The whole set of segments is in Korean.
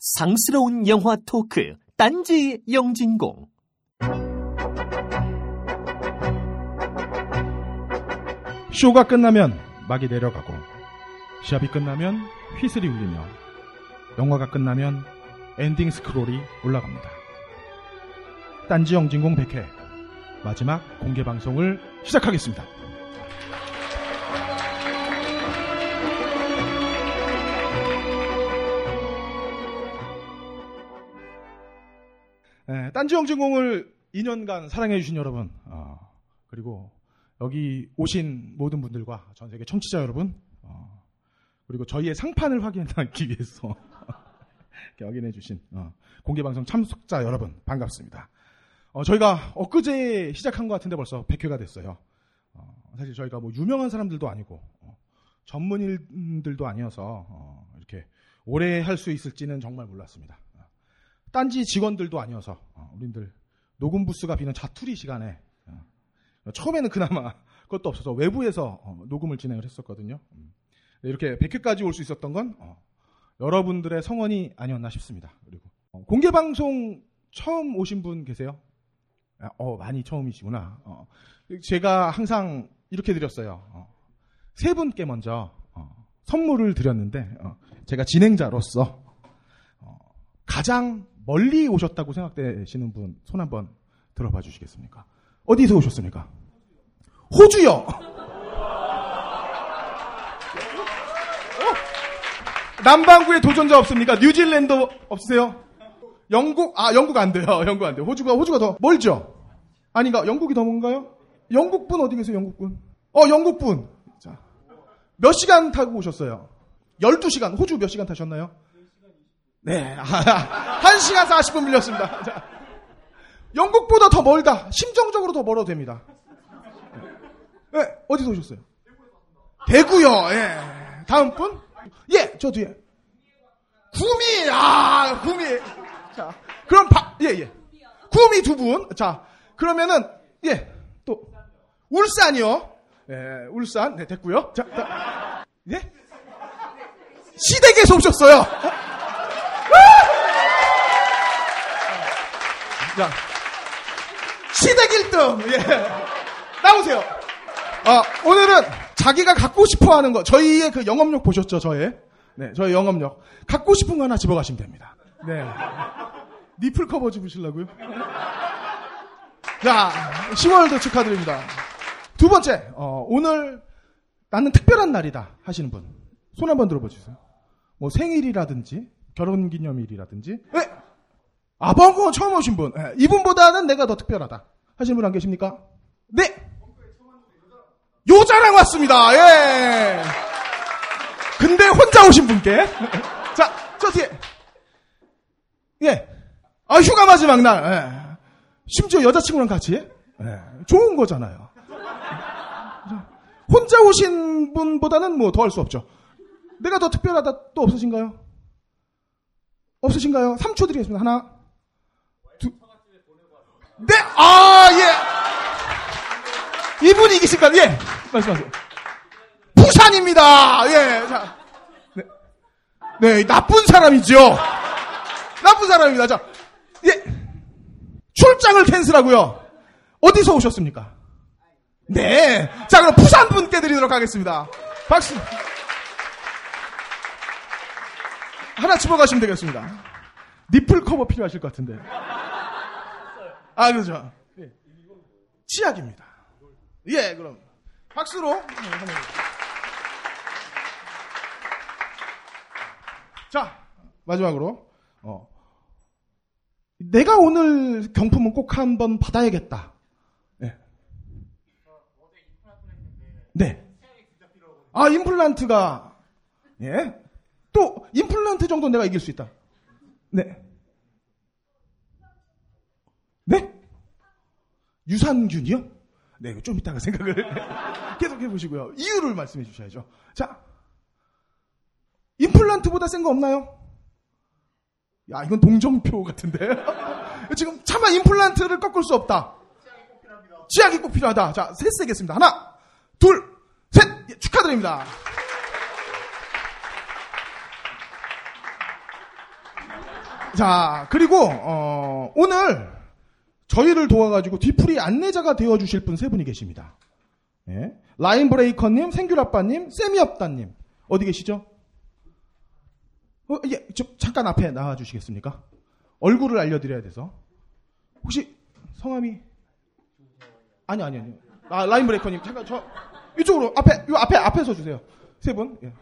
상스러운 영화 토크 딴지 영진공 쇼가 끝나면 막이 내려가고 시합이 끝나면 휘슬이 울리며 영화가 끝나면 ending scroll이 올라갑니다. 딴지 영진공 100회 마지막 공개 방송을 시작하겠습니다. 네, 딴지 영진공을 2년간 사랑해주신 여러분, 어, 그리고 여기 오신 모든 분들과 전 세계 청취자 여러분, 어, 그리고 저희의 상판을 확인하기 위해서 확인해주신 어, 공개방송 참석자 여러분, 반갑습니다. 어, 저희가 엊그제 시작한 것 같은데 벌써 100회가 됐어요. 어, 사실 저희가 뭐 유명한 사람들도 아니고, 어, 전문인들도 아니어서, 어, 이렇게 오래 할 수 있을지는 정말 몰랐습니다. 어, 딴지 직원들도 아니어서, 어, 우리들 녹음 부스가 비는 자투리 시간에, 어, 처음에는 그나마 그것도 없어서 외부에서 어, 녹음을 진행을 했었거든요. 음. 이렇게 100회까지 올 수 있었던 건 어, 여러분들의 성원이 아니었나 싶습니다. 그리고 어, 공개 방송 처음 오신 분 계세요? 아, 어, 많이 처음이시구나. 어, 제가 항상 이렇게 드렸어요. 어, 세 분께 먼저 어, 선물을 드렸는데 어, 제가 진행자로서 어, 가장 멀리 오셨다고 생각되시는 분 손 한번 들어봐 주시겠습니까? 어디서 오셨습니까? 호주요. 어? 남반구에 도전자 없습니까? 뉴질랜드 없으세요? 영국 아 영국 안 돼요. 영국 안 돼요. 호주가 호주가 더 멀죠. 아닌가? 영국이 더 먼가요? 영국 분 어디 계세요? 영국 분? 어 영국 분. 자. 몇 시간 타고 오셨어요? 12시간. 호주 몇 시간 타셨나요? 네. 1시간 40분 밀렸습니다. 자. 영국보다 더 멀다. 심정적으로 더 멀어도 됩니다. 네, 어디서 오셨어요? 대구요. 예. 다음 분? 예, 저 뒤에. 구미. 아, 구미. 자, 그럼 바, 예, 예. 구미 두 분. 자, 그러면은 예, 또 울산이요. 예, 울산. 네, 됐고요. 자, 자. 예? 시댁에서 오셨어요. 자, 시댁 1등. 예. 나오세요. 아, 오늘은 자기가 갖고 싶어 하는 거, 저희의 그 영업력 보셨죠, 저의? 네, 저희 영업력. 갖고 싶은 거 하나 집어가시면 됩니다. 네. 니플 커버 집으시려고요? 자, 10월도 축하드립니다. 두 번째, 어, 오늘 나는 특별한 날이다 하시는 분. 손 한번 들어봐 주세요. 뭐 생일이라든지, 결혼 기념일이라든지. 네! 아, 벙커 처음 오신 분. 네, 이분보다는 내가 더 특별하다. 하시는 분안 계십니까? 네! 요자랑 왔습니다. 예. 근데 혼자 오신 분께. 자, 저 뒤에. 예. 아, 휴가 마지막 날. 예. 심지어 여자친구랑 같이. 예. 좋은 거잖아요. 혼자 오신 분보다는 뭐 더 할 수 없죠. 내가 더 특별하다 또 없으신가요? 없으신가요? 3초 드리겠습니다. 하나, 둘. 네, 아, 예. 이분이 이기실까요? 예. 말씀하세요. 부산입니다. 예. 자. 네. 네, 나쁜 사람이죠. 나쁜 사람입니다. 자. 예. 출장을 캔슬하고요. 어디서 오셨습니까? 네. 자, 그럼 부산 분께 드리도록 하겠습니다. 박수. 하나 집어가시면 되겠습니다. 니플 커버 필요하실 것 같은데. 아, 그죠. 예. 치약입니다. 예, 그럼. 박수로. 자, 마지막으로. 어. 내가 오늘 경품은 꼭 한 번 받아야겠다. 네. 네. 아, 임플란트가, 예. 또, 임플란트 정도 내가 이길 수 있다. 네. 네? 유산균이요? 네, 좀 이따가 생각을 계속 해보시고요. 이유를 말씀해 주셔야죠. 자, 임플란트보다 센 거 없나요? 야, 이건 동정표 같은데. 지금 차마 임플란트를 꺾을 수 없다. 치약이 꼭 필요하다. 자, 셋 세겠습니다. 하나, 둘, 셋! 예, 축하드립니다. 자, 그리고, 어, 오늘 저희를 도와가지고 뒤풀이 안내자가 되어주실 분 세 분이 계십니다. 예. 라인브레이커님, 생귤아빠님, 세미업다님. 어디 계시죠? 어, 예, 저, 잠깐 앞에 나와주시겠습니까? 얼굴을 알려드려야 돼서. 혹시 성함이? 아니, 아니, 아니. 아, 라인브레이커님, 잠깐 저, 이쪽으로, 앞에, 요 앞에, 앞에 서주세요. 세 분. 예.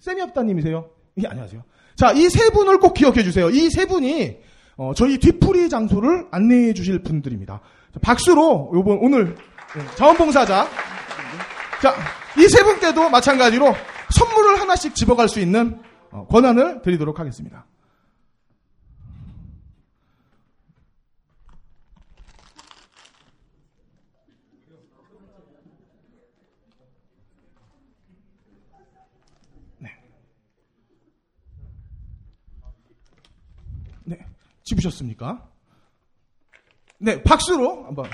세미업다님이세요? 예, 안녕하세요. 자, 이 세 분을 꼭 기억해 주세요. 이 세 분이 어, 저희 뒤풀이 장소를 안내해 주실 분들입니다. 자, 박수로 요번 오늘 예, 자원봉사자 자, 이 세 분께도 마찬가지로 선물을 하나씩 집어갈 수 있는 어, 권한을 드리도록 하겠습니다. 네, 집으셨습니까? 네, 박수로 한번.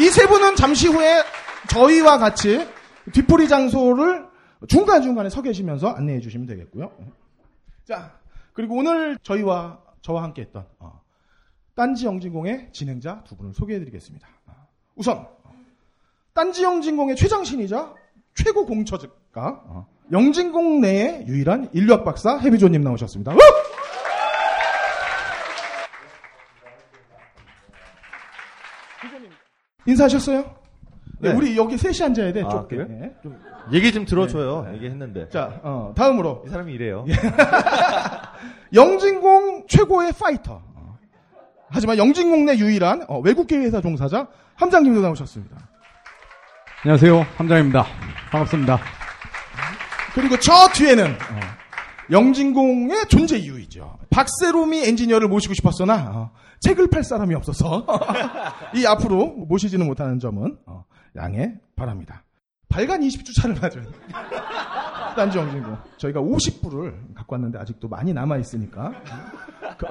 이 세 분은 잠시 후에 저희와 같이 뒷풀이 장소를 중간중간에 서 계시면서 안내해 주시면 되겠고요. 자, 그리고 오늘 저희와 저와 함께 했던 어, 딴지 영진공의 진행자 두 분을 소개해 드리겠습니다. 우선 딴지 영진공의 최장신이자 최고 공처가 어, 영진공 내의 유일한 인류학 박사 해비조님 나오셨습니다. 우! 인사하셨어요? 네, 네. 우리 여기 셋이 앉아야 돼. 아, 좁게. 그래요? 네, 좀. 얘기 좀 들어줘요. 얘기했는데. 자, 어, 다음으로 이 사람이 이래요. 영진공 최고의 파이터. 어. 하지만 영진공 내 유일한 어, 외국계 회사 종사자 함장님도 나오셨습니다. 안녕하세요. 함장입니다. 반갑습니다. 그리고 저 뒤에는 어, 영진공의 존재 이유이죠. 박세롬이 엔지니어를 모시고 싶었으나 어, 책을 팔 사람이 없어서 이 앞으로 모시지는 못하는 점은 어, 양해 바랍니다. 발간 20주 차를 맞은 딴지 영진공 저희가 50부를 갖고 왔는데 아직도 많이 남아 있으니까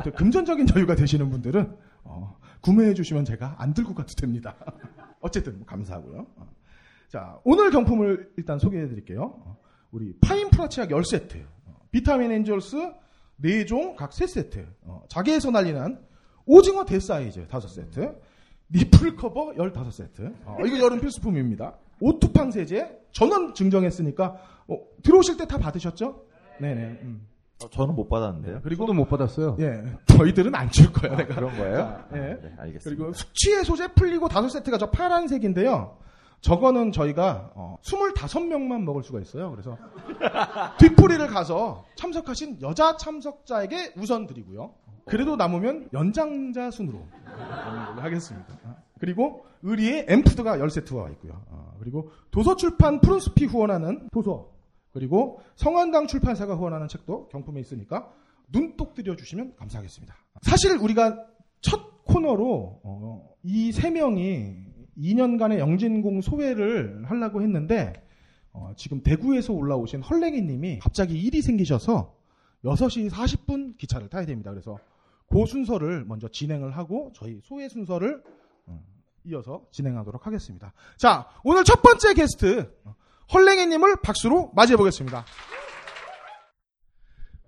그, 금전적인 여유가 되시는 분들은 어, 구매해 주시면 제가 안 들고 가도 됩니다. 어쨌든 감사하고요. 어. 자 오늘 경품을 일단 소개해 드릴게요. 어, 우리 파인 프라치약 10세트, 어, 비타민 엔젤스 4종 각 3세트, 어, 자개에서 난리난 오징어 대사이즈 5세트, nipple cover 15세트. 어, 이거 여름 필수품입니다. 오투팡 세제 전원 증정했으니까 어, 들어오실 때 다 받으셨죠? 네네. 음. 어, 저는 못 받았는데요. 그리고 저도 못 받았어요. 예 저희들은 안 줄 거예요. 내가. 그런 거예요? 자, 예. 네, 알겠습니다. 그리고 숙취 해소제 풀리고 다섯 세트가 저 파란색인데요. 저거는 저희가 어, 25명만 먹을 수가 있어요. 그래서 뒷풀이를 가서 참석하신 여자 참석자에게 우선 드리고요. 그래도 남으면 연장자 순으로 하겠습니다. 아, 그리고 의리의 엠푸드가 10세트가 있고요. 아, 그리고 도서출판 푸른숲이 후원하는 도서 그리고 성한당 출판사가 후원하는 책도 경품에 있으니까 눈독 들여주시면 감사하겠습니다. 사실 우리가 첫 코너로 어, 이세 명이 2년간의 영진공 소회를 하려고 했는데 어, 지금 대구에서 올라오신 헐랭이님이 갑자기 일이 생기셔서 6시 40분 기차를 타야 됩니다. 그래서 그 순서를 먼저 진행을 하고 저희 소회 순서를 어, 이어서 진행하도록 하겠습니다. 자, 오늘 첫 번째 게스트 어, 헐랭이님을 박수로 맞이해 보겠습니다.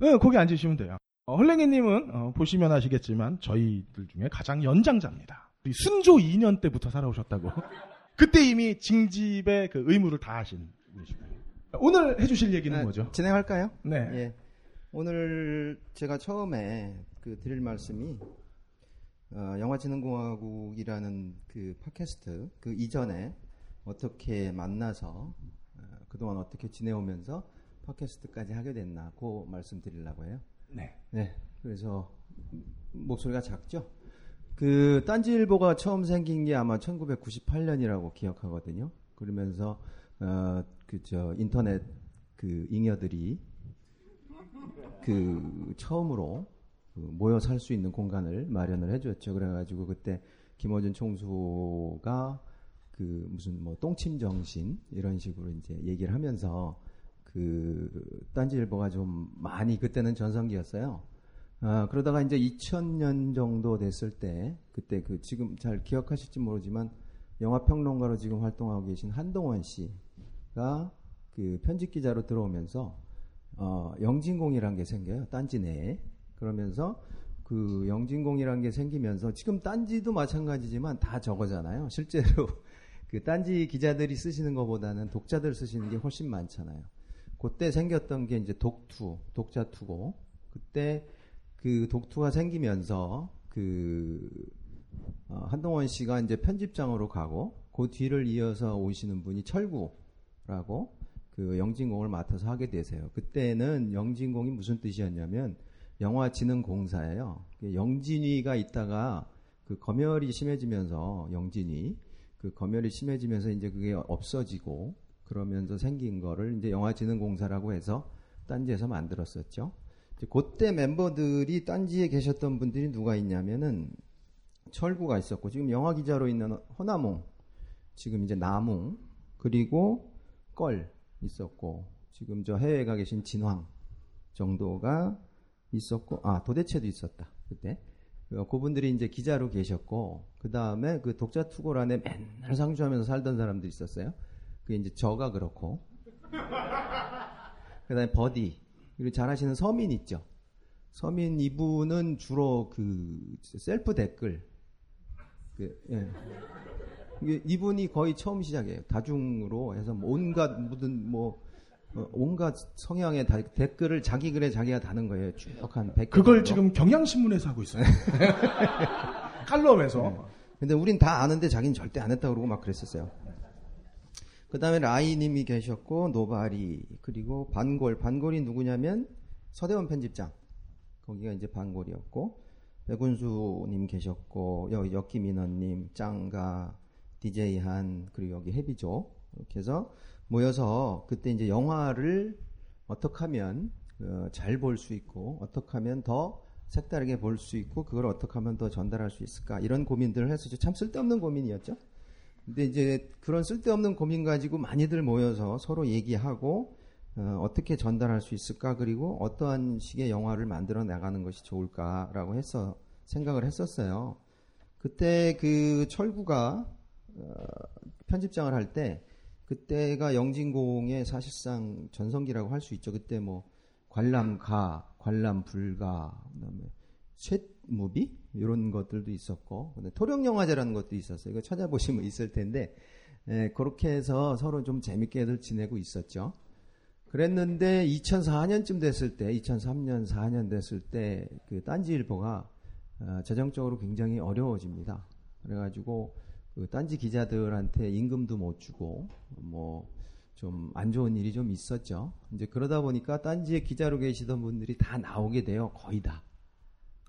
네, 거기 앉으시면 돼요. 어, 헐랭이님은 어, 보시면 아시겠지만 저희들 중에 가장 연장자입니다. 순조 2년 때부터 살아오셨다고. 그때 이미 징집의 그 의무를 다 하신 분이시고요. 오늘 해주실 얘기는 네, 뭐죠? 진행할까요? 네. 예. 오늘 제가 처음에 그 드릴 말씀이 어, 영화진흥공화국이라는 그 팟캐스트 그 이전에 어떻게 만나서 어, 그동안 어떻게 지내오면서 팟캐스트까지 하게 됐나 그 말씀 드리려고 해요. 네. 네. 그래서 목소리가 작죠? 그 딴지일보가 처음 생긴 게 아마 1998년이라고 기억하거든요. 그러면서 어, 그저 인터넷 그 잉여들이 그 처음으로 그 모여 살 수 있는 공간을 마련을 해줬죠. 그래가지고 그때 김어준 총수가 그 무슨 뭐 똥침 정신 이런 식으로 이제 얘기를 하면서 그 딴지일보가 좀 많이 그때는 전성기였어요. 아, 그러다가 이제 2000년 정도 됐을 때 그때 그 지금 잘 기억하실지 모르지만 영화 평론가로 지금 활동하고 계신 한동원 씨가 그 편집 기자로 들어오면서 어, 영진공이라는 게 생겨요. 딴지 내에. 그러면서 그 영진공이라는 게 생기면서 지금 딴지도 마찬가지지만 다 저거잖아요. 실제로 그 딴지 기자들이 쓰시는 것보다는 독자들 쓰시는 게 훨씬 많잖아요. 그때 생겼던 게 이제 독투, 독자투고 그때 그 독투가 생기면서 그 어, 한동원 씨가 이제 편집장으로 가고 그 뒤를 이어서 오시는 분이 철구라고 그 영진공을 맡아서 하게 되세요. 그때는 영진공이 무슨 뜻이었냐면 영화진흥공사예요. 영진위가 있다가 그 검열이 심해지면서 영진위 그 검열이 심해지면서 이제 그게 없어지고 그러면서 생긴 거를 이제 영화진흥공사라고 해서 딴지에서 만들었었죠. 그때 멤버들이 딴지에 계셨던 분들이 누가 있냐면은 철구가 있었고 지금 영화 기자로 있는 허나몽 지금 이제 나몽 그리고 껄 있었고 지금 저 해외에 가 계신 진황 정도가 있었고 아 도대체도 있었다 그때 그, 그분들이 이제 기자로 계셨고 그 다음에 그 독자 투고란에 맨날 상주하면서 살던 사람도 있었어요. 그 이제 저가 그렇고 그 다음에 버디 그리고 잘하시는 서민 있죠. 서민 이분은 주로 그 셀프 댓글 그, 예. 이분이 거의 처음 시작이에요. 다중으로 해서 뭐 온갖 무슨 뭐 어, 온갖 성향의 다, 댓글을 자기 글에 자기가 다는 거예요. 쭉한 100개. 그걸 정도. 지금 경향신문에서 하고 있어요. 칼럼에서. 네. 근데 우린 다 아는데 자기는 절대 안 했다고 그러고 막 그랬었어요. 그 다음에 라이님이 계셨고, 노바리, 그리고 반골. 반골이 누구냐면 서대원 편집장. 거기가 이제 반골이었고, 백운수님 계셨고, 여기 역기민원님, 짱가, DJ 한, 그리고 여기 해비조. 이렇게 해서 모여서 그때 이제 영화를 어떻게 하면 어, 잘볼 수 있고, 어떻게 하면 더 색다르게 볼 수 있고, 그걸 어떻게 하면 더 전달할 수 있을까. 이런 고민들을 했었죠. 참 쓸데없는 고민이었죠. 근데 이제 그런 쓸데없는 고민 가지고 많이들 모여서 서로 얘기하고, 어, 어떻게 전달할 수 있을까 그리고 어떠한 식의 영화를 만들어 나가는 것이 좋을까라고 해서 생각을 했었어요. 그때 그 철구가 어, 편집장을 할 때 그때가 영진공의 사실상 전성기라고 할 수 있죠. 그때 뭐 관람가, 관람불가, 그다음에 챗 무비 이런 것들도 있었고, 근데 토령 영화제라는 것도 있었어요. 이거 찾아보시면 있을 텐데 에, 그렇게 해서 서로 좀 재밌게들 지내고 있었죠. 그랬는데 2004년쯤 됐을 때, 2003년, 4년 됐을 때 그 딴지일보가 어, 재정적으로 굉장히 어려워집니다. 그래가지고 그 딴지 기자들한테 임금도 못 주고 뭐 좀 안 좋은 일이 좀 있었죠. 이제 그러다 보니까 딴지에 기자로 계시던 분들이 다 나오게 돼요. 거의 다.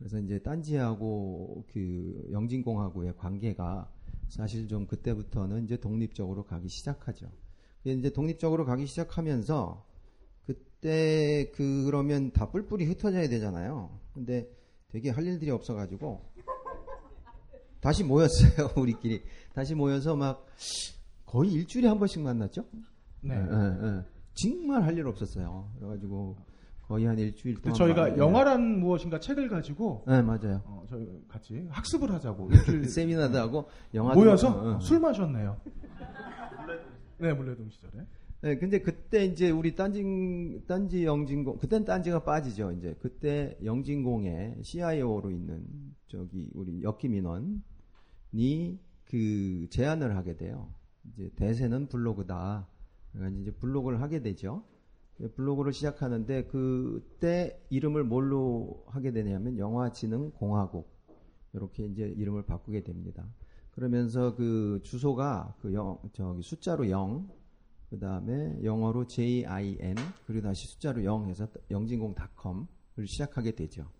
그래서 이제 딴지하고 그 영진공하고의 관계가 사실 좀 그때부터는 이제 독립적으로 가기 시작하죠. 이제 독립적으로 가기 시작하면서 그때 그 그러면 다 뿔뿔이 흩어져야 되잖아요. 근데 되게 할 일들이 없어가지고 다시 모였어요 우리끼리 다시 모여서 막 거의 일주일에 한 번씩 만났죠. 네. 예, 예. 정말 할 일 없었어요. 그래가지고 거의 한 일주일 동안 저희가 만- 영화란 무엇인가 책을 가지고 네 맞아요. 어, 저희 같이 학습을 하자고 일주일 세미나도 하고 영화 모여서 술 마셨네요. 네, 물레동 시절에. 네, 근데 그때 이제 우리 딴지, 딴지 영진공, 그땐 딴지가 빠지죠, 이제. 그때 영진공에 CIO로 있는, 저기, 우리 역기민원이 그 제안을 하게 돼요. 이제 대세는 블로그다. 그래가지고 이제 블로그를 하게 되죠. 블로그를 시작하는데 그때 이름을 뭘로 하게 되냐면 영화진흥공화국. 이렇게 이제 이름을 바꾸게 됩니다. 그러면서 그 주소가 그 영, 저기 숫자로 0, 그 다음에 영어로 JIN, 그리고 다시 숫자로 0 해서 영진공.com을 시작하게 되죠.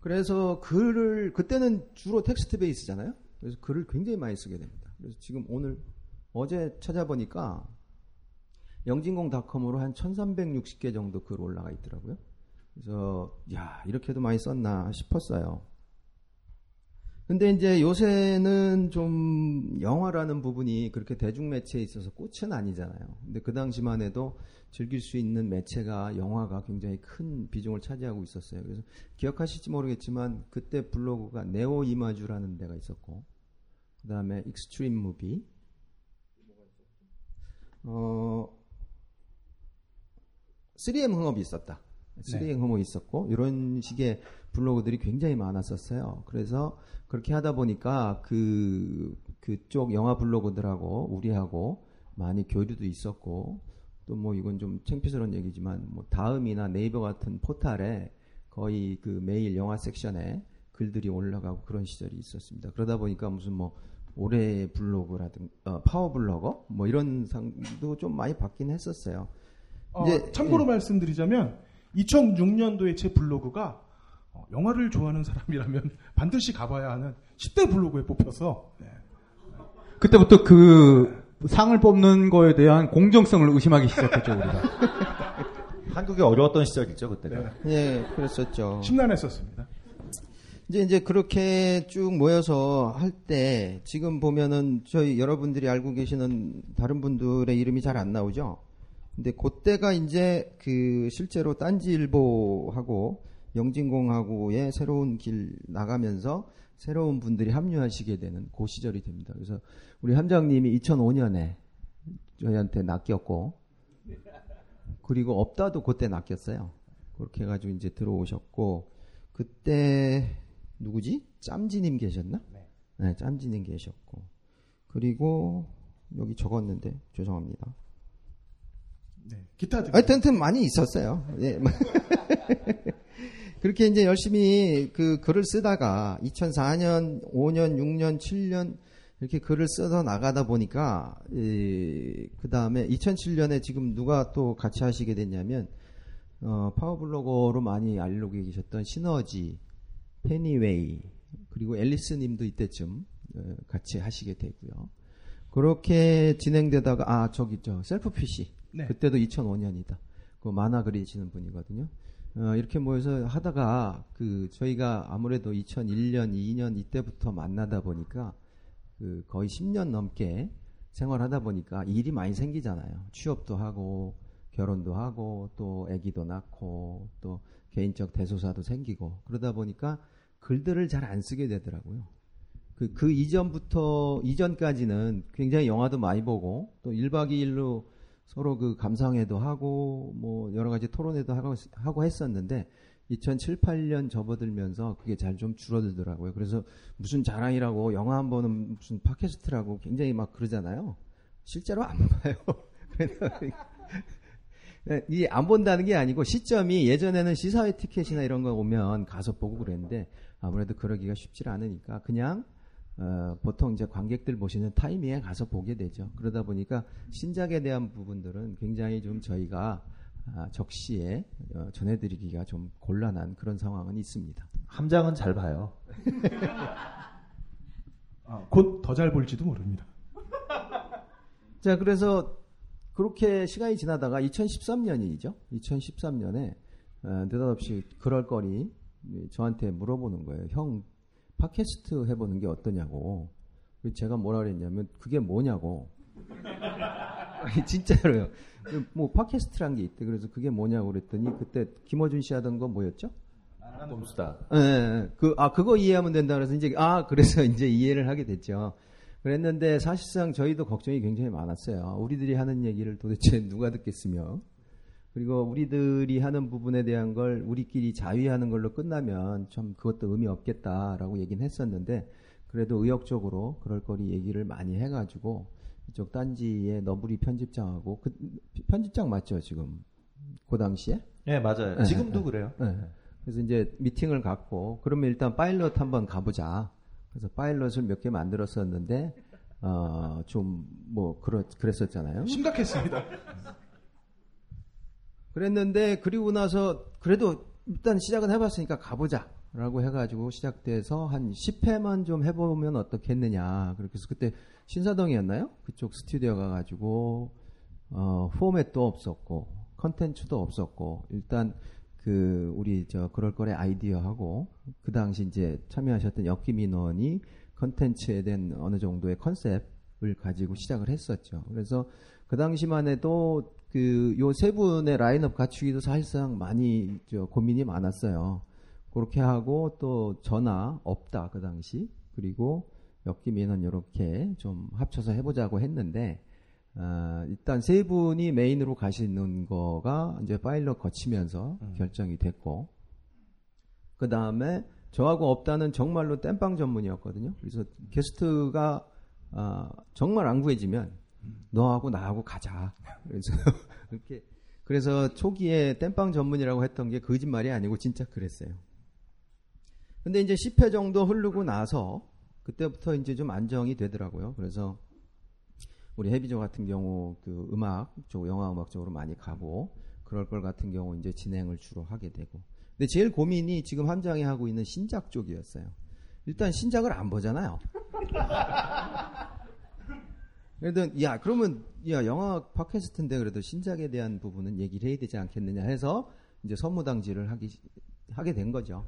그래서 글을, 그때는 주로 텍스트 베이스잖아요? 그래서 글을 굉장히 많이 쓰게 됩니다. 그래서 지금 오늘, 어제 찾아보니까 영진공.com으로 한 1360개 정도 글 올라가 있더라고요. 그래서, 야, 이렇게도 많이 썼나 싶었어요. 근데 이제 요새는 좀 영화라는 부분이 그렇게 대중 매체에 있어서 꽃은 아니잖아요. 근데 그 당시만 해도 즐길 수 있는 매체가 영화가 굉장히 큰 비중을 차지하고 있었어요. 그래서 기억하실지 모르겠지만 그때 블로그가 네오 이마주라는 데가 있었고, 그 다음에 익스트림 무비, 어, 3M 흥업이 있었다. 3M 흥업이 있었고 이런 식의 블로그들이 굉장히 많았었어요. 그래서 그렇게 하다 보니까 그 그쪽 영화 블로그들하고 우리하고 많이 교류도 있었고 또 뭐 이건 좀 창피스러운 얘기지만 뭐 다음이나 네이버 같은 포탈에 거의 그 매일 영화 섹션에 글들이 올라가고 그런 시절이 있었습니다. 그러다 보니까 무슨 뭐 올해 블로그라든 어, 파워 블로거 뭐 이런 상도 좀 많이 받긴 했었어요. 어, 이제- 참고로 예. 말씀드리자면 2006년도에 제 블로그가 어, 영화를 좋아하는 사람이라면 반드시 가봐야 하는 10대 블로그에 뽑혀서 네. 그때부터 그 상을 뽑는 거에 대한 공정성을 의심하기 시작했죠, 우리가. 한국이 어려웠던 시절이죠 그때가. 네. 예, 그랬었죠. 심란했었습니다. 이제 이제 그렇게 쭉 모여서 할 때 지금 보면은 저희 여러분들이 알고 계시는 다른 분들의 이름이 잘 안 나오죠. 근데 그때가 이제 그 실제로 딴지일보하고 영진공하고의 새로운 길 나가면서 새로운 분들이 합류하시게 되는 그 시절이 됩니다. 그래서 우리 함장님이 2005년에 저희한테 낚였고 그리고 없다도 그때 낚였어요. 그렇게 해가지고 이제 들어오셨고 그때 누구지? 짬지님 계셨나? 네, 짬지님 계셨고 그리고 여기 적었는데 죄송합니다. 네. 기타 등 하여튼 많이 있었어요. 예. 그렇게 이제 열심히 그 글을 쓰다가 2004년, 5년, 6년, 7년 이렇게 글을 써서 나가다 보니까 그 다음에 2007년에 지금 누가 또 같이 하시게 됐냐면 어, 파워블로거로 많이 알고 계셨던 시너지, 페니웨이 그리고 앨리스님도 이때쯤 어, 같이 하시게 되고요. 그렇게 진행되다가 아 저기 저 셀프 PC 네. 그때도 2005년이다. 그 만화 그리시는 분이거든요. 어, 이렇게 모여서 하다가 그 저희가 아무래도 2001년, 2년 이때부터 만나다 보니까 그 거의 10년 넘게 생활하다 보니까 일이 많이 생기잖아요. 취업도 하고 결혼도 하고 또 아기도 낳고 또 개인적 대소사도 생기고 그러다 보니까 글들을 잘 안 쓰게 되더라고요. 그, 그 이전부터, 이전까지는 굉장히 영화도 많이 보고, 또 1박 2일로 서로 그 감상회도 하고, 뭐, 여러 가지 토론회도 하고, 하고 했었는데, 2007, 8년 접어들면서 그게 잘 좀 줄어들더라고요. 그래서 무슨 자랑이라고 영화 한 번은 무슨 팟캐스트라고 굉장히 막 그러잖아요. 실제로 안 봐요. 그래서 이안 본다는 게 아니고 시점이 예전에는 시사회 티켓이나 이런 거 오면 가서 보고 그랬는데 아무래도 그러기가 쉽지 않으니까 그냥 어, 보통 이제 관객들 보시는 타이밍에 가서 보게 되죠. 그러다 보니까 신작에 대한 부분들은 굉장히 좀 저희가 아, 적시에 어, 전해드리기가 좀 곤란한 그런 상황은 있습니다. 함장은 잘 봐요. 아, 곧더 잘 볼지도 모릅니다. 자, 그래서 그렇게 시간이 지나다가 2013년이죠. 2013년에 어, 느닷없이 그럴 거리 저한테 물어보는 거예요. 형 팟캐스트 해보는 게 어떠냐고. 그래서 제가 뭐라 그랬냐면 그게 뭐냐고. 아니, 진짜로요. 뭐 팟캐스트란 게 있대. 그래서 그게 뭐냐고 그랬더니 그때 김어준 씨 하던 거 뭐였죠? 놈수다. 예, 예. 그, 아, 그거 이해하면 된다 그래서 이제, 아, 그래서 이제 이해를 하게 됐죠. 그랬는데 사실상 저희도 걱정이 굉장히 많았어요. 우리들이 하는 얘기를 도대체 누가 듣겠으며. 그리고 우리들이 하는 부분에 대한 걸 우리끼리 자위하는 걸로 끝나면 좀 그것도 의미 없겠다라고 얘기는 했었는데 그래도 의욕적으로 그럴 거리 얘기를 많이 해가지고 이쪽 딴지의 너부리 편집장하고 그 편집장 맞죠 지금 그 당시에? 네 맞아요. 네, 지금도 네. 그래요. 네. 그래서 이제 미팅을 갖고 그러면 일단 파일럿 한번 가보자. 그래서 파일럿을 몇 개 만들었었는데 어, 좀뭐 그렇 그랬었잖아요. 심각했습니다. 그랬는데 그리고 나서 그래도 일단 시작은 해봤으니까 가보자 라고 해가지고 시작돼서 한 10회만 좀 해보면 어떻겠느냐. 그렇게 해서 그때 신사동이었나요? 그쪽 스튜디오 가가지고 어, 포맷도 없었고 컨텐츠도 없었고 일단 그 우리 저 그럴 거래 아이디어하고 그 당시 이제 참여하셨던 엽기 민원이 컨텐츠에 대한 어느 정도의 컨셉을 가지고 시작을 했었죠. 그래서 그 당시만 해도 그 요 세 분의 라인업 갖추기도 사실상 많이 저 고민이 많았어요. 그렇게 하고 또 전화 없다 그 당시 그리고 민원 이렇게 좀 합쳐서 해보자고 했는데 어, 일단 세 분이 메인으로 가시는 거가 이제 파일럿 거치면서 결정이 됐고 그 다음에 저하고 없다는 정말로 땜빵 전문이었거든요. 그래서 게스트가 아, 정말 안 구해지면 너하고 나하고 가자. 그래서 이렇게 그래서 초기에 땜빵 전문이라고 했던 게 거짓말이 아니고 진짜 그랬어요. 근데 이제 10회 정도 흐르고 나서 그때부터 이제 좀 안정이 되더라고요. 그래서 우리 해비조 같은 경우 그 음악 쪽 영화 음악 쪽으로 많이 가고 그럴 걸 같은 경우 이제 진행을 주로 하게 되고 근데 제일 고민이 지금 함장이 하고 있는 신작 쪽이었어요. 일단 신작을 안 보잖아요. 그래도 야 그러면 야 영화 팟캐스트인데 그래도 신작에 대한 부분은 얘기를 해야 되지 않겠느냐 해서 이제 선무당지를 하기 하게 된 거죠.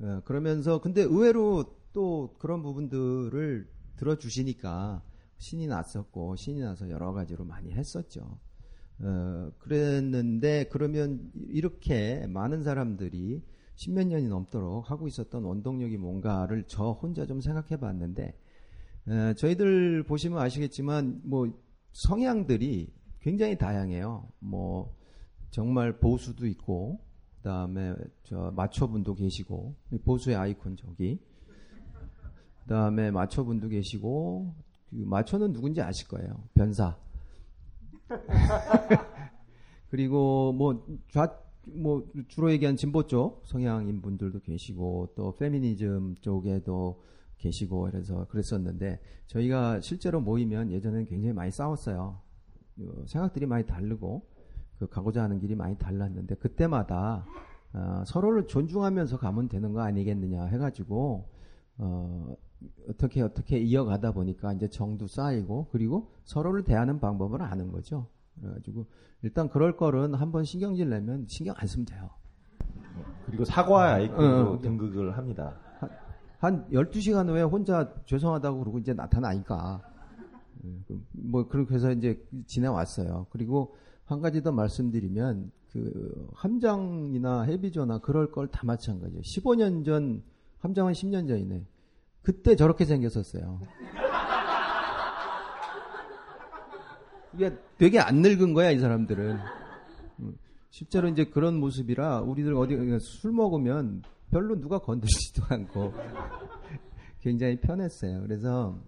어, 그러면서 근데 의외로 또 그런 부분들을 들어주시니까 신이 났었고 신이 나서 여러 가지로 많이 했었죠. 어, 그랬는데 그러면 이렇게 많은 사람들이 십몇 년이 넘도록 하고 있었던 원동력이 뭔가를 저 혼자 좀 생각해 봤는데 어, 저희들 보시면 아시겠지만 뭐 성향들이 굉장히 다양해요. 뭐 정말 보수도 있고 그다음에 저 마초분도 계시고 보수의 아이콘 저기 그다음에 마초분도 계시고 그 마초는 누군지 아실 거예요. 변사. 그리고 뭐 좌, 뭐 주로 얘기한 진보 쪽 성향인 분들도 계시고 또 페미니즘 쪽에도 계시고 그래서 그랬었는데 저희가 실제로 모이면 예전에는 굉장히 많이 싸웠어요. 어, 생각들이 많이 다르고 그 가고자 하는 길이 많이 달랐는데 그때마다 어, 서로를 존중하면서 가면 되는 거 아니겠느냐 해가지고 어, 어떻게 어떻게 이어가다 보니까 이제 정도 쌓이고 그리고 서로를 대하는 방법을 아는 거죠. 그래가지고 일단 그럴 거는 한번 신경질 내면 신경 안 쓰면 돼요. 그리고 사과의 아이콘으로 어, 등극을 합니다. 한 12시간 후에 혼자 죄송하다고 그러고 이제 나타나니까. 예, 뭐 그렇게 해서 이제 지내왔어요. 그리고 한 가지 더 말씀드리면 그 함장이나 해비조나 그럴 걸 다 마찬가지예요. 15년 전 함장은 10년 전이네. 그때 저렇게 생겼었어요. 이게 되게 안 늙은 거야 이 사람들은. 음, 실제로 이제 그런 모습이라 우리들 어디 술 먹으면 별로 누가 건드리지도 않고 굉장히 편했어요. 그래서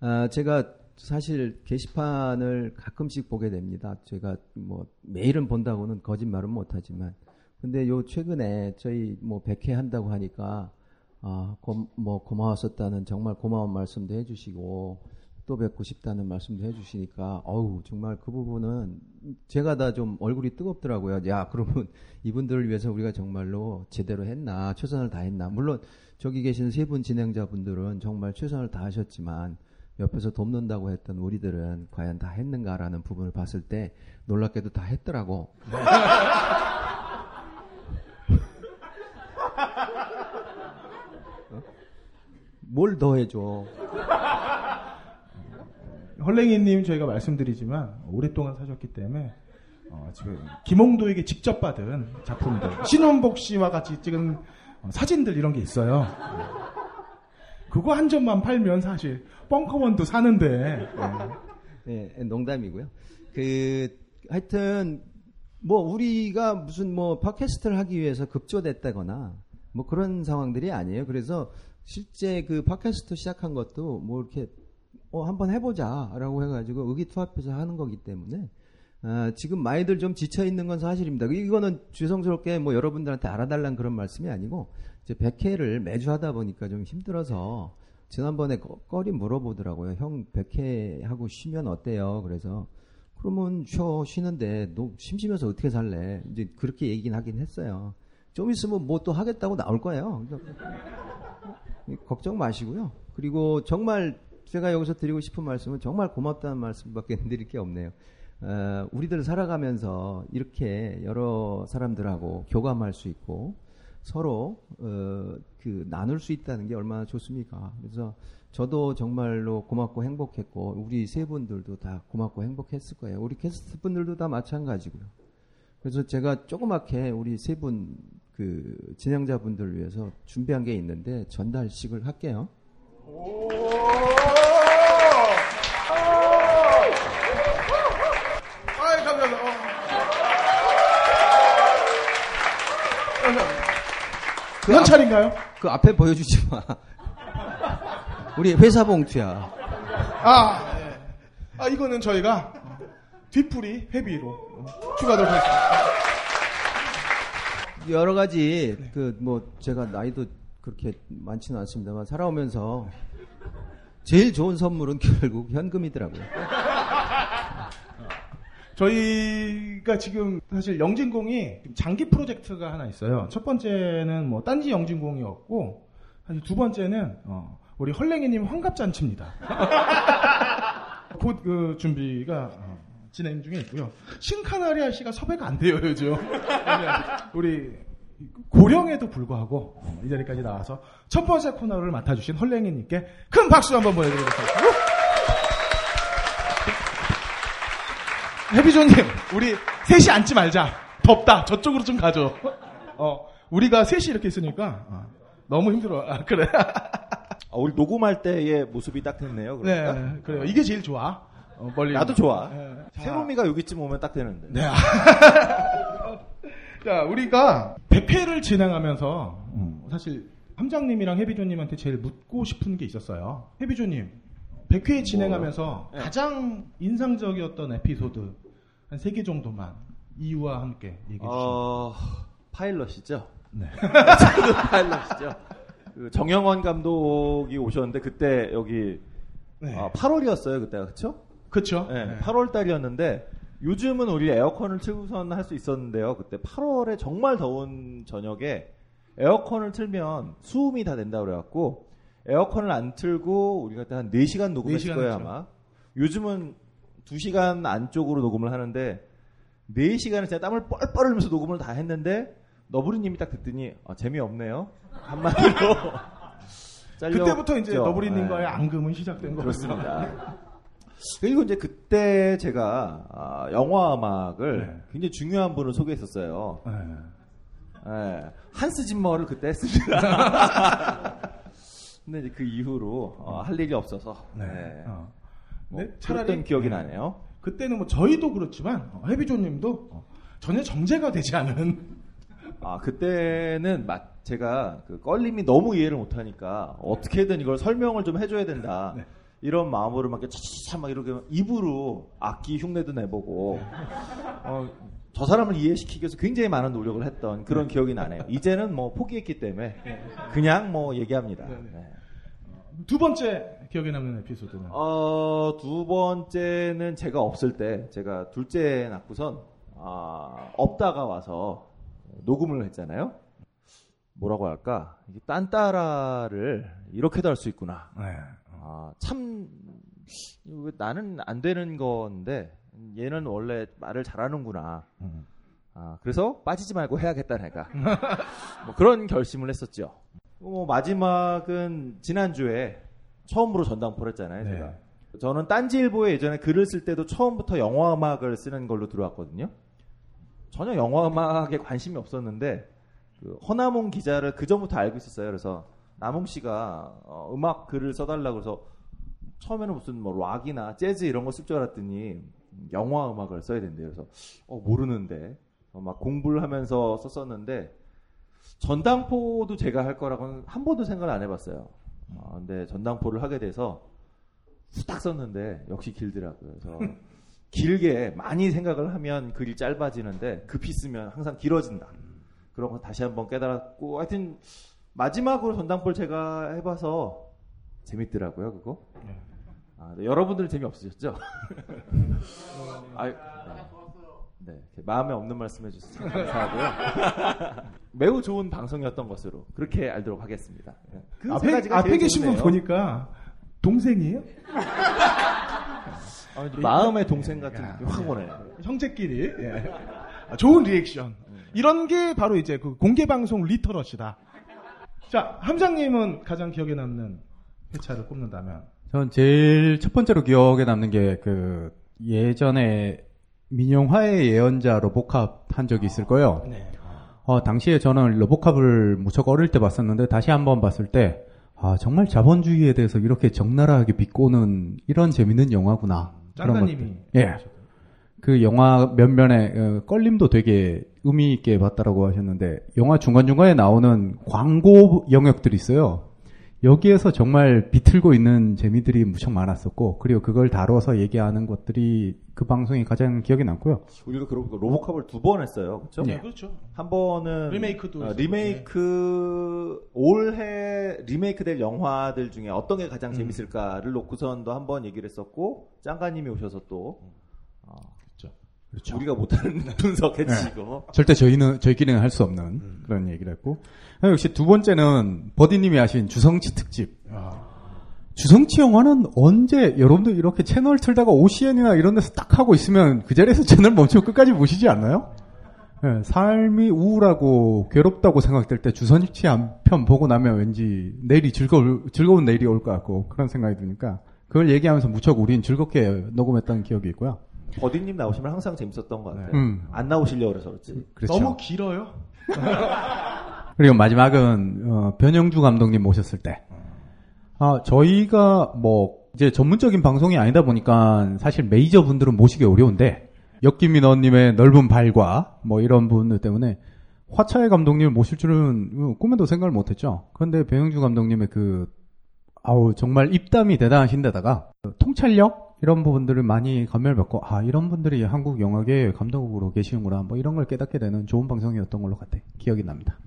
아, 제가 사실 게시판을 가끔씩 보게 됩니다. 제가 뭐 매일은 본다고는 거짓말은 못하지만 근데 요 최근에 저희 뭐 100회 한다고 하니까 아, 고, 뭐 고마웠었다는 정말 고마운 말씀도 해주시고 또 뵙고 싶다는 말씀도 해주시니까 어우 정말 그 부분은 제가 다 좀 얼굴이 뜨겁더라고요. 야 그러면 이분들을 위해서 우리가 정말로 제대로 했나 최선을 다했나 물론 저기 계신 세 분 진행자분들은 정말 최선을 다하셨지만 옆에서 돕는다고 했던 우리들은 과연 다 했는가라는 부분을 봤을 때 놀랍게도 다 했더라고. 뭘더 해줘? 헐랭이님 저희가 말씀드리지만 오랫동안 사셨기 때문에 어, 지금 김홍도에게 직접 받은 작품들 신원복 씨와 같이 찍은 어, 사진들 이런 게 있어요. 그거 한 점만 팔면 사실 뻥커원도 사는데 네, 농담이고요. 그 하여튼 뭐 우리가 무슨 뭐 팟캐스트를 하기 위해서 급조됐다거나 뭐 그런 상황들이 아니에요. 그래서 실제 그 팟캐스트 시작한 것도 뭐 이렇게 어 한번 해보자라고 해가지고 의기투합해서 하는 거기 때문에 아, 지금 많이들 좀 지쳐 있는 건 사실입니다. 이거는 죄송스럽게 뭐 여러분들한테 알아달라는 그런 말씀이 아니고 이제 100회를 매주 하다 보니까 좀 힘들어서 지난번에 꺼- 꺼리 물어보더라고요. 형 100회 하고 쉬면 어때요? 그래서 그러면 쉬어 쉬는데 너 심심해서 어떻게 살래? 이제 그렇게 얘기는 하긴 했어요. 좀 있으면 뭐 또 하겠다고 나올 거예요. 걱정 마시고요. 그리고 정말 제가 여기서 드리고 싶은 말씀은 정말 고맙다는 말씀밖에 드릴 게 없네요. 어, 우리들 살아가면서 이렇게 여러 사람들하고 교감할 수 있고 서로 어, 그 나눌 수 있다는 게 얼마나 좋습니까? 그래서 저도 정말로 고맙고 행복했고 우리 세 분들도 다 고맙고 행복했을 거예요. 우리 게스트 분들도 다 마찬가지고요. 그래서 제가 조그맣게 우리 세 분 그 진행자분들을 위해서 준비한 게 있는데 전달식을 할게요. 오! 아이, 어. 그 앞- 연차인가요? 그 앞에 보여주지 마. 우리 회사 봉투야. 아, 예. 아, 이거는 저희가 뒷풀이 회비로 추가하도록 하겠습니다. 여러 가지 그 뭐 제가 나이도 그렇게 많지는 않습니다만 살아오면서 제일 좋은 선물은 결국 현금이더라고요. 저희가 지금 사실 영진공이 장기 프로젝트가 하나 있어요. 첫 번째는 뭐 딴지 영진공이었고 사실 두 번째는 어, 우리 헐랭이님 환갑잔치입니다. 곧 그 준비가 어, 진행 중에 있고요. 신카나리아 씨가 섭외가 안 돼요 요즘. 우리 고령에도 불구하고 어, 이 자리까지 나와서 첫 번째 코너를 맡아주신 헐랭이님께 큰 박수 한번 보내드리도록 하겠습니다. 해비조님, 우리 셋이 앉지 말자. 덥다. 저쪽으로 좀 가죠. 어, 우리가 셋이 이렇게 있으니까 어, 너무 힘들어. 아, 그래. 아, 우리 녹음할 때의 모습이 딱 됐네요. 그러니까. 네, 그래요. 이게 제일 좋아. 어, 멀리. 나도 좋아. 네. 자, 세롬이가 여기쯤 오면 딱 되는데. 네. 자, 우리가 100회를 진행하면서 음, 사실 함장님이랑 해비조님한테 제일 묻고 싶은 게 있었어요. 해비조님, 100회 진행하면서 네. 가장 인상적이었던 에피소드 한 3개 정도만 이유와 함께 얘기해 주시면. 어, 파일럿이죠. 네. 파일럿이죠. 그 정영원 감독이 오셨는데 그때 여기 네. 아, 8월이었어요 그때가 그렇죠? 그쵸? 네, 8월 달이었는데 요즘은 우리 에어컨을 틀고선 할 수 있었는데요. 그때 8월에 정말 더운 저녁에 에어컨을 틀면 수음이 다 된다 그래갖고 에어컨을 안 틀고 우리가 그때 한 4시간 녹음했을 4시간 거예요 했죠. 아마. 요즘은 2시간 안쪽으로 녹음을 하는데 4시간을 진짜 땀을 뻘뻘 흘리면서 녹음을 다 했는데 너브리님이 딱 듣더니 아, 재미없네요. 한마디로 그때부터 이제 죠. 너브리님과의 네. 앙금은 시작된 거죠. 그렇습니다. 그리고 이제 그때 제가 아, 영화 음악을 네. 굉장히 중요한 분을 소개했었어요. 네. 예, 한스 짐머를 그때 했습니다. 근데 이제 그 이후로 어, 할 일이 없어서 네. 네. 어. 뭐 네, 그랬던 기억이 나네요. 그때는 뭐 저희도 그렇지만 어, 해비조님도 어, 전혀 정제가 되지 않은 아 그때는 막 제가 그 껄림이 너무 이해를 못하니까 어떻게든 이걸 설명을 좀 해줘야 된다. 네. 이런 마음으로 막 차차차 막 이렇게 입으로 악기 흉내도 내보고 어, 저 사람을 이해시키기 위해서 굉장히 많은 노력을 했던 그런 기억이 나네요. 이제는 뭐 포기했기 때문에 그냥 뭐 얘기합니다. 네, 네. 네. 두 번째 기억에 남는 에피소드는 어, 두 번째는 제가 없을 때, 제가 둘째 낳고선, 아, 없다가 와서 녹음을 했잖아요. 뭐라고 할까? 딴따라를 이렇게도 할 수 있구나. 네. 아, 참, 나는 안 되는 건데, 얘는 원래 말을 잘하는구나. 음. 아, 그래서 빠지지 말고 해야겠다, 내가. 뭐 그런 결심을 했었죠. 뭐 마지막은 지난주에 처음으로 전당포를 했잖아요, 네. 제가. 저는 딴지일보에 예전에 글을 쓸 때도 처음부터 영화 음악을 쓰는 걸로 들어왔거든요. 전혀 영화 음악에 관심이 없었는데 그 허나몽 기자를 그 전부터 알고 있었어요. 그래서 남홍 씨가 어, 음악 글을 써달라고 해서 처음에는 무슨 뭐 락이나 재즈 이런 거 쓸 줄 알았더니 영화 음악을 써야 된대요. 그래서 어, 모르는데 어, 막 공부를 하면서 썼었는데 전당포도 제가 할 거라고는 한 번도 생각을 안 해봤어요. 어, 근데 전당포를 하게 돼서 후딱 썼는데 역시 길더라고요. 그래서 길게 많이 생각을 하면 글이 짧아지는데 급히 쓰면 항상 길어진다. 그런 거 다시 한번 깨달았고 하여튼 마지막으로 전당포를 제가 해봐서 재밌더라고요 그거. 아, 네, 여러분들은 재미없으셨죠? 아, 네. 네, 마음에 없는 말씀 해주셔서 참 감사하고요. 매우 좋은 방송이었던 것으로 그렇게 알도록 하겠습니다. 네. 그세 앞에 앞에 계신 분. 보니까 동생이에요? 아, 마음의 동생 같은 확 오네. 형제끼리 예. 아, 좋은 리액션. 이런 게 바로 이제 그 공개 방송 리터러시다. 자, 함장님은 가장 기억에 남는 회차를 꼽는다면 전 제일 첫 번째로 기억에 남는 게 그 예전에 민영화의 예언자 로보캅 한 적이 있을 거예요. 네. 어, 당시에 저는 로보캅을 무척 어릴 때 봤었는데 다시 한번 봤을 때 아, 정말 자본주의에 대해서 이렇게 적나라하게 비꼬는 이런 재밌는 영화구나. 짱가님이. 예. 그 영화 면면에 어, 껄림도 되게 의미 있게 봤다라고 하셨는데 영화 중간중간에 나오는 광고 영역들이 있어요. 여기에서 정말 비틀고 있는 재미들이 무척 많았었고 그리고 그걸 다뤄서 얘기하는 것들이 그 방송이 가장 기억에 남고요. 우리가 그러고 로보캅을 두 번 했어요. 그렇죠? 네, 그렇죠. 한 번은 리메이크도 어, 했었고, 리메이크 올해 리메이크될 영화들 중에 어떤 게 가장 재밌을까를 놓고선 도 한 번 얘기를 했었고 짱가님이 오셔서 또 어, 그렇죠. 우리가 못하는 분석 해주시고 절대 저희는 저희끼리는 할 수 없는 그런 얘기를 했고 아, 역시 두 번째는 버디님이 하신 주성치 특집. 주성치 영화는 언제 여러분들 이렇게 채널 틀다가 OCN이나 이런 데서 딱 하고 있으면 그 자리에서 채널 멈추고 끝까지 보시지 않나요? 예, 삶이 우울하고 괴롭다고 생각될 때 주성치 한편 보고 나면 왠지 내일이 즐거울 즐거운 내일이 올 것 같고 그런 생각이 드니까 그걸 얘기하면서 무척 우린 즐겁게 녹음했던 기억이 있고요. 버디님 나오시면 항상 재밌었던 것 같아요. 음. 안 나오시려고 그래서 그렇지. 그렇죠. 너무 길어요. 그리고 마지막은 어, 변영주 감독님 모셨을 때, 아 저희가 뭐 이제 전문적인 방송이 아니다 보니까 사실 메이저 분들은 모시기 어려운데 역기민원님의 넓은 발과 뭐 이런 분들 때문에 화차의 감독님을 모실 줄은 어, 꿈에도 생각을 못했죠. 그런데 변영주 감독님의 그 아우 정말 입담이 대단하신데다가 그 통찰력 이런 부분들을 많이 감명을 받고 아 이런 분들이 한국 영화계 감독으로 계시는구나 뭐 이런 걸 깨닫게 되는 좋은 방송이었던 걸로 같아 기억이 납니다.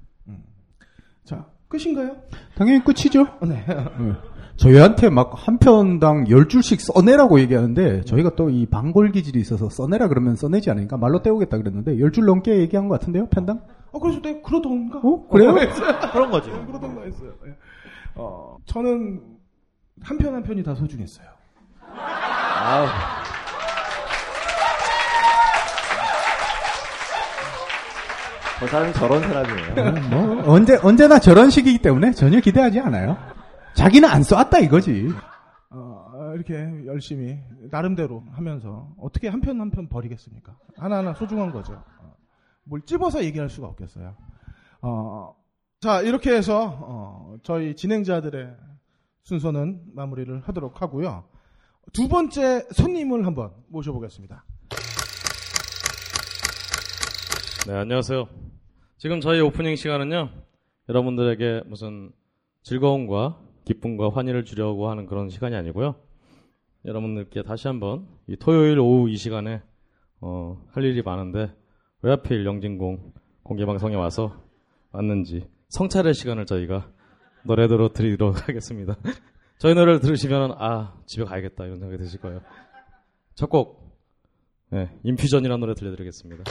자, 끝인가요? 당연히 끝이죠. 네. 네. 저희한테 막 한 편당 열 줄씩 써내라고 얘기하는데 저희가 또 이 방골 기질이 있어서 써내라 그러면 써내지 않으니까 말로 때우겠다 그랬는데 열줄 넘게 얘기한 것 같은데요 편당? 어, 그래서 내가 그러던가? 어 그래요? 그런 거지. 그러던가 했어요. 예. 어, 저는 한편한 편이 다 소중했어요. 아우. 저 사람이 저런 사람이에요. 뭐 언제 언제나 저런 식이기 때문에 전혀 기대하지 않아요. 자기는 안 쏘았다 이거지. 어, 이렇게 열심히 나름대로 하면서 어떻게 한 편 한 편 버리겠습니까? 하나하나 소중한 거죠. 어, 뭘 찝어서 얘기할 수가 없겠어요. 어, 자 이렇게 해서 어, 저희 진행자들의 순서는 마무리를 하도록 하고요. 두 번째 손님을 한번 모셔보겠습니다. 네, 안녕하세요. 지금 저희 오프닝 시간은요, 여러분들에게 무슨 즐거움과 기쁨과 환희를 주려고 하는 그런 시간이 아니고요. 여러분들께 다시 한번 이 토요일 오후 이 시간에 어, 할 일이 많은데 왜 하필 영진공 공개방송에 와서 왔는지 성찰의 시간을 저희가 노래대로 드리도록 하겠습니다. 저희 노래를 들으시면 아 집에 가야겠다 이런 생각이 드실 거예요. 첫 곡 네, 인퓨전이라는 노래 들려드리겠습니다.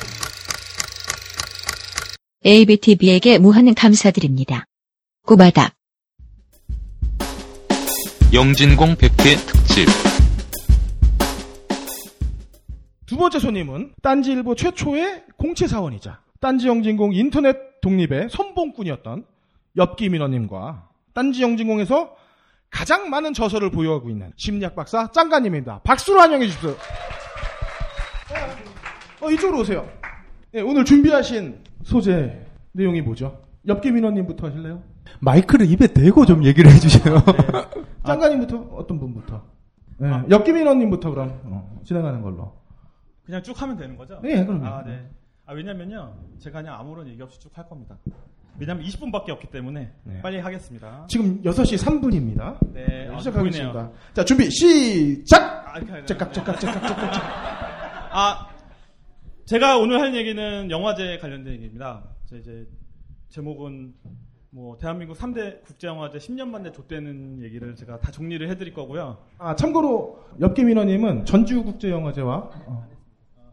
ABTV에게 무한 감사드립니다. 꼬바닥. 영진공 100회 특집 두 번째 손님은 딴지일보 최초의 공채 사원이자 딴지영진공 인터넷 독립의 선봉꾼이었던 엽기 민원님과 딴지영진공에서 가장 많은 저서를 보유하고 있는 심리학 박사 짱가님입니다. 박수로 환영해 주십시오. 어, 어, 이쪽으로 오세요. 네, 오늘 준비하신 소재 내용이 뭐죠? 엽기 민원님부터 하실래요? 마이크를 입에 대고 좀 얘기를 해주세요. 짱가님부터 어떤 분부터? 네, 엽기 민원님부터 그럼 어, 진행하는 걸로. 그냥 쭉 하면 되는 거죠? 네, 그럼요. 아, 네. 아, 왜냐면요. 제가 그냥 아무런 얘기 없이 쭉 할 겁니다. 왜냐면 20분밖에 없기 때문에 네. 빨리 하겠습니다. 지금 6시 3분입니다. 네. 아, 시작하겠습니다. 보이네요. 자, 준비, 시작! 아, 되나? 째깍, 째깍, 째깍, 째깍. 아, 제가 오늘 할 얘기는 영화제 관련된 얘기입니다. 제 이제 제목은 뭐 대한민국 3대 국제영화제 10년 만에 좆되는 얘기를 제가 다 정리를 해드릴 거고요. 아, 참고로, 엽기민원님은 전주국제영화제와, 어,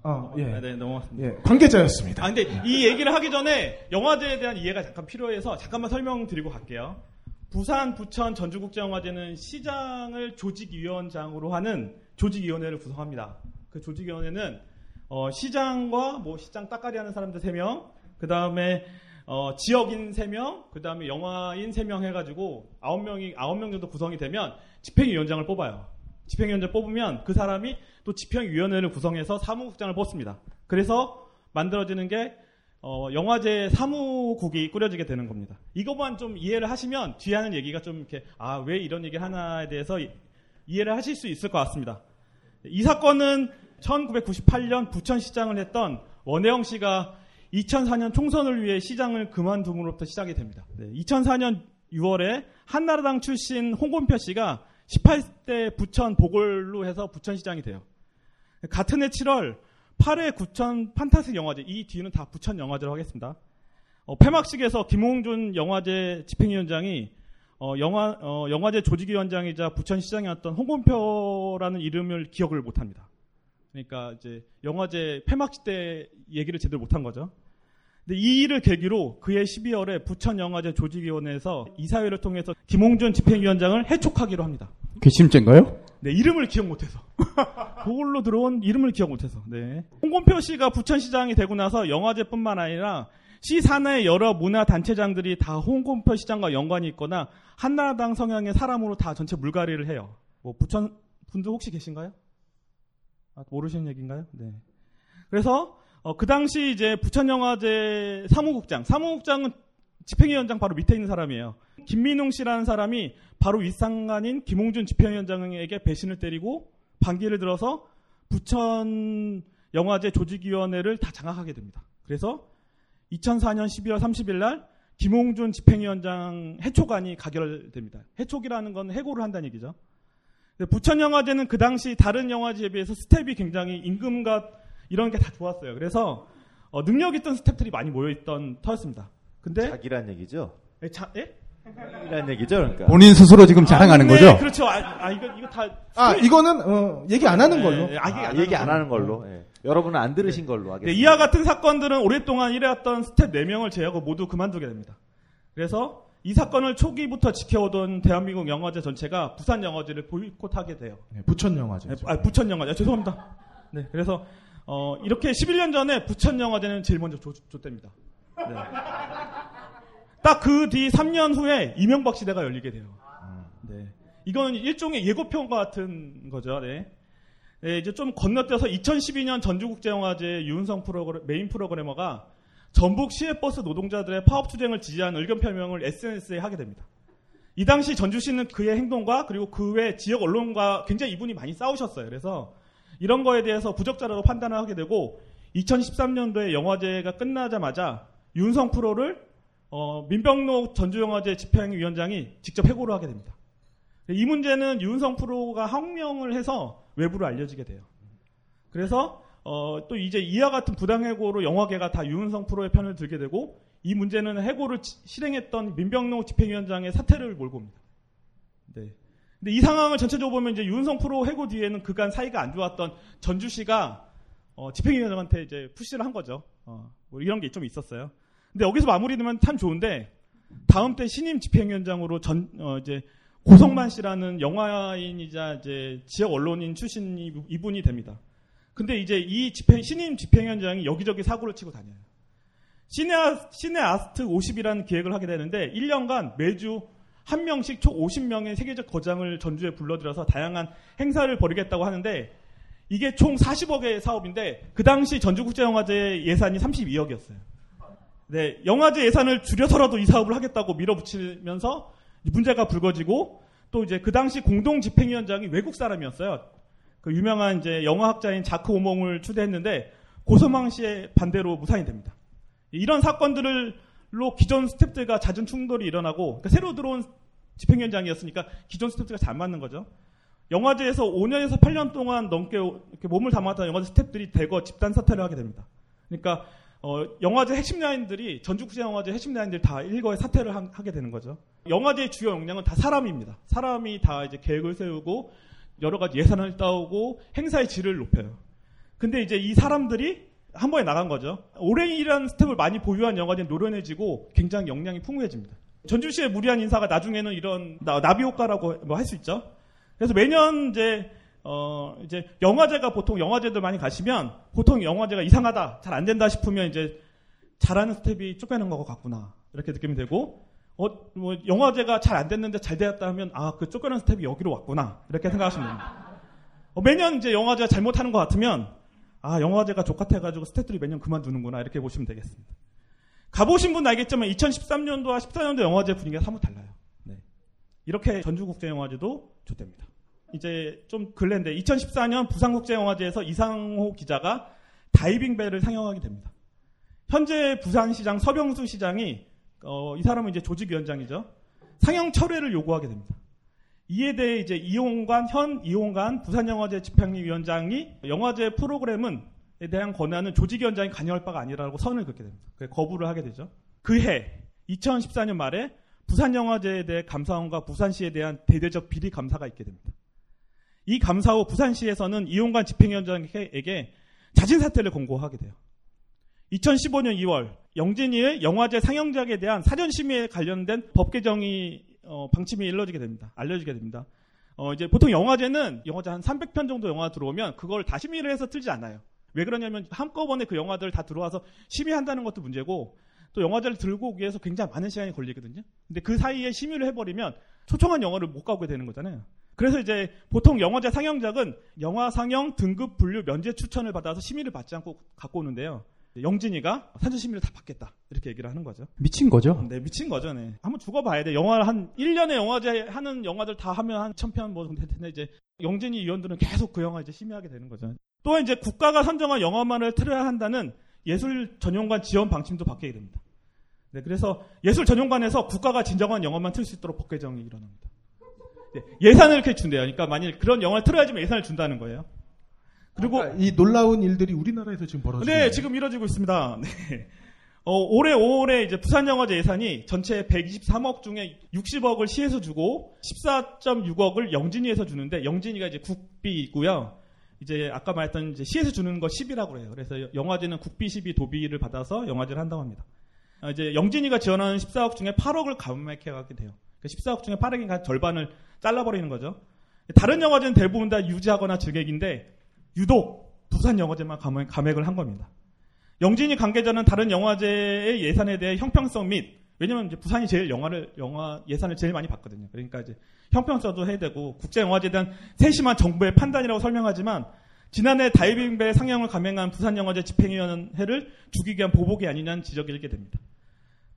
아, 예. 네, 네, 넘어갔습니다. 예, 관계자였습니다. 아, 근데 이 얘기를 하기 전에 영화제에 대한 이해가 잠깐 필요해서 잠깐만 설명드리고 갈게요. 부산, 부천, 전주국제영화제는 시장을 조직위원장으로 하는 조직위원회를 구성합니다. 그 조직위원회는 어, 시장과 뭐 시장 따까리 하는 사람들 3명, 그 다음에 어, 지역인 3명, 그 다음에 영화인 3명 해가지고 9명이, 9명 정도 구성이 되면 집행위원장을 뽑아요. 집행위원장 뽑으면 그 사람이 또 집행위원회를 구성해서 사무국장을 뽑습니다. 그래서 만들어지는 게 어, 영화제 사무국이 꾸려지게 되는 겁니다. 이것만 좀 이해를 하시면 뒤에 하는 얘기가 좀 이렇게 아 왜 이런 얘기를 하나에 대해서 이- 이해를 하실 수 있을 것 같습니다. 이 사건은 1998년 부천시장을 했던 원혜영 씨가 2004년 총선을 위해 시장을 그만둠으로부터 시작이 됩니다. 2004년 6월에 한나라당 출신 홍건표 씨가 18대 부천 보궐로 해서 부천시장이 돼요. 같은 해 7월 8회 부천 판타스 영화제 이 뒤는 다 부천 영화제로 하겠습니다. 어, 폐막식에서 김홍준 영화제 집행위원장이 어, 영화 어, 영화제 조직위원장이자 부천시장이었던 홍건표라는 이름을 기억을 못합니다. 그러니까 이제 영화제 폐막식 때 얘기를 제대로 못한 거죠. 근데 이 일을 계기로 그해 12월에 부천 영화제 조직위원회에서 이사회를 통해서 김홍준 집행위원장을 해촉하기로 합니다. 괘씸죄인가요? 네, 이름을 기억 못해서. 그걸로 들어온 이름을 기억 못해서. 네. 홍건표 씨가 부천시장이 되고 나서 영화제뿐만 아니라 시 산하의 여러 문화 단체장들이 다 홍건표 시장과 연관이 있거나 한나라당 성향의 사람으로 다 전체 물갈이를 해요. 뭐 부천 분들 혹시 계신가요? 아, 모르시는 얘기인가요? 네. 그래서 어, 그 당시 이제 부천 영화제 사무국장, 사무국장은 집행위원장 바로 밑에 있는 사람이에요. 김민웅 씨라는 사람이 바로 윗상관인 김홍준 집행위원장에게 배신을 때리고 반기를 들어서 부천 영화제 조직위원회를 다 장악하게 됩니다. 그래서 2004년 12월 30일 날 김홍준 집행위원장 해촉안이 가결됩니다. 해촉이라는 건 해고를 한다는 얘기죠. 부천 영화제는 그 당시 다른 영화제에 비해서 스텝이 굉장히 임금과 이런 게 다 좋았어요. 그래서 어, 능력 있던 스텝들이 많이 모여 있던 터였습니다. 근데 자기란 얘기죠. 예, 자, 예? 이란 얘기죠, 그러니까. 본인 스스로 지금 자랑하는 아, 네, 거죠? 그렇죠. 아, 아, 이거 이거 다 아 이거는 어, 얘기 안 하는 걸로. 네, 아, 아, 얘기 안 하는 걸로. 예. 여러분은 안 들으신 걸로 네, 하겠습니다. 이와 같은 사건들은 오랫동안 일해왔던 스텝 4명을 제외하고 모두 그만두게 됩니다. 그래서 이 사건을 초기부터 지켜오던 대한민국 영화제 전체가 부산 영화제를 보이콧하게 돼요. 네, 부천 영화제. 네, 아, 부천 영화제. 아, 죄송합니다. 네, 그래서 어, 이렇게 11년 전에 부천 영화제는 제일 먼저 조, 좆됐답니다. 네. 딱 그 뒤 3년 후에 이명박 시대가 열리게 돼요. 네. 이건 일종의 예고편 같은 거죠. 네. 네, 이제 좀 건너뛰어서 2012년 전주국제영화제 유운성 프로그램, 메인 프로그래머가 전북 시외버스 노동자들의 파업 투쟁을 지지한 의견 표명을 SNS에 하게 됩니다. 이 당시 전주시는 그의 행동과 그리고 그 외 지역 언론과 굉장히 이분이 많이 싸우셨어요. 그래서 이런 거에 대해서 부적절하다고 판단을 하게 되고 2013년도에 영화제가 끝나자마자 윤성 프로를 어, 민병로 전주영화제 집행위원장이 직접 해고를 하게 됩니다. 이 문제는 윤성 프로가 항명을 해서 외부로 알려지게 돼요. 그래서 어, 또 이제 이와 같은 부당해고로 영화계가 다 유은성 프로의 편을 들게 되고 이 문제는 해고를 지- 실행했던 민병로 집행위원장의 사퇴를 몰고 옵니다. 네. 근데 이 상황을 전체적으로 보면 이제 유은성 프로 해고 뒤에는 그간 사이가 안 좋았던 전주시가 어, 집행위원장한테 이제 푸시를 한 거죠. 어, 뭐 이런 게 좀 있었어요. 근데 여기서 마무리되면 참 좋은데 다음 때 신임 집행위원장으로 전 어, 이제 고성만 씨라는 영화인이자 이제 지역 언론인 출신 이- 이분이 됩니다. 근데 이제 이 집행, 신임 집행위원장이 여기저기 사고를 치고 다녀요. 시네아, 시네아스트 50이라는 기획을 하게 되는데 1년간 매주 한 명씩 총 50명의 세계적 거장을 전주에 불러들여서 다양한 행사를 벌이겠다고 하는데 이게 총 40억의 사업인데 그 당시 전주국제영화제 예산이 32억이었어요. 네, 영화제 예산을 줄여서라도 이 사업을 하겠다고 밀어붙이면서 문제가 불거지고 또 이제 그 당시 공동 집행위원장이 외국 사람이었어요. 그 유명한 이제 영화학자인 자크 오몽을 추대했는데 고소망 씨의 반대로 무산이 됩니다. 이런 사건들로 기존 스탭들과 잦은 충돌이 일어나고 그러니까 새로 들어온 집행위원장이었으니까 기존 스탭들과 잘 맞는 거죠. 영화제에서 5년에서 8년 동안 넘게 몸을 담았던 영화제 스탭들이 대거 집단 사퇴를 하게 됩니다. 그러니까 어, 영화제 핵심 라인들이 전주국제 영화제 핵심 라인들이 다 일거에 사퇴를 하, 게 되는 거죠. 영화제의 주요 역량은 다 사람입니다. 사람이 다 이제 계획을 세우고 여러 가지 예산을 따오고 행사의 질을 높여요. 근데 이제 이 사람들이 한 번에 나간 거죠. 오랜 일한 스텝을 많이 보유한 영화제는 노련해지고 굉장히 역량이 풍부해집니다. 전주시의 무리한 인사가 나중에는 이런 나, 나비 효과라고 뭐 할 수 있죠. 그래서 매년 이제 어 이제 영화제가 보통 영화제들 많이 가시면 보통 영화제가 이상하다 잘 안 된다 싶으면 이제 잘하는 스텝이 쫓겨난 것 같구나 이렇게 느낌이 되고 어 뭐 영화제가 잘 안 됐는데 잘 되었다 하면 아 그 쫓겨난 스텝이 여기로 왔구나 이렇게 생각하시면 됩니다. 어, 매년 이제 영화제가 잘못하는 것 같으면 아 영화제가 족같아가지고 스태프들이 매년 그만두는구나 이렇게 보시면 되겠습니다. 가보신 분 알겠지만 2013년도와 14년도 영화제 분위기가 사뭇 달라요. 네. 이렇게 전주국제영화제도 좋답니다. 이제 좀 근래인데 2014년 부산국제영화제에서 이상호 기자가 다이빙벨을 상영하게 됩니다. 현재 부산시장 서병수 시장이 어, 이 사람은 이제 조직위원장이죠. 상영 철회를 요구하게 됩니다. 이에 대해 이제 이용관 현 이용관 부산영화제 집행위원장이 영화제 프로그램은 에 대한 권한은 조직위원장이 관여할 바가 아니라고 선을 긋게 됩니다. 거부를 하게 되죠. 그해 2014년 말에 부산영화제에 대해 감사원과 부산시에 대한 대대적 비리 감사가 있게 됩니다. 이 감사 후 부산시에서는 이용관 집행위원장에게 자진 사퇴를 권고하게 돼요. 2015년 2월 영진이의 영화제 상영작에 대한 사전 심의에 관련된 법 개정이 어, 방침이 일러지게 됩니다. 알려지게 됩니다. 어, 이제 보통 영화제는 영화제 한 300편 정도 영화 들어오면 그걸 다 심의를 해서 틀지 않아요. 왜 그러냐면 한꺼번에 그 영화들 다 들어와서 심의한다는 것도 문제고 또 영화제를 들고 오기 위해서 굉장히 많은 시간이 걸리거든요. 근데 그 사이에 심의를 해버리면 초청한 영화를 못 가게 되는 거잖아요. 그래서 이제 보통 영화제 상영작은 영화 상영 등급 분류 면제 추천을 받아서 심의를 받지 않고 갖고 오는데요. 영진이가 산전 심의를 다 받겠다. 이렇게 얘기를 하는 거죠. 미친 거죠? 네, 미친 거죠, 네. 한번 죽어봐야 돼. 영화 한 1년에 영화제 하는 영화들 다 하면 한 천편 뭐 정도 텐데 이제 영진이 위원들은 계속 그 영화 이제 심의하게 되는 거죠. 또 이제 국가가 선정한 영화만을 틀어야 한다는 예술 전용관 지원 방침도 바뀌게 됩니다. 네, 그래서 예술 전용관에서 국가가 진정한 영화만 틀 수 있도록 법 개정이 일어납니다. 네, 예산을 이렇게 준대요. 그러니까 만일 그런 영화를 틀어야지만 예산을 준다는 거예요. 그리고 그러니까 이 놀라운 일들이 우리나라에서 지금 벌어지고 네, 지금 이뤄지고 있습니다. 네. 어, 올해 5월에 이제 부산 영화제 예산이 전체 123억 중에 60억을 시에서 주고 14.6억을 영진이에서 주는데 영진이가 이제 국비이고요. 이제 아까 말했던 이제 시에서 주는 거 10이라고 해요. 그래서 영화제는 국비 10이 도비를 받아서 영화제를 한다고 합니다. 아, 이제 영진이가 지원하는 14억 중에 8억을 감액해 가게 돼요. 그 14억 중에 8억인가 절반을 잘라버리는 거죠. 다른 영화제는 대부분 다 유지하거나 증액인데 유독 부산 영화제만 감액, 감액 을 한 겁니다. 영진이 관계자는 다른 영화제의 예산에 대해 형평성 및 왜냐면 이제 부산이 제일 영화를 영화 예산을 제일 많이 받거든요. 그러니까 이제 형평성도 해야 되고 국제 영화제에 대한 세심한 정부의 판단이라고 설명하지만 지난해 다이빙벨 상영을 감행한 부산 영화제 집행위원회를 죽이기 위한 보복이 아니냐는 지적이 일게 됩니다.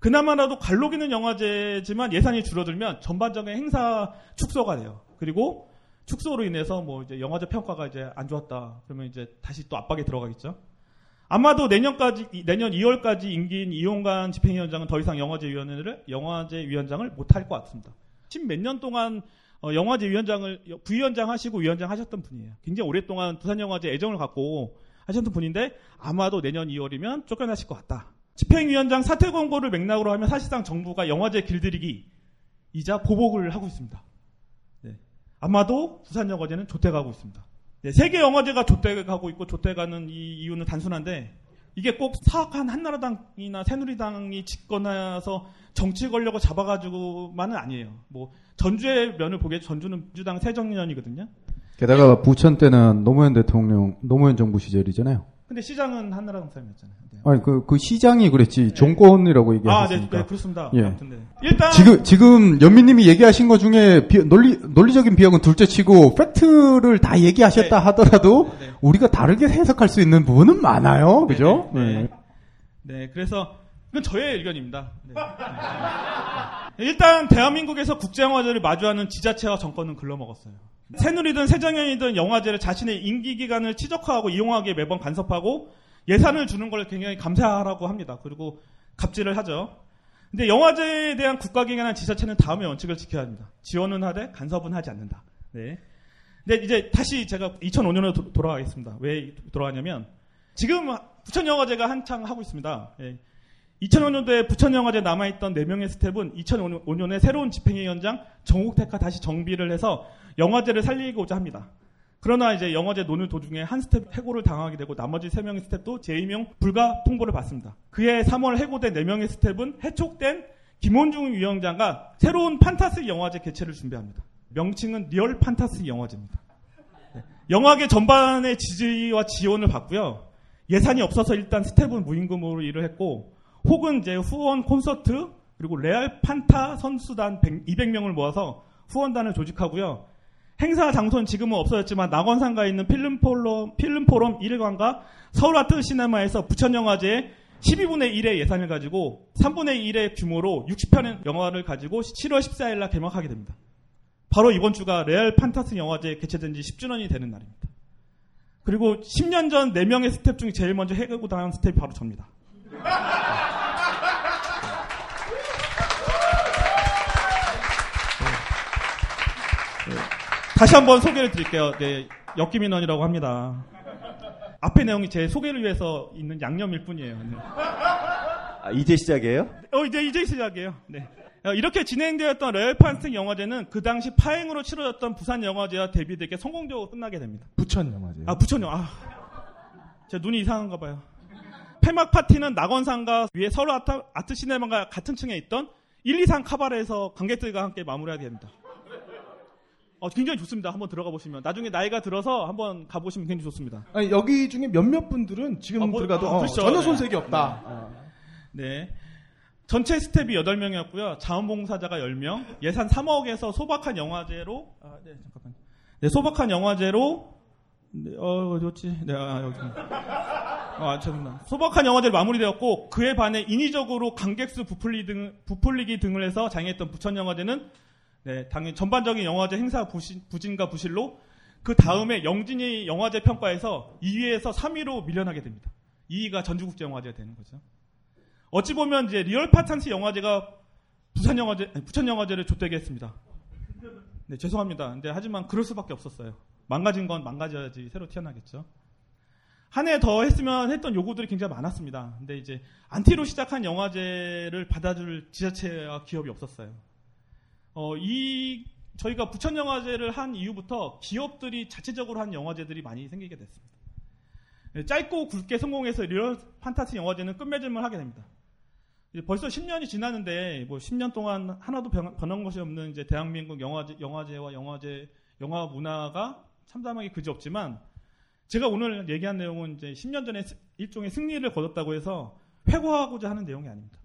그나마라도 관록있는 영화제지만 예산이 줄어들면 전반적인 행사 축소가 돼요. 그리고 축소로 인해서 뭐 이제 영화제 평가가 이제 안 좋았다. 그러면 이제 다시 또 압박이 들어가겠죠. 아마도 내년까지 내년 2월까지 임기인 이용관 집행위원장은 더 이상 영화제 위원회를 영화제 위원장을 못 할 것 같습니다. 십몇 년 동안 어, 영화제 위원장을 부위원장 하시고 위원장 하셨던 분이에요. 굉장히 오랫동안 부산 영화제 애정을 갖고 하셨던 분인데 아마도 내년 2월이면 쫓겨나실 것 같다. 집행위원장 사퇴 권고를 맥락으로 하면 사실상 정부가 영화제 길들이기 이자 보복을 하고 있습니다. 네. 아마도 부산영화제는 조퇴가고 있습니다. 네, 세계 영화제가 조퇴가고 있고 조퇴가는 이 이유는 단순한데 이게 꼭 사악한 한나라당이나 새누리당이 집권해서 정치 권력을 잡아가지고만은 아니에요. 뭐 전주의 면을 보게 전주는 민주당 새정년이거든요. 게다가 부천 때는 노무현 대통령, 노무현 정부 시절이잖아요. 근데 시장은 한나라당 사람이었잖아요. 네. 아니 그, 그 시장이 그랬지 정권이라고 아, 얘기하셨으니까. 네, 네, 그렇습니다. 예. 아무튼 네. 일단 지금 지금 연민님이 얘기하신 것 중에 비- 논리 논리적인 비약은 둘째치고 팩트를 다 얘기하셨다 네. 하더라도 네. 우리가 다르게 해석할 수 있는 부분은 많아요, 그죠? 네. 네, 그래서 이건 저의 의견입니다. 네. 네. 일단 대한민국에서 국제영화제를 마주하는 지자체와 정권은 글러먹었어요. 새누리든 새정연이든 영화제를 자신의 임기 기간을 치적화하고 이용하기에 매번 간섭하고 예산을 주는 걸 굉장히 감사하라고 합니다. 그리고 갑질을 하죠. 근데 영화제에 대한 국가기관이나 지자체는 다음의 원칙을 지켜야 합니다. 지원은 하되 간섭은 하지 않는다. 네. 근데 이제 다시 제가 2005년으로 돌아가겠습니다. 왜 돌아가냐면 지금 부천영화제가 한창 하고 있습니다. 예. 2005년도에 부천영화제 남아있던 4명의 스텝은 2005년에 새로운 집행위원장 정홍택과 다시 정비를 해서 영화제를 살리고자 합니다. 그러나 이제 영화제 논의 도중에 한 스텝 해고를 당하게 되고 나머지 3명의 스텝도 재임용 불가 통보를 받습니다. 그해 3월 해고된 4명의 스텝은 해촉된 김홍준 위원장과 새로운 판타스 영화제 개최를 준비합니다. 명칭은 리얼 판타스 영화제입니다. 네. 영화계 전반의 지지와 지원을 받고요. 예산이 없어서 일단 스텝은 무임금으로 일을 했고 혹은 이제 후원 콘서트 그리고 레알 판타 선수단 100, 200명을 모아서 후원단을 조직하고요. 행사 장소는 지금은 없어졌지만 낙원상가에 있는 필름포럼, 필름포럼 1관과 서울아트 시네마에서 부천영화제에 12분의 1의 예산을 가지고 3분의 1의 규모로 60편의 영화를 가지고 7월 14일 날 개막하게 됩니다. 바로 이번 주가 레알 판타스 영화제 개최된 지 10주년이 되는 날입니다. 그리고 10년 전 4명의 스텝 중에 제일 먼저 해고 당한 스텝이 바로 접니다. 다시 한번 소개를 드릴게요. 네, 역기민원이라고 합니다. 앞에 내용이 제 소개를 위해서 있는 양념일 뿐이에요. 네. 아, 이제 시작이에요? 어, 이제, 이제 시작이에요. 네. 어, 이렇게 진행되었던 레알 판스 영화제는 그 당시 파행으로 치러졌던 부산 영화제와 대비되게 성공적으로 끝나게 됩니다. 부천 영화제. 아, 부천 영화. 아, 제 눈이 이상한가 봐요. 폐막 파티는 낙원상가 위에 서울 아트, 아트 시네마가 같은 층에 있던 1, 2, 3 카바레에서 관객들과 함께 마무리하게 됩니다. 어, 굉장히 좋습니다. 한번 들어가 보시면. 나중에 나이가 들어서 한번 가보시면 굉장히 좋습니다. 아니, 여기 중에 몇몇 분들은 지금 아, 뭐, 들어가도 아, 어, 그렇죠. 전혀 네. 손색이 없다. 어. 네. 전체 스텝이 8명이었고요. 자원봉사자가 10명. 예산 3억에서 소박한 영화제로 아, 네, 잠깐만요. 네, 소박한 영화제로 네, 어, 어디 였지? 네, 아, 여기. 아, 죄송합니다. 소박한 영화제로 마무리되었고 그에 반해 인위적으로 관객수 부풀리 등, 부풀리기 등을 해서 장애했던 부천 영화제는 네, 당연히 전반적인 영화제 행사 부신, 부진과 부실로 그 다음에 영진위 영화제 평가에서 2위에서 3위로 밀려나게 됩니다. 2위가 전주국제영화제가 되는 거죠. 어찌 보면 이제 리얼 판타스 영화제가 부산 영화제, 부천 영화제를 좆되게 했습니다. 네, 죄송합니다. 근데 하지만 그럴 수밖에 없었어요. 망가진 건 망가져야지 새로 태어나겠죠. 한 해 더 했으면 했던 요구들이 굉장히 많았습니다. 근데 이제 안티로 시작한 영화제를 받아줄 지자체와 기업이 없었어요. 어, 이 저희가 부천 영화제를 한 이후부터 기업들이 자체적으로 한 영화제들이 많이 생기게 됐습니다. 네, 짧고 굵게 성공해서 리얼 판타지 영화제는 끝맺음을 하게 됩니다. 벌써 10년이 지났는데 뭐 10년 동안 하나도 변- 변한 것이 없는 이제 대한민국 영화제, 영화제와 영화제 영화 문화가 참담하게 그지 없지만 제가 오늘 얘기한 내용은 이제 10년 전에 스- 일종의 승리를 거뒀다고 해서 회고하고자 하는 내용이 아닙니다.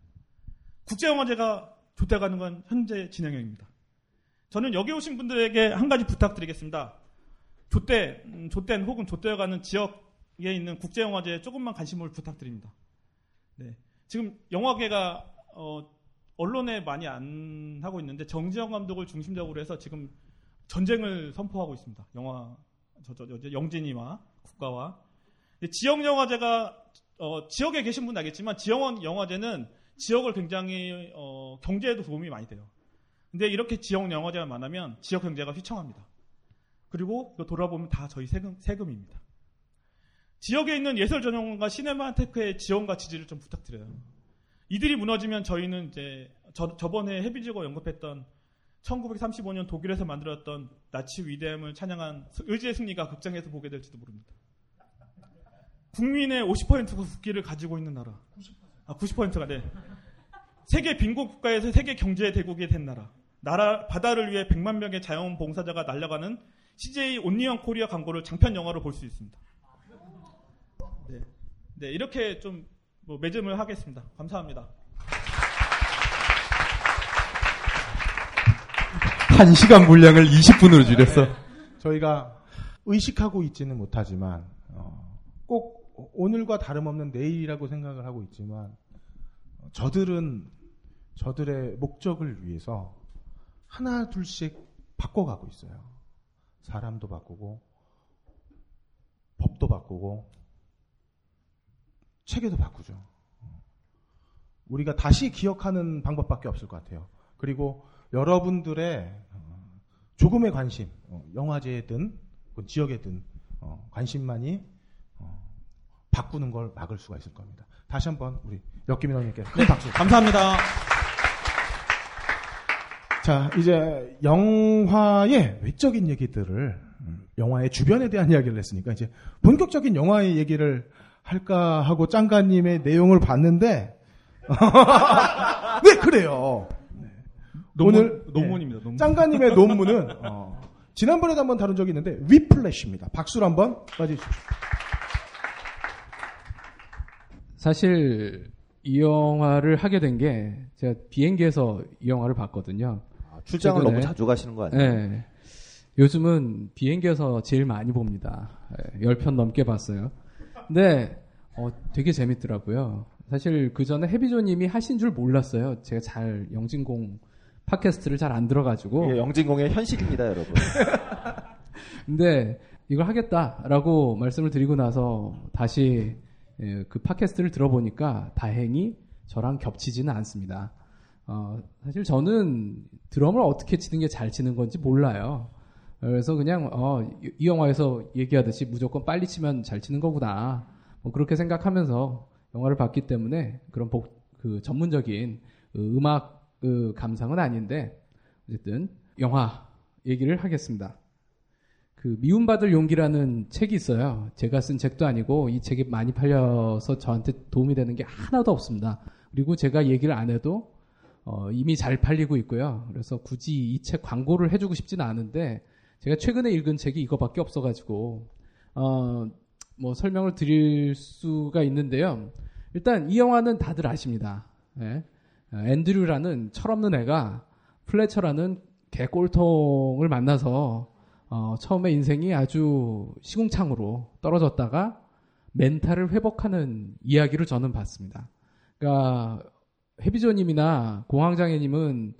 국제영화제가 좆돼가는 건 현재 진행형입니다. 저는 여기 오신 분들에게 한 가지 부탁드리겠습니다. 좆대, 음, 좆된 혹은 좆되어가는 지역에 있는 국제영화제에 조금만 관심을 부탁드립니다. 네. 지금 영화계가 어, 언론에 많이 안 하고 있는데 정지영 감독을 중심적으로 해서 지금 전쟁을 선포하고 있습니다. 영화 저, 저, 저, 영진이와 국가와 지역 영화제가 어, 지역에 계신 분은 알겠지만 지역 영화제는 지역을 굉장히 어, 경제에도 도움이 많이 돼요. 근데 이렇게 지역 영화제가 많으면 지역 경제가 휘청합니다. 그리고 이거 돌아보면 다 저희 세금, 세금입니다. 지역에 있는 예술 전용과 시네마테크의 지원과 지지를 좀 부탁드려요. 이들이 무너지면 저희는 이제 저, 저번에 해비지고 언급했던 1935년 독일에서 만들었던 나치 위대함을 찬양한 의지의 승리가 극장에서 보게 될지도 모릅니다. 국민의 50%가 국기를 가지고 있는 나라. 아, 90%가 네. 세계 빈곤 국가에서 세계 경제 대국이 된 나라. 나라 바다를 위해 100만 명의 자원봉사자가 날려가는 CJ 온리언 코리아 광고를 장편 영화로 볼 수 있습니다. 네, 네 이렇게 좀 뭐 매점을 하겠습니다. 감사합니다. 한 시간 분량을 20분으로 줄였어. 저희가 의식하고 있지는 못하지만 어, 꼭 오늘과 다름없는 내일이라고 생각을 하고 있지만 어, 저들은 저들의 목적을 위해서 하나 둘씩 바꿔가고 있어요. 사람도 바꾸고 법도 바꾸고 체계도 바꾸죠. 어. 우리가 다시 기억하는 방법밖에 없을 것 같아요. 그리고 여러분들의 어, 조금의 관심, 어, 영화제든 지역에든 어, 관심만이 어, 바꾸는 걸 막을 수가 있을 겁니다. 다시 한번 우리 역기민 원님께 큰 박수. 감사합니다. 자, 이제 영화의 외적인 얘기들을 음, 영화의 주변에 대한 이야기를 했으니까 이제 본격적인 영화의 얘기를 할까 하고 짱가님의 내용을 봤는데 네 그래요. 논문, 오늘 논문입니다. 논문. 짱가님의 논문은 어, 지난번에도 한번 다룬 적이 있는데 위플래시입니다. 박수로 한번 맞으십시오. 사실 이 영화를 하게 된 게 제가 비행기에서 이 영화를 봤거든요. 출장을 최근에. 너무 자주 가시는 거 아니에요? 네. 요즘은 비행기에서 제일 많이 봅니다. 네, 10편 넘게 봤어요. 근데 어, 되게 재밌더라고요. 사실 그 전에 해비조님이 하신 줄 몰랐어요. 제가 잘 영진공 팟캐스트를 잘 안 들어가지고 이게 영진공의 현실입니다, 여러분. 근데 이걸 하겠다라고 말씀을 드리고 나서 다시 예, 그 팟캐스트를 들어보니까 다행히 저랑 겹치지는 않습니다. 어, 사실 저는 드럼을 어떻게 치는 게 잘 치는 건지 몰라요. 그래서 그냥 어, 이- 이 영화에서 얘기하듯이 무조건 빨리 치면 잘 치는 거구나. 뭐 그렇게 생각하면서 영화를 봤기 때문에 그런 복- 그 전문적인 그 음악 그 감상은 아닌데 어쨌든 영화 얘기를 하겠습니다. 그 미움받을 용기라는 책이 있어요. 제가 쓴 책도 아니고 이 책이 많이 팔려서 저한테 도움이 되는 게 하나도 없습니다. 그리고 제가 얘기를 안 해도 어, 이미 잘 팔리고 있고요. 그래서 굳이 이 책 광고를 해주고 싶지는 않은데 제가 최근에 읽은 책이 이거밖에 없어가지고 어, 뭐 설명을 드릴 수가 있는데요. 일단 이 영화는 다들 아십니다. 예. 어, 앤드류라는 철없는 애가 플래처라는 개꼴통을 만나서 어, 처음에 인생이 아주 시궁창으로 떨어졌다가 멘탈을 회복하는 이야기로 저는 봤습니다. 그러니까 해비조님이나 공황장애님은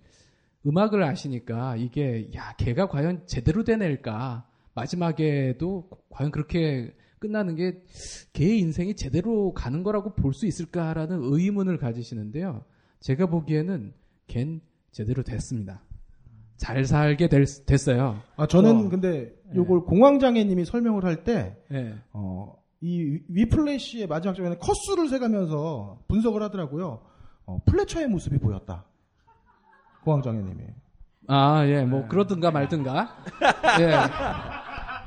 음악을 아시니까 이게 야 걔가 과연 제대로 된 애일까 마지막에도 과연 그렇게 끝나는 게 걔의 인생이 제대로 가는 거라고 볼 수 있을까라는 의문을 가지시는데요. 제가 보기에는 걘 제대로 됐습니다. 잘 살게 될- 됐어요. 아, 저는 어, 근데 요걸 공황장애님이 설명을 할 때, 예. 어, 이 위플래시의 마지막 장면에 컷수를 세가면서 분석을 하더라고요. 어, 플래처의 모습이 보였다. 공황장애님이. 아, 예, 뭐, 그러든가 말든가. 예.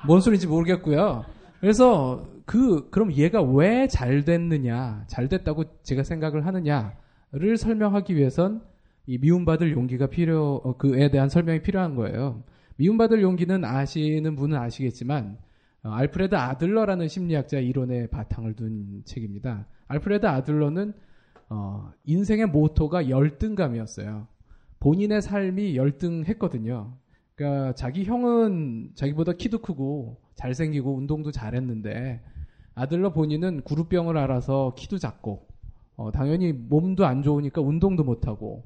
뭔 소리인지 모르겠고요. 그래서, 그, 그럼 얘가 왜 잘 됐느냐, 잘 됐다고 제가 생각을 하느냐를 설명하기 위해선 이 미움받을 용기가 필요, 어, 그에 대한 설명이 필요한 거예요. 미움받을 용기는 아시는 분은 아시겠지만, 어, 알프레드 아들러라는 심리학자 이론에 바탕을 둔 책입니다. 알프레드 아들러는, 어, 인생의 모토가 열등감이었어요. 본인의 삶이 열등했거든요. 그러니까 자기 형은 자기보다 키도 크고 잘생기고 운동도 잘했는데 아들러 본인은 구루병을 알아서 키도 작고 어, 당연히 몸도 안 좋으니까 운동도 못하고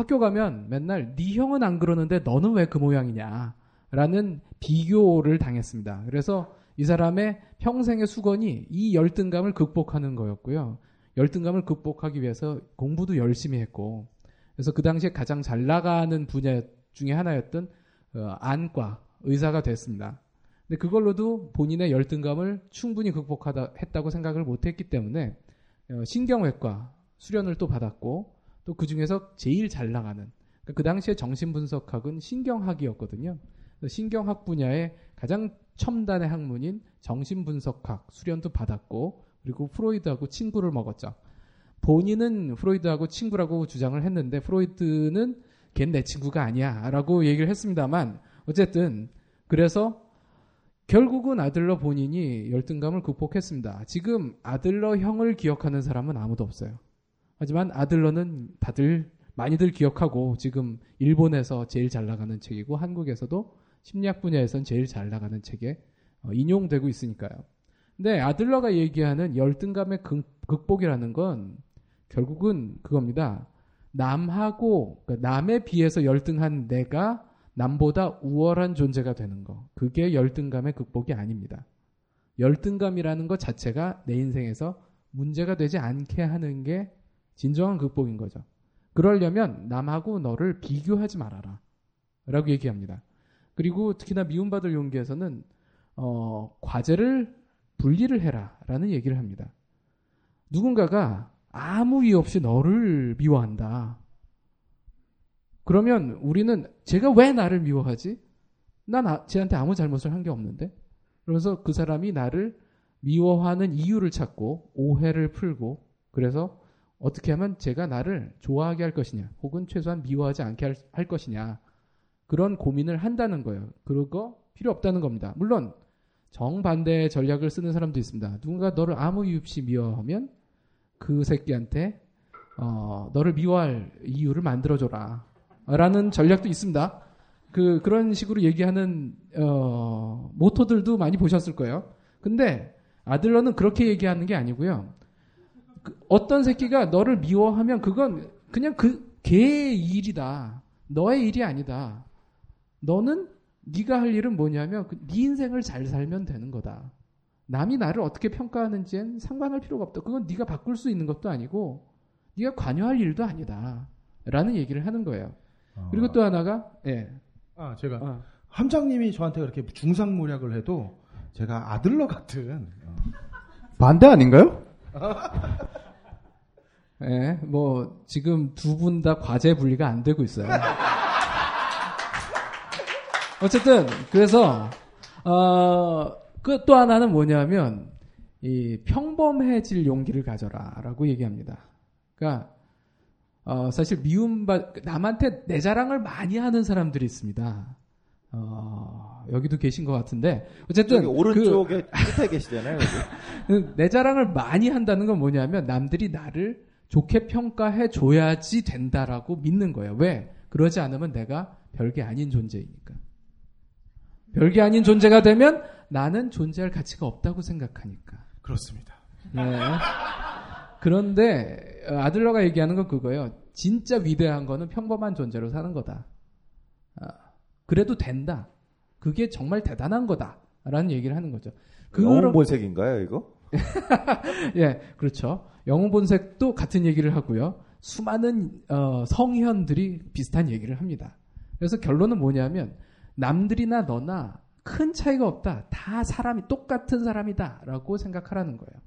학교 가면 맨날 네 형은 안 그러는데 너는 왜 그 모양이냐 라는 비교를 당했습니다. 그래서 이 사람의 평생의 수건이 이 열등감을 극복하는 거였고요. 열등감을 극복하기 위해서 공부도 열심히 했고 그래서 그 당시에 가장 잘 나가는 분야 중에 하나였던 어, 안과 의사가 됐습니다. 근데 그걸로도 본인의 열등감을 충분히 극복하다 했다고 생각을 못했기 때문에 어, 신경외과 수련을 또 받았고 또 그 중에서 제일 잘 나가는 그러니까 그 당시에 정신분석학은 신경학이었거든요. 신경학 분야의 가장 첨단의 학문인 정신분석학 수련도 받았고 그리고 프로이드하고 친구를 먹었죠. 본인은 프로이드하고 친구라고 주장을 했는데 프로이드는 걘 내 친구가 아니야라고 얘기를 했습니다만 어쨌든 그래서 결국은 아들러 본인이 열등감을 극복했습니다. 지금 아들러 형을 기억하는 사람은 아무도 없어요. 하지만 아들러는 다들 많이들 기억하고 지금 일본에서 제일 잘 나가는 책이고 한국에서도 심리학 분야에선 제일 잘 나가는 책에 어, 인용되고 있으니까요. 근데 아들러가 얘기하는 열등감의 극, 극복이라는 건 결국은 그겁니다. 남하고 그러니까 남에 비해서 열등한 내가 남보다 우월한 존재가 되는 거. 그게 열등감의 극복이 아닙니다. 열등감이라는 것 자체가 내 인생에서 문제가 되지 않게 하는 게 진정한 극복인 거죠. 그러려면 남하고 너를 비교하지 말아라. 라고 얘기합니다. 그리고 특히나 미움받을 용기에서는 어, 과제를 분리를 해라. 라는 얘기를 합니다. 누군가가 아무 이유 없이 너를 미워한다. 그러면 우리는 제가 왜 나를 미워하지? 난 아- 쟤한테 아무 잘못을 한 게 없는데? 그러면서 그 사람이 나를 미워하는 이유를 찾고 오해를 풀고 그래서 어떻게 하면 제가 나를 좋아하게 할 것이냐 혹은 최소한 미워하지 않게 할, 할 것이냐 그런 고민을 한다는 거예요. 그거 필요 없다는 겁니다. 물론 정반대의 전략을 쓰는 사람도 있습니다. 누군가 너를 아무 이유 없이 미워하면 그 새끼한테 어, 너를 미워할 이유를 만들어줘라. 라는 전략도 있습니다. 그, 그런 식으로 얘기하는, 어, 모토들도 많이 보셨을 거예요. 근데 아들러는 그렇게 얘기하는 게 아니고요. 그 어떤 새끼가 너를 미워하면 그건 그냥 그, 걔의 일이다. 너의 일이 아니다. 너는 네가 할 일은 뭐냐면 그네 인생을 잘 살면 되는 거다. 남이 나를 어떻게 평가하는지엔 상관할 필요가 없다. 그건 네가 바꿀 수 있는 것도 아니고 네가 관여할 일도 아니다. 라는 얘기를 하는 거예요. 그리고 또 하나가 예. 아, 제가 어. 함장님이 저한테 그렇게 중상모략을 해도 제가 아들러 같은 어, 반대 아닌가요? 예, 뭐 지금 두 분 다 과제 분리가 안 되고 있어요. 어쨌든 그래서 어 그 또 하나는 뭐냐면 이 평범해질 용기를 가져라 라고 얘기합니다. 그러니까 어, 사실 미움받 남한테 내 자랑을 많이 하는 사람들이 있습니다. 어, 여기도 계신 것 같은데 어쨌든 오른쪽에 끝에 계시잖아요. 그, 내 자랑을 많이 한다는 건 뭐냐면 남들이 나를 좋게 평가해 줘야지 된다라고 믿는 거예요. 왜? 그러지 않으면 내가 별게 아닌 존재이니까. 별게 아닌 존재가 되면 나는 존재할 가치가 없다고 생각하니까. 그렇습니다. 네. 그런데 어, 아들러가 얘기하는 건 그거예요. 진짜 위대한 거는 평범한 존재로 사는 거다. 아, 그래도 된다. 그게 정말 대단한 거다. 라는 얘기를 하는 거죠. 영웅 본색인가요, 이거? 예, 그렇죠. 영웅 본색도 같은 얘기를 하고요. 수많은 어, 성현들이 비슷한 얘기를 합니다. 그래서 결론은 뭐냐면 남들이나 너나 큰 차이가 없다. 다 사람이 똑같은 사람이다라고 생각하라는 거예요.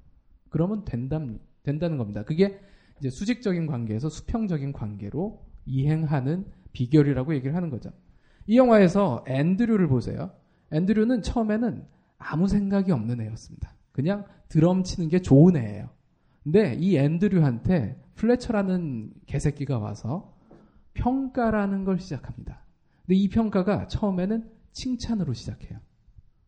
그러면 된다, 된다는 겁니다. 그게 이제 수직적인 관계에서 수평적인 관계로 이행하는 비결이라고 얘기를 하는 거죠. 이 영화에서 앤드류를 보세요. 앤드류는 처음에는 아무 생각이 없는 애였습니다. 그냥 드럼 치는 게 좋은 애예요. 근데 이 앤드류한테 플래처라는 개새끼가 와서 평가라는 걸 시작합니다. 근데 이 평가가 처음에는 칭찬으로 시작해요.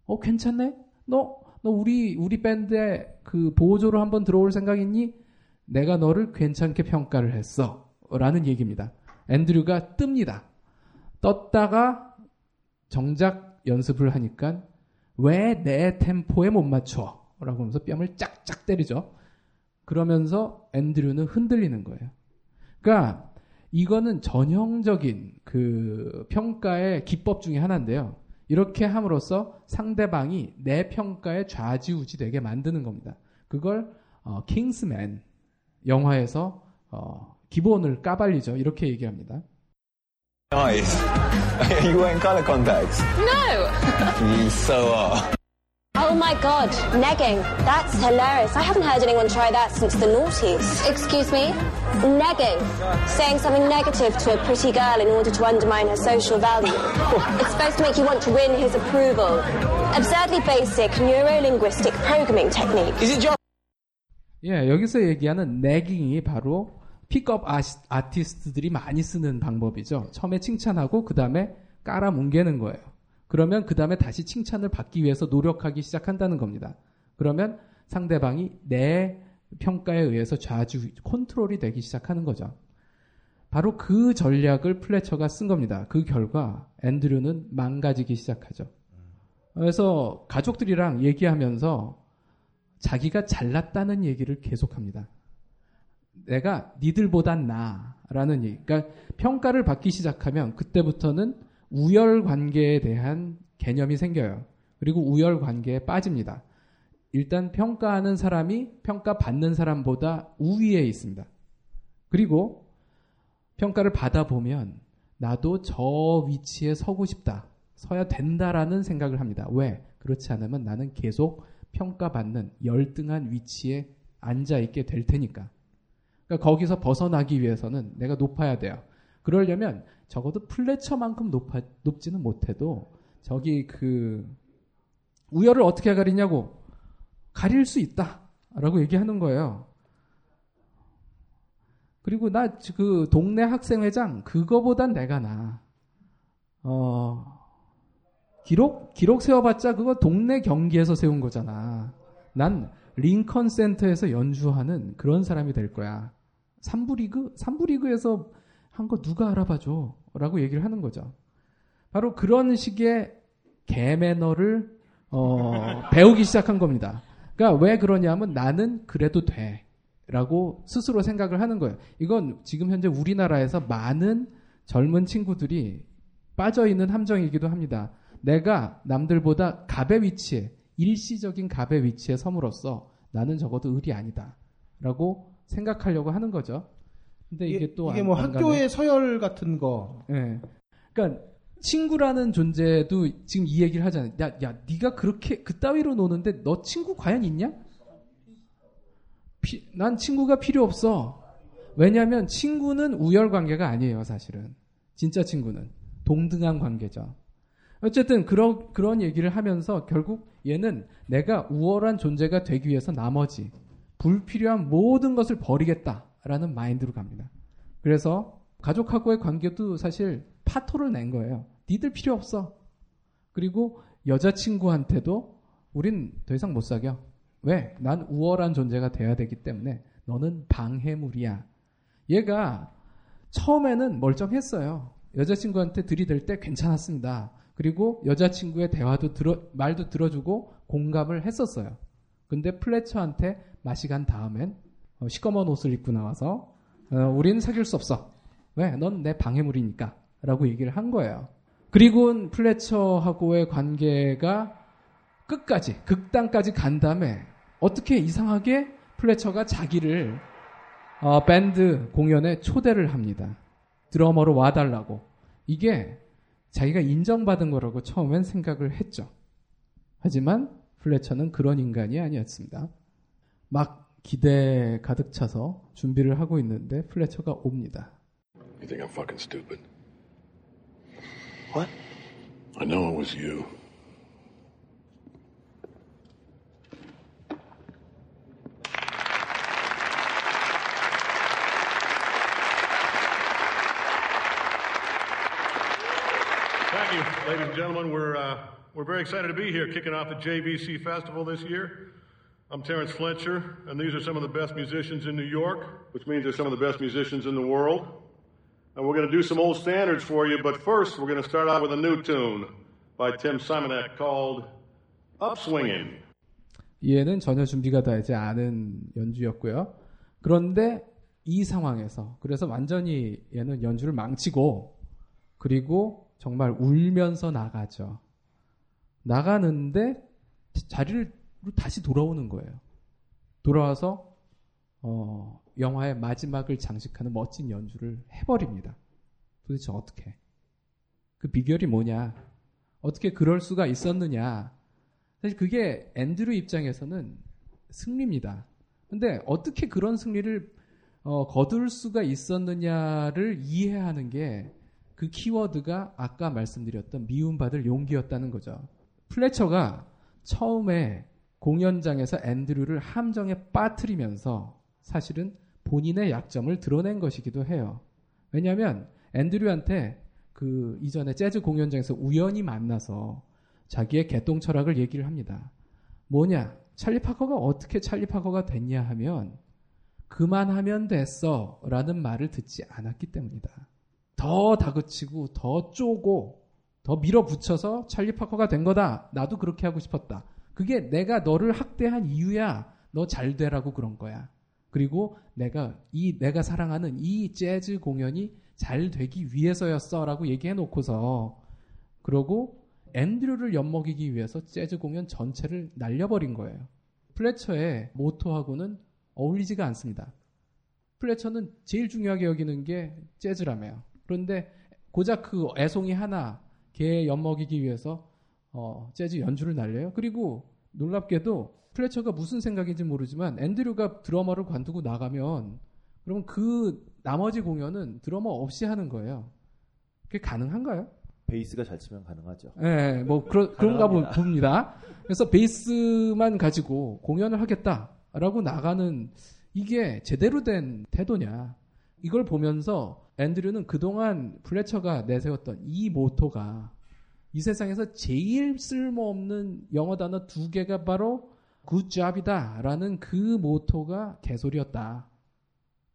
어, 괜찮네? 너, 너 우리, 우리 밴드에 그 보조로 한번 들어올 생각 있니? 내가 너를 괜찮게 평가를 했어. 라는 얘기입니다. 앤드류가 뜹니다. 떴다가 정작 연습을 하니까 왜 내 템포에 못 맞춰? 라고 하면서 뺨을 짝짝 때리죠. 그러면서 앤드류는 흔들리는 거예요. 그러니까 이거는 전형적인 그 평가의 기법 중에 하나인데요. 이렇게 함으로써 상대방이 내 평가에 좌지우지 되게 만드는 겁니다. 그걸 어, 킹스맨 영화에서 어, 기본을 까발리죠. 이렇게 얘기합니다. Nice. Are you wearing colour contacts? No! You so are. Oh my god, negging. That's hilarious. I haven't heard anyone try that since the noughties. Excuse me? Negging. Saying something negative to a pretty girl in order to undermine her social value. it's supposed to make you want to win his approval. Absurdly basic neuro-linguistic programming technique. Is it just 예, 여기서 얘기하는 negging이 바로 픽업 아티스트들이 많이 쓰는 방법이죠. 처음에 칭찬하고 그 다음에 깔아 뭉개는 거예요. 그러면 그 다음에 다시 칭찬을 받기 위해서 노력하기 시작한다는 겁니다. 그러면 상대방이 내 평가에 의해서 좌주 컨트롤이 되기 시작하는 거죠. 바로 그 전략을 플래처가 쓴 겁니다. 그 결과 앤드류는 망가지기 시작하죠. 그래서 가족들이랑 얘기하면서 자기가 잘났다는 얘기를 계속합니다. 내가 니들보단 나라는 얘기. 그러니까 평가를 받기 시작하면 그때부터는 우열 관계에 대한 개념이 생겨요. 그리고 우열 관계에 빠집니다. 일단 평가하는 사람이 평가받는 사람보다 우위에 있습니다. 그리고 평가를 받아보면 나도 저 위치에 서고 싶다. 서야 된다라는 생각을 합니다. 왜? 그렇지 않으면 나는 계속 평가받는 열등한 위치에 앉아 있게 될 테니까. 그러니까 거기서 벗어나기 위해서는 내가 높아야 돼요. 그러려면 적어도 플래처만큼 높아, 높지는 못해도 저기 그 우열을 어떻게 가리냐고 가릴 수 있다라고 얘기하는 거예요. 그리고 나 그 동네 학생회장 그거보단 내가 나. 어 기록 기록 세워봤자 그거 동네 경기에서 세운 거잖아. 난 링컨 센터에서 연주하는 그런 사람이 될 거야. 3부 리그 3부 리그에서 한 거 누가 알아봐줘? 라고 얘기를 하는 거죠. 바로 그런 식의 개매너를 어, 배우기 시작한 겁니다. 그러니까 왜 그러냐면 나는 그래도 돼. 라고 스스로 생각을 하는 거예요. 이건 지금 현재 우리나라에서 많은 젊은 친구들이 빠져 있는 함정이기도 합니다. 내가 남들보다 갑의 위치에 일시적인 갑의 위치에 섬으로써 나는 적어도 을이 아니다 라고 생각하려고 하는 거죠. 근데 이게, 또 이게 안- 뭐 안. 학교의 서열 같은 거. 예. 그러니까 친구라는 존재도 지금 이 얘기를 하잖아요. 야, 야, 네가 그렇게 그따위로 노는데 너 친구 과연 있냐? 피- 난 친구가 필요 없어. 왜냐하면 친구는 우열 관계가 아니에요, 사실은. 진짜 친구는 동등한 관계죠. 어쨌든 그런 그런 얘기를 하면서 결국 얘는 내가 우월한 존재가 되기 위해서 나머지 불필요한 모든 것을 버리겠다라는 마인드로 갑니다. 그래서 가족하고의 관계도 사실 파토를 낸 거예요. 니들 필요 없어. 그리고 여자친구한테도 우린 더 이상 못 사겨. 왜? 난 우월한 존재가 돼야 되기 때문에 너는 방해물이야. 얘가 처음에는 멀쩡했어요. 여자친구한테 들이댈 때 괜찮았습니다. 그리고 여자친구의 대화도 들어, 말도 들어주고 공감을 했었어요. 근데 플래처한테 맛이 간 다음엔 어, 시꺼먼 옷을 입고 나와서 어, 우린 사귈 수 없어. 왜? 넌 내 방해물이니까. 라고 얘기를 한 거예요. 그리고 플래처하고의 관계가 끝까지, 극단까지 간 다음에 어떻게 이상하게 플래처가 자기를 어, 밴드 공연에 초대를 합니다. 드러머로 와달라고. 이게 자기가 인정받은 거라고 처음엔 생각을 했죠. 하지만 플래처는 그런 인간이 아니었습니다. 막 기대 가득 차서 준비를 하고 있는데 플래처가 옵니다. You think I'm fucking stupid? What? I know it was you. Thank you, ladies and gentlemen. We're uh, we're very excited to be here, kicking off the JVC Festival this year. I'm Terrence Fletcher, and these are some of the best musicians in New York, which means they're some of the best musicians in the world. And we're going to do some old standards for you, but first we're going to start out with a new tune by Tim Simonek called "Upswinging." 얘는 전혀 준비가 되지 않은 연주였고요. 그런데 이 상황에서 그래서 완전히 얘는 연주를 망치고 그리고 정말 울면서 나가죠. 나가는데 자리를 다시 돌아오는 거예요. 돌아와서 어, 영화의 마지막을 장식하는 멋진 연주를 해버립니다. 도대체 어떻게? 그 비결이 뭐냐? 어떻게 그럴 수가 있었느냐? 사실 그게 앤드류 입장에서는 승리입니다. 근데 어떻게 그런 승리를 어, 거둘 수가 있었느냐를 이해하는 게 그 키워드가 아까 말씀드렸던 미움받을 용기였다는 거죠. 플래처가 처음에 공연장에서 앤드류를 함정에 빠뜨리면서 사실은 본인의 약점을 드러낸 것이기도 해요. 왜냐하면 앤드류한테 그 이전에 재즈 공연장에서 우연히 만나서 자기의 개똥 철학을 얘기를 합니다. 뭐냐? 찰리 파커가 어떻게 찰리 파커가 됐냐 하면 그만하면 됐어 라는 말을 듣지 않았기 때문이다. 더 다그치고 더 쪼고 더 밀어붙여서 찰리 파커가 된 거다. 나도 그렇게 하고 싶었다. 그게 내가 너를 학대한 이유야. 너 잘 되라고 그런 거야. 그리고 내가 이 내가 사랑하는 이 재즈 공연이 잘 되기 위해서였어라고 얘기해 놓고서 그러고 앤드류를 엿먹이기 위해서 재즈 공연 전체를 날려버린 거예요. 플래처의 모토하고는 어울리지가 않습니다. 플래처는 제일 중요하게 여기는 게 재즈라며요. 그런데 고작 그 애송이 하나 걔 엿먹이기 위해서 어, 재즈 연주를 날려요. 그리고 놀랍게도 플래처가 무슨 생각인지 모르지만 앤드류가 드러머를 관두고 나가면 그러면 그 나머지 공연은 드러머 없이 하는 거예요. 그게 가능한가요? 베이스가 잘 치면 가능하죠. 네, 뭐 그러, 그런가 보- 봅니다. 그래서 베이스만 가지고 공연을 하겠다라고 나가는 이게 제대로 된 태도냐? 이걸 보면서 앤드류는 그동안 플래처가 내세웠던 이 모토가 이 세상에서 제일 쓸모없는 영어 단어 두 개가 바로 굿잡이다 라는 그 모토가 개소리였다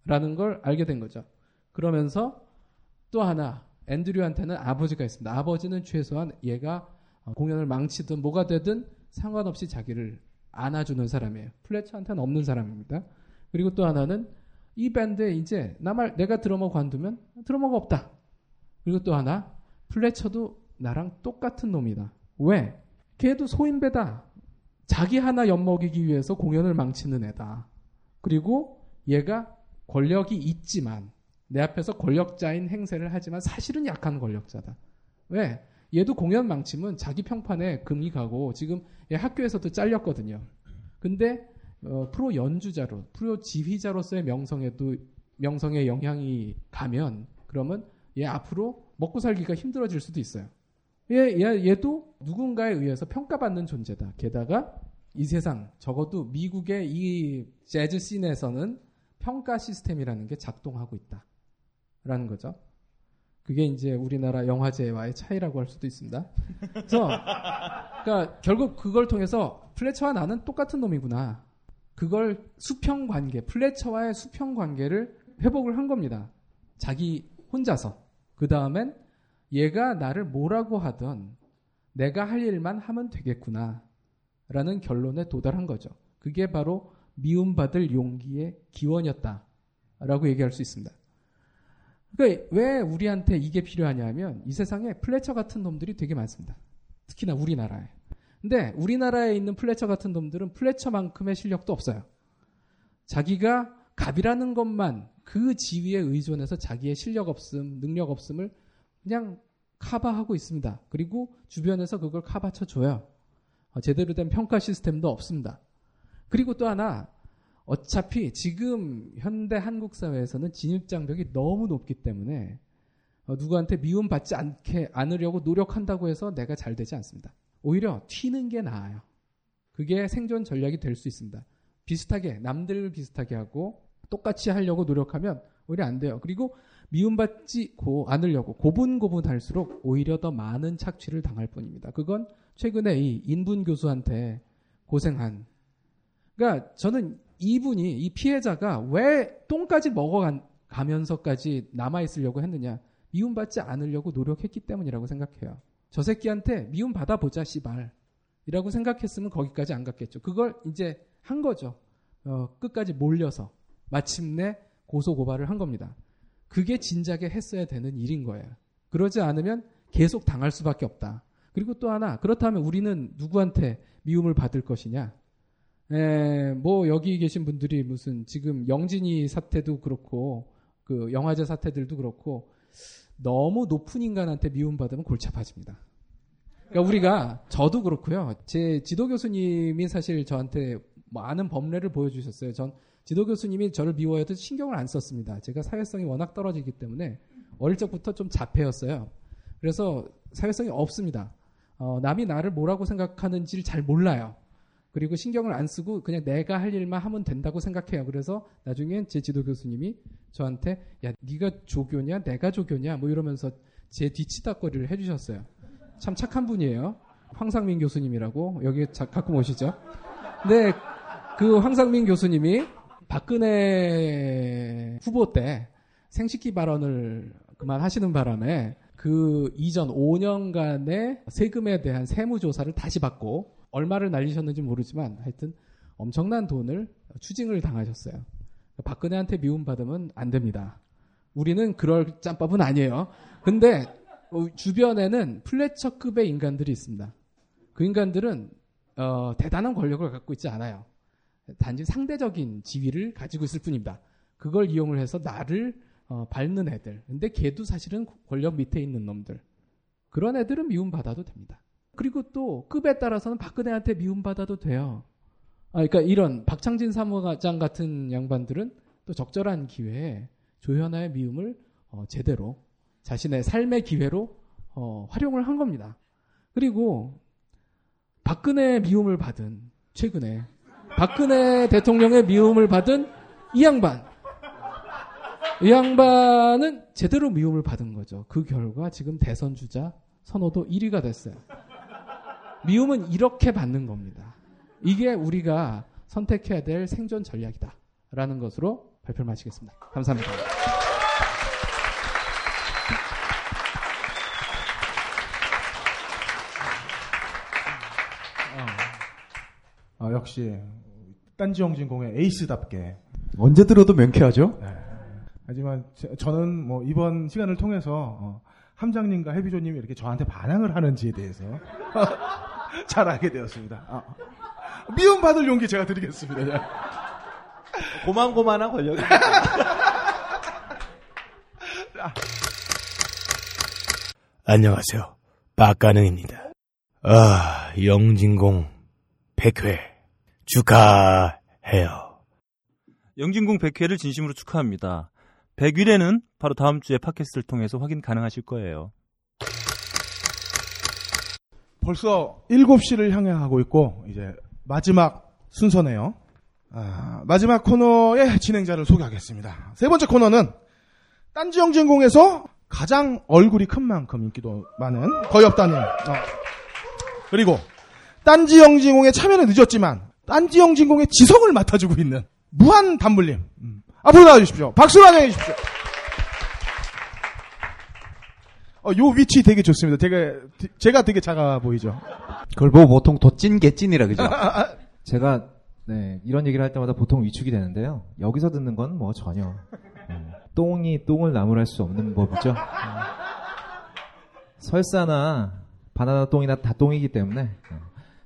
라는 걸 알게 된 거죠. 그러면서 또 하나 앤드류한테는 아버지가 있습니다. 아버지는 최소한 얘가 어, 공연을 망치든 뭐가 되든 상관없이 자기를 안아주는 사람이에요. 플래처한테는 없는 사람입니다. 그리고 또 하나는 이 밴드에 이제 나말 내가 드러머 관두면 드러머가 없다. 그리고 또 하나 플래처도 나랑 똑같은 놈이다. 왜? 걔도 소인배다. 자기 하나 엿먹이기 위해서 공연을 망치는 애다. 그리고 얘가 권력이 있지만 내 앞에서 권력자인 행세를 하지만 사실은 약한 권력자다. 왜? 얘도 공연 망치면 자기 평판에 금이 가고 지금 얘 학교에서도 잘렸거든요. 근데 어, 프로 연주자로, 프로 지휘자로서의 명성에도 명성에 영향이 가면 그러면 얘 앞으로 먹고 살기가 힘들어질 수도 있어요. 얘, 얘, 얘도 누군가에 의해서 평가받는 존재다. 게다가 이 세상 적어도 미국의 이 재즈 씬에서는 평가 시스템이라는 게 작동하고 있다 라는 거죠. 그게 이제 우리나라 영화제와의 차이라고 할 수도 있습니다. 그래서 그러니까 결국 그걸 통해서 플래처와 나는 똑같은 놈이구나. 그걸 수평 관계, 플래처와의 수평 관계를 회복을 한 겁니다. 자기 혼자서. 그 다음엔 얘가 나를 뭐라고 하던 내가 할 일만 하면 되겠구나. 라는 결론에 도달한 거죠. 그게 바로 미움받을 용기의 기원이었다. 라고 얘기할 수 있습니다. 그러니까 왜 우리한테 이게 필요하냐면 이 세상에 플레처 같은 놈들이 되게 많습니다. 특히나 우리나라에. 근데 우리나라에 있는 플레처 같은 놈들은 플레처만큼의 실력도 없어요. 자기가 갑이라는 것만 그 지위에 의존해서 자기의 실력 없음, 능력 없음을 그냥 카바하고 있습니다. 그리고 주변에서 그걸 카바쳐 줘요. 어, 제대로 된 평가 시스템도 없습니다. 그리고 또 하나 어차피 지금 현대 한국 사회에서는 진입 장벽이 너무 높기 때문에 어, 누구한테 미움받지 않게 않으려고 노력한다고 해서 내가 잘 되지 않습니다. 오히려 튀는 게 나아요. 그게 생존 전략이 될 수 있습니다. 비슷하게 남들 비슷하게 하고 똑같이 하려고 노력하면 오히려 안 돼요. 그리고 미움받지 않으려고 고분고분할수록 오히려 더 많은 착취를 당할 뿐입니다. 그건 최근에 이 인분 교수한테 고생한. 그러니까 저는 이분이 이 피해자가 왜 똥까지 먹어가면서까지 남아 있으려고 했느냐? 미움받지 않으려고 노력했기 때문이라고 생각해요. 저 새끼한테 미움 받아보자 씨발. 이라고 생각했으면 거기까지 안 갔겠죠. 그걸 이제 한 거죠. 어, 끝까지 몰려서 마침내 고소 고발을 한 겁니다. 그게 진작에 했어야 되는 일인 거예요. 그러지 않으면 계속 당할 수밖에 없다. 그리고 또 하나 그렇다면 우리는 누구한테 미움을 받을 것이냐? 에, 뭐 여기 계신 분들이 무슨 지금 영진이 사태도 그렇고 그 영화제 사태들도 그렇고 너무 높은 인간한테 미움받으면 골치 아파집니다. 그러니까 우리가 저도 그렇고요. 제 지도 교수님이 사실 저한테 많은 법례를 보여주셨어요. 전 지도 교수님이 저를 미워해도 신경을 안 썼습니다. 제가 사회성이 워낙 떨어지기 때문에 어릴 적부터 좀 자폐였어요. 그래서 사회성이 없습니다. 어, 남이 나를 뭐라고 생각하는지를 잘 몰라요. 그리고 신경을 안 쓰고 그냥 내가 할 일만 하면 된다고 생각해요. 그래서 나중엔 제 지도 교수님이 저한테 야 네가 조교냐 내가 조교냐 뭐 이러면서 제 뒤치다거리를 해주셨어요. 참 착한 분이에요. 황상민 교수님이라고 여기 가끔 오시죠. 근데 그 황상민 교수님이 박근혜 후보 때 생식기 발언을 그만하시는 바람에 그 이전 5년간의 세금에 대한 세무조사를 다시 받고 얼마를 날리셨는지 모르지만 하여튼 엄청난 돈을 추징을 당하셨어요. 박근혜한테 미움받으면 안 됩니다. 우리는 그럴 짬밥은 아니에요. 근데 주변에는 플래처급의 인간들이 있습니다. 그 인간들은 어, 대단한 권력을 갖고 있지 않아요. 단지 상대적인 지위를 가지고 있을 뿐입니다. 그걸 이용을 해서 나를 어, 밟는 애들. 근데 걔도 사실은 권력 밑에 있는 놈들. 그런 애들은 미움받아도 됩니다. 그리고 또 급에 따라서는 박근혜한테 미움받아도 돼요. 아, 그러니까 이런 박창진 사무장 같은 양반들은 또 적절한 기회에 조현아의 미움을 어, 제대로 자신의 삶의 기회로 어, 활용을 한 겁니다. 그리고 박근혜 미움을 받은 최근에 박근혜 대통령의 미움을 받은 이 양반 이 양반은 제대로 미움을 받은 거죠. 그 결과 지금 대선 주자 선호도 1위가 됐어요. 미움은 이렇게 받는 겁니다. 이게 우리가 선택해야 될 생존 전략이다. 라는 것으로 발표를 마치겠습니다. 감사합니다. 어, 역시 딴지영진공의 에이스답게 언제 들어도 명쾌하죠? 네. 하지만 저, 는 뭐 이번 시간을 통해서 어, 함장님과 해비조님이 이렇게 저한테 반항을 하는지에 대해서 잘 알게 되었습니다. 아. 미움받을 용기 제가 드리겠습니다. 고만고만한 권력이. 안녕하세요. 박가능입니다. 아, 영진공 100회 축하해요. 영진공 100회를 진심으로 축하합니다. 100일에는 바로 다음 주에 팟캐스트를 통해서 확인 가능하실 거예요. 벌써 7시를 향해 가고 있고 이제 마지막 순서네요. 아, 마지막 코너의 진행자를 소개하겠습니다. 세 번째 코너는 딴지 영진공에서 가장 얼굴이 큰 만큼 인기도 많은 거의 없다는 어. 그리고 딴지 영진공에 참여는 늦었지만 딴지영 진공의 지성을 맡아주고 있는 무한 단물님 음. 앞으로 나와주십시오. 박수로 환영해 주십시오. 어, 요 위치 되게 좋습니다. 되게 제가 되게 작아 보이죠. 그걸 보고 보통 도찐 개찐이라 그죠? 제가 네, 이런 얘기를 할 때마다 보통 위축이 되는데요. 여기서 듣는 건 뭐 전혀 음, 똥이 똥을 나무랄 수 없는 법이죠. 음, 설사나 바나나 똥이나 다 똥이기 때문에 어,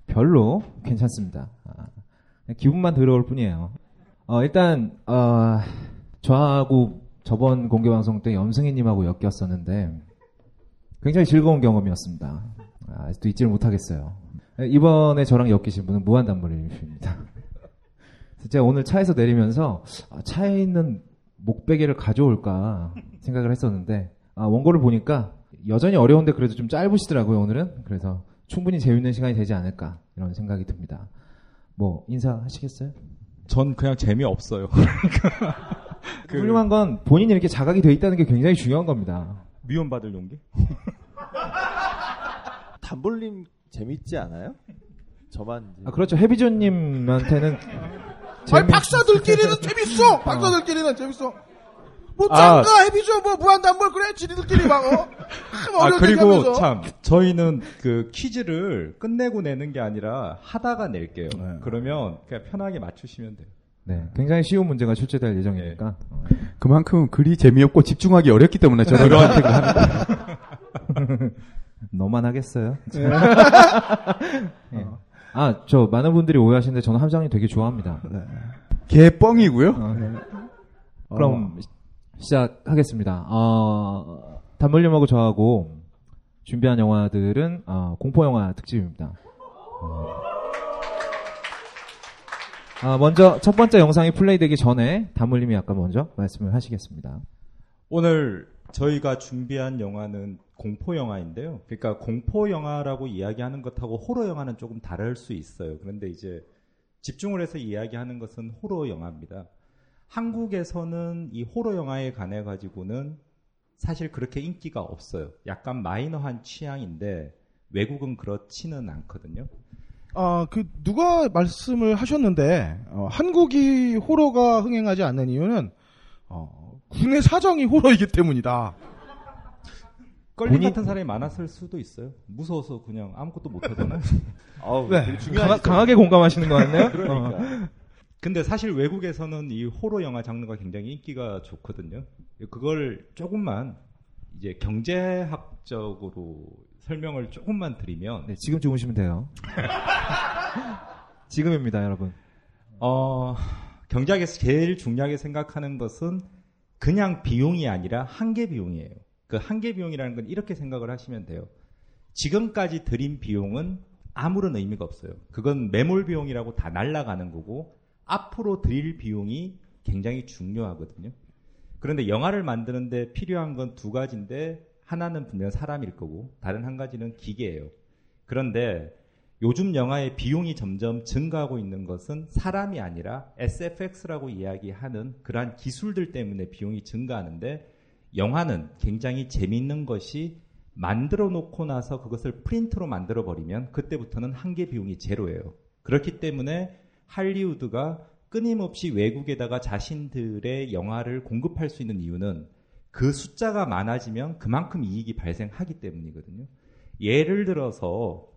별로 괜찮습니다. 아, 기분만 더러울 뿐이에요. 어, 일단 어, 저하고 저번 공개 방송 때 염승희님하고 엮였었는데 굉장히 즐거운 경험이었습니다. 아, 아직도 잊지를 못하겠어요. 이번에 저랑 엮이신 분은 무한단물님입니다. 제가 오늘 차에서 내리면서 아, 차에 있는 목베개를 가져올까 생각을 했었는데 아, 원고를 보니까 여전히 어려운데 그래도 좀 짧으시더라고요 오늘은 그래서 충분히 재밌는 시간이 되지 않을까 이런 생각이 듭니다. 뭐 인사하시겠어요? 전 그냥 재미없어요. 그... 훌륭한 건 본인이 이렇게 자각이 돼 있다는 게 굉장히 중요한 겁니다. 미움받을 용기? 단볼님 재밌지 않아요? 저만. 아, 그렇죠. 해비존님한테는. 아니, 박사들끼리는 재밌어! 박사들끼리는 재밌어! 뭐, 짱가, 아, 해비존, 뭐, 무한단볼, 그래, 지리들끼리 막, 어? 아, 그리고 참, 저희는 그 퀴즈를 끝내고 내는 게 아니라 하다가 낼게요. 네. 그러면 그냥 편하게 맞추시면 돼요. 네, 굉장히 쉬운 문제가 출제될 예정이니까. 네. 그만큼 글이 재미없고 집중하기 어렵기 때문에 저는 그런 선택을 합니다. 너만 하겠어요? 네. 아, 저 많은 분들이 오해하시는데 저는 함장님 되게 좋아합니다. 네. 개뻥이고요. 어, 네. 그럼 어. 시작하겠습니다. 어, 단물님하고 저하고 준비한 영화들은 어, 공포 영화 특집입니다. 아, 먼저 첫 번째 영상이 플레이되기 전에 단물님이 아까 먼저 말씀을 하시겠습니다. 오늘 저희가 준비한 영화는 공포 영화인데요. 그러니까 공포 영화라고 이야기하는 것하고 호러 영화는 조금 다를 수 있어요. 그런데 이제 집중을 해서 이야기하는 것은 호러 영화입니다. 한국에서는 이 호러 영화에 관해 가지고는 사실 그렇게 인기가 없어요. 약간 마이너한 취향인데 외국은 그렇지는 않거든요. 아, 그 누가 말씀을 하셨는데 어, 한국이 호러가 흥행하지 않는 이유는 어, 국내 사정이 호러이기 때문이다. 껄림. 같은 사람이 많았을 수도 있어요. 무서워서 그냥 아무것도 못 하잖아요. 아우, 네. 강하, 게 공감하시는 거 같네요. 그러니까. 어. 근데 사실 외국에서는 이 호러 영화 장르가 굉장히 인기가 좋거든요. 그걸 조금만 이제 경제학적으로 설명을 조금만 드리면 네, 지금 주무시면 돼요. 지금입니다, 여러분. 어, 경제학에서 제일 중요하게 생각하는 것은 그냥 비용이 아니라 한계 비용이에요. 그 한계 비용이라는 건 이렇게 생각을 하시면 돼요. 지금까지 들인 비용은 아무런 의미가 없어요. 그건 매몰 비용이라고 다 날라가는 거고 앞으로 드릴 비용이 굉장히 중요하거든요. 그런데 영화를 만드는데 필요한 건 두 가지인데 하나는 분명 사람일 거고 다른 한 가지는 기계예요. 그런데 요즘 영화의 비용이 점점 증가하고 있는 것은 사람이 아니라 SFX라고 이야기하는 그러한 기술들 때문에 비용이 증가하는데 영화는 굉장히 재미있는 것이 만들어 놓고 나서 그것을 프린트로 만들어 버리면 그때부터는 한계 비용이 제로예요. 그렇기 때문에 할리우드가 끊임없이 외국에다가 자신들의 영화를 공급할 수 있는 이유는 그 숫자가 많아지면 그만큼 이익이 발생하기 때문이거든요. 예를 들어서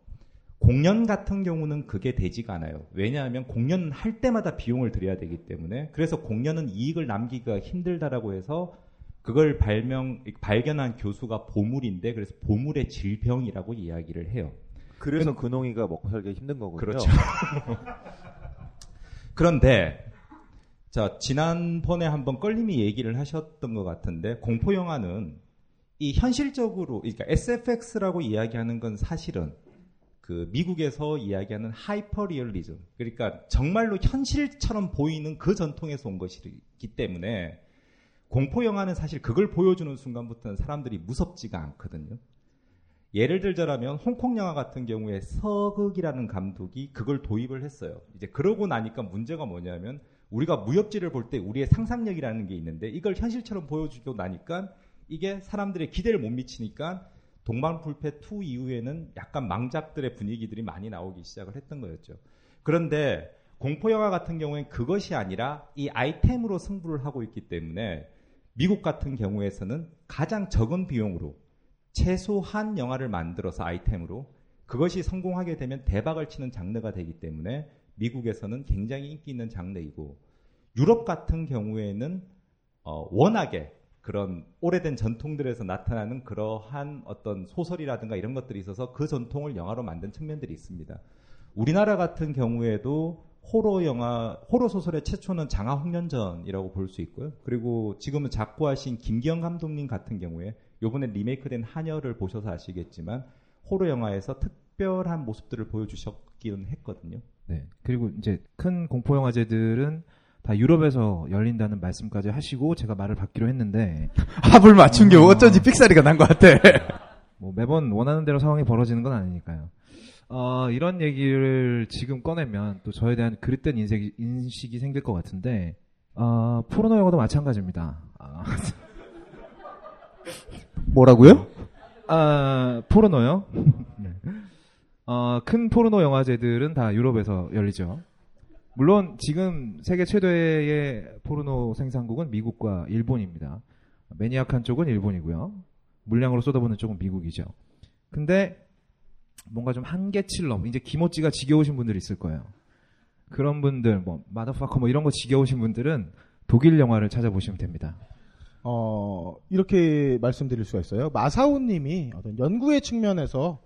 공연 같은 경우는 그게 되지가 않아요. 왜냐하면 공연은 할 때마다 비용을 들여야 되기 때문에 그래서 공연은 이익을 남기기가 힘들다라고 해서 그걸 발명 발견한 교수가 보물인데 그래서 보물의 질병이라고 이야기를 해요. 그래서 근홍이가 먹고 살기 힘든 거군요. 그렇죠. 그런데 자 지난번에 한번 껄림이 얘기를 하셨던 것 같은데 공포 영화는 이 현실적으로 그러니까 SFX라고 이야기하는 건 사실은 그 미국에서 이야기하는 하이퍼 리얼리즘 그러니까 정말로 현실처럼 보이는 그 전통에서 온 것이기 때문에 공포 영화는 사실 그걸 보여주는 순간부터는 사람들이 무섭지가 않거든요. 예를 들자라면 홍콩 영화 같은 경우에 서극이라는 감독이 그걸 도입을 했어요. 이제 그러고 나니까 문제가 뭐냐면 우리가 무협지를 볼 때 우리의 상상력이라는 게 있는데 이걸 현실처럼 보여주고 나니까 이게 사람들의 기대를 못 미치니까 동방불패 2 이후에는 약간 망작들의 분위기들이 많이 나오기 시작을 했던 거였죠. 그런데 공포 영화 같은 경우엔 그것이 아니라 이 아이템으로 승부를 하고 있기 때문에 미국 같은 경우에서는 가장 적은 비용으로 최소한 영화를 만들어서 아이템으로 그것이 성공하게 되면 대박을 치는 장르가 되기 때문에 미국에서는 굉장히 인기 있는 장르이고 유럽 같은 경우에는 어, 워낙에 그런 오래된 전통들에서 나타나는 그러한 어떤 소설이라든가 이런 것들이 있어서 그 전통을 영화로 만든 측면들이 있습니다. 우리나라 같은 경우에도 호러 영화, 호러 소설의 최초는 장하홍련전이라고 볼 수 있고요. 그리고 지금은 작고하신 김기영 감독님 같은 경우에 요번에 리메이크된 한여를 보셔서 아시겠지만 호러 영화에서 특별한 모습들을 보여주셨기는 했거든요. 네. 그리고 이제 큰 공포 영화제들은 다 유럽에서 열린다는 말씀까지 하시고 제가 말을 받기로 했는데 합을 맞춘 게 어쩐지 삑사리가 난 것 같아. 뭐 매번 원하는 대로 상황이 벌어지는 건 아니니까요. 어, 이런 얘기를 지금 꺼내면 또 저에 대한 그릇된 인색이, 인식이 생길 것 같은데 어, 포르노 영화도 마찬가지입니다. 아, 뭐라고요? 아, 포르노요? 네. 어, 큰 포르노 영화제들은 다 유럽에서 열리죠. 물론 지금 세계 최대의 포르노 생산국은 미국과 일본입니다. 매니악한 쪽은 일본이고요. 물량으로 쏟아부는 쪽은 미국이죠. 근데 뭔가 좀 한계치를 넘, 이제 기모찌가 지겨우신 분들이 있을 거예요. 그런 분들, 뭐, 마더파커 뭐 이런 거 지겨우신 분들은 독일 영화를 찾아보시면 됩니다. 어, 이렇게 말씀드릴 수가 있어요. 마사오 님이 어떤 연구의 측면에서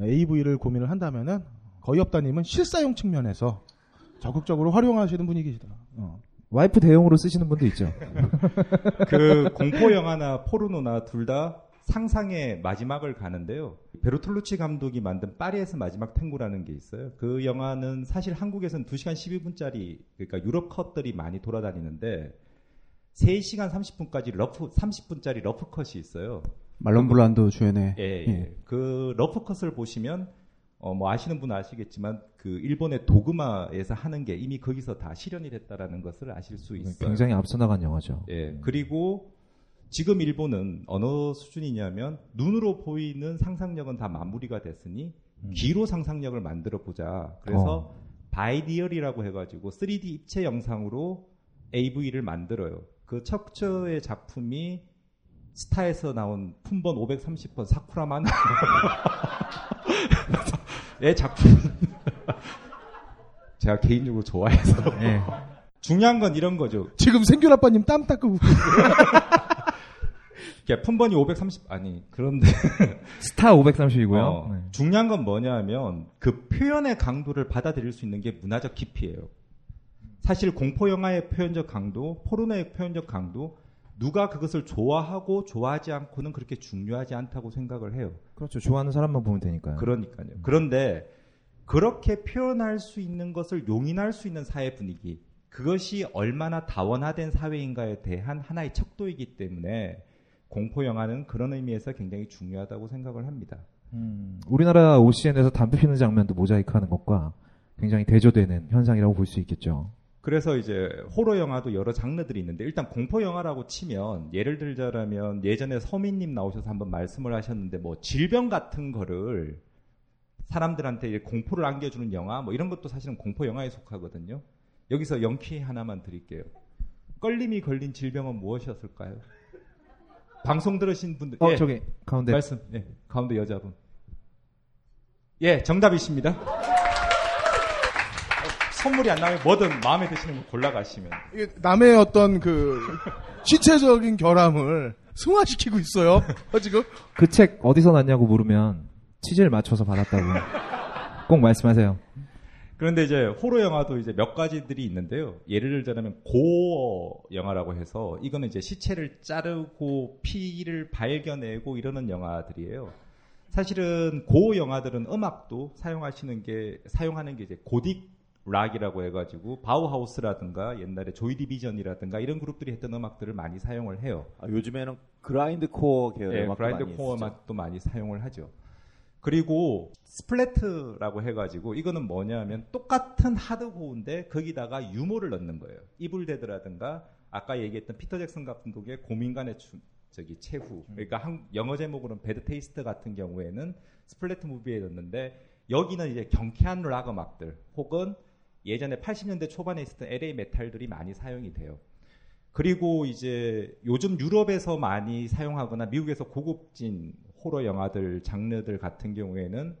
AV를 고민을 한다면은 거의 없다님은 실사용 측면에서 적극적으로 활용하시는 분위기시다. 어. 와이프 대용으로 쓰시는 분도 있죠. 그 공포 영화나 포르노나 둘 다 상상의 마지막을 가는데요. 베르톨루치 감독이 만든 파리에서 마지막 탱고라는 게 있어요. 그 영화는 사실 한국에서는 2시간 12분짜리 그러니까 유럽 컷들이 많이 돌아다니는데 3시간 30분까지 rough 30분짜리 rough cut이 있어요. 말론 블란도 주연의 예, 예. 예. 그 rough cut을 보시면 어, 뭐 아시는 분은 아시겠지만 그 일본의 도그마에서 하는 게 이미 거기서 다 실현이 됐다라는 것을 아실 수 있어요. 굉장히 앞서 나간 영화죠. 예. 그리고 지금 일본은 어느 수준이냐면 눈으로 보이는 상상력은 다 마무리가 됐으니 귀로 상상력을 만들어 보자. 그래서 어. binaural이라고 해가지고 3D 입체 영상으로 AV를 만들어요. 그 최초의 작품이 스타에서 나온 품번 530번 사쿠라만 의 작품 제가 개인적으로 좋아해서 예. 중요한 건 이런 거죠. 지금 생귤 아빠님 땀 닦고 이게 품번이 530 아니 그런데 스타 530이고요. 어, 네. 중요한 건 뭐냐면 그 표현의 강도를 받아들일 수 있는 게 문화적 깊이예요. 사실 공포 영화의 표현적 강도, 포르노의 표현적 강도 누가 그것을 좋아하고 좋아하지 않고는 그렇게 중요하지 않다고 생각을 해요. 그렇죠. 좋아하는 사람만 보면 되니까요. 그러니까요. 그런데 그렇게 표현할 수 있는 것을 용인할 수 있는 사회 분위기, 그것이 얼마나 다원화된 사회인가에 대한 하나의 척도이기 때문에 공포 영화는 그런 의미에서 굉장히 중요하다고 생각을 합니다. 음, 우리나라 OCN에서 담배 피는 장면도 모자이크하는 것과 굉장히 대조되는 현상이라고 볼 수 있겠죠. 그래서 이제 호러 영화도 여러 장르들이 있는데 일단 공포 영화라고 치면 예를 들자라면 예전에 서민님 나오셔서 한번 말씀을 하셨는데 뭐 질병 같은 거를 사람들한테 공포를 안겨주는 영화 뭐 이런 것도 사실은 공포 영화에 속하거든요. 여기서 영키 하나만 드릴게요. 껄림이 걸린 질병은 무엇이었을까요? 방송 들으신 분들 어, 저기, 가운데. 말씀 예 가운데 여자분 예 정답이십니다. 선물이 안 나면 뭐든 마음에 드시는 거 골라가시면. 이게 남의 어떤 그 신체적인 결함을 승화시키고 있어요. 어, 지금 그 책 어디서 났냐고 물으면 취지를 맞춰서 받았다고 꼭 말씀하세요. 그런데 이제 호러 영화도 이제 몇 가지들이 있는데요. 예를 들자면 고어 영화라고 해서 이거는 이제 시체를 자르고 피를 발견내고 이러는 영화들이에요. 사실은 gore 영화들은 음악도 사용하시는 게 사용하는 게 이제 gothic rock이라고 해가지고 바우하우스라든가 옛날에 조이 디비전이라든가 이런 그룹들이 했던 음악들을 많이 사용을 해요. 아, 요즘에는 grindcore 계열 예, 음악도 grindcore. 음악도 많이 사용을 하죠. 그리고 splatter라고 해가지고 이거는 뭐냐면 똑같은 hard gore인데 거기다가 유머를 넣는 거예요. 이블 데드라든가 아까 얘기했던 피터 잭슨 감독의 고무인간의 최- 저기 최후. 그러니까 한- 영어 제목으로는 Bad Taste 같은 경우에는 splatter movie에 넣는데 여기는 이제 경쾌한 락 음악들 혹은 예전에 80년대 초반에 있었던 LA 메탈들이 많이 사용이 돼요. 그리고 이제 요즘 유럽에서 많이 사용하거나 미국에서 고급진 호러 영화들 장르들 같은 경우에는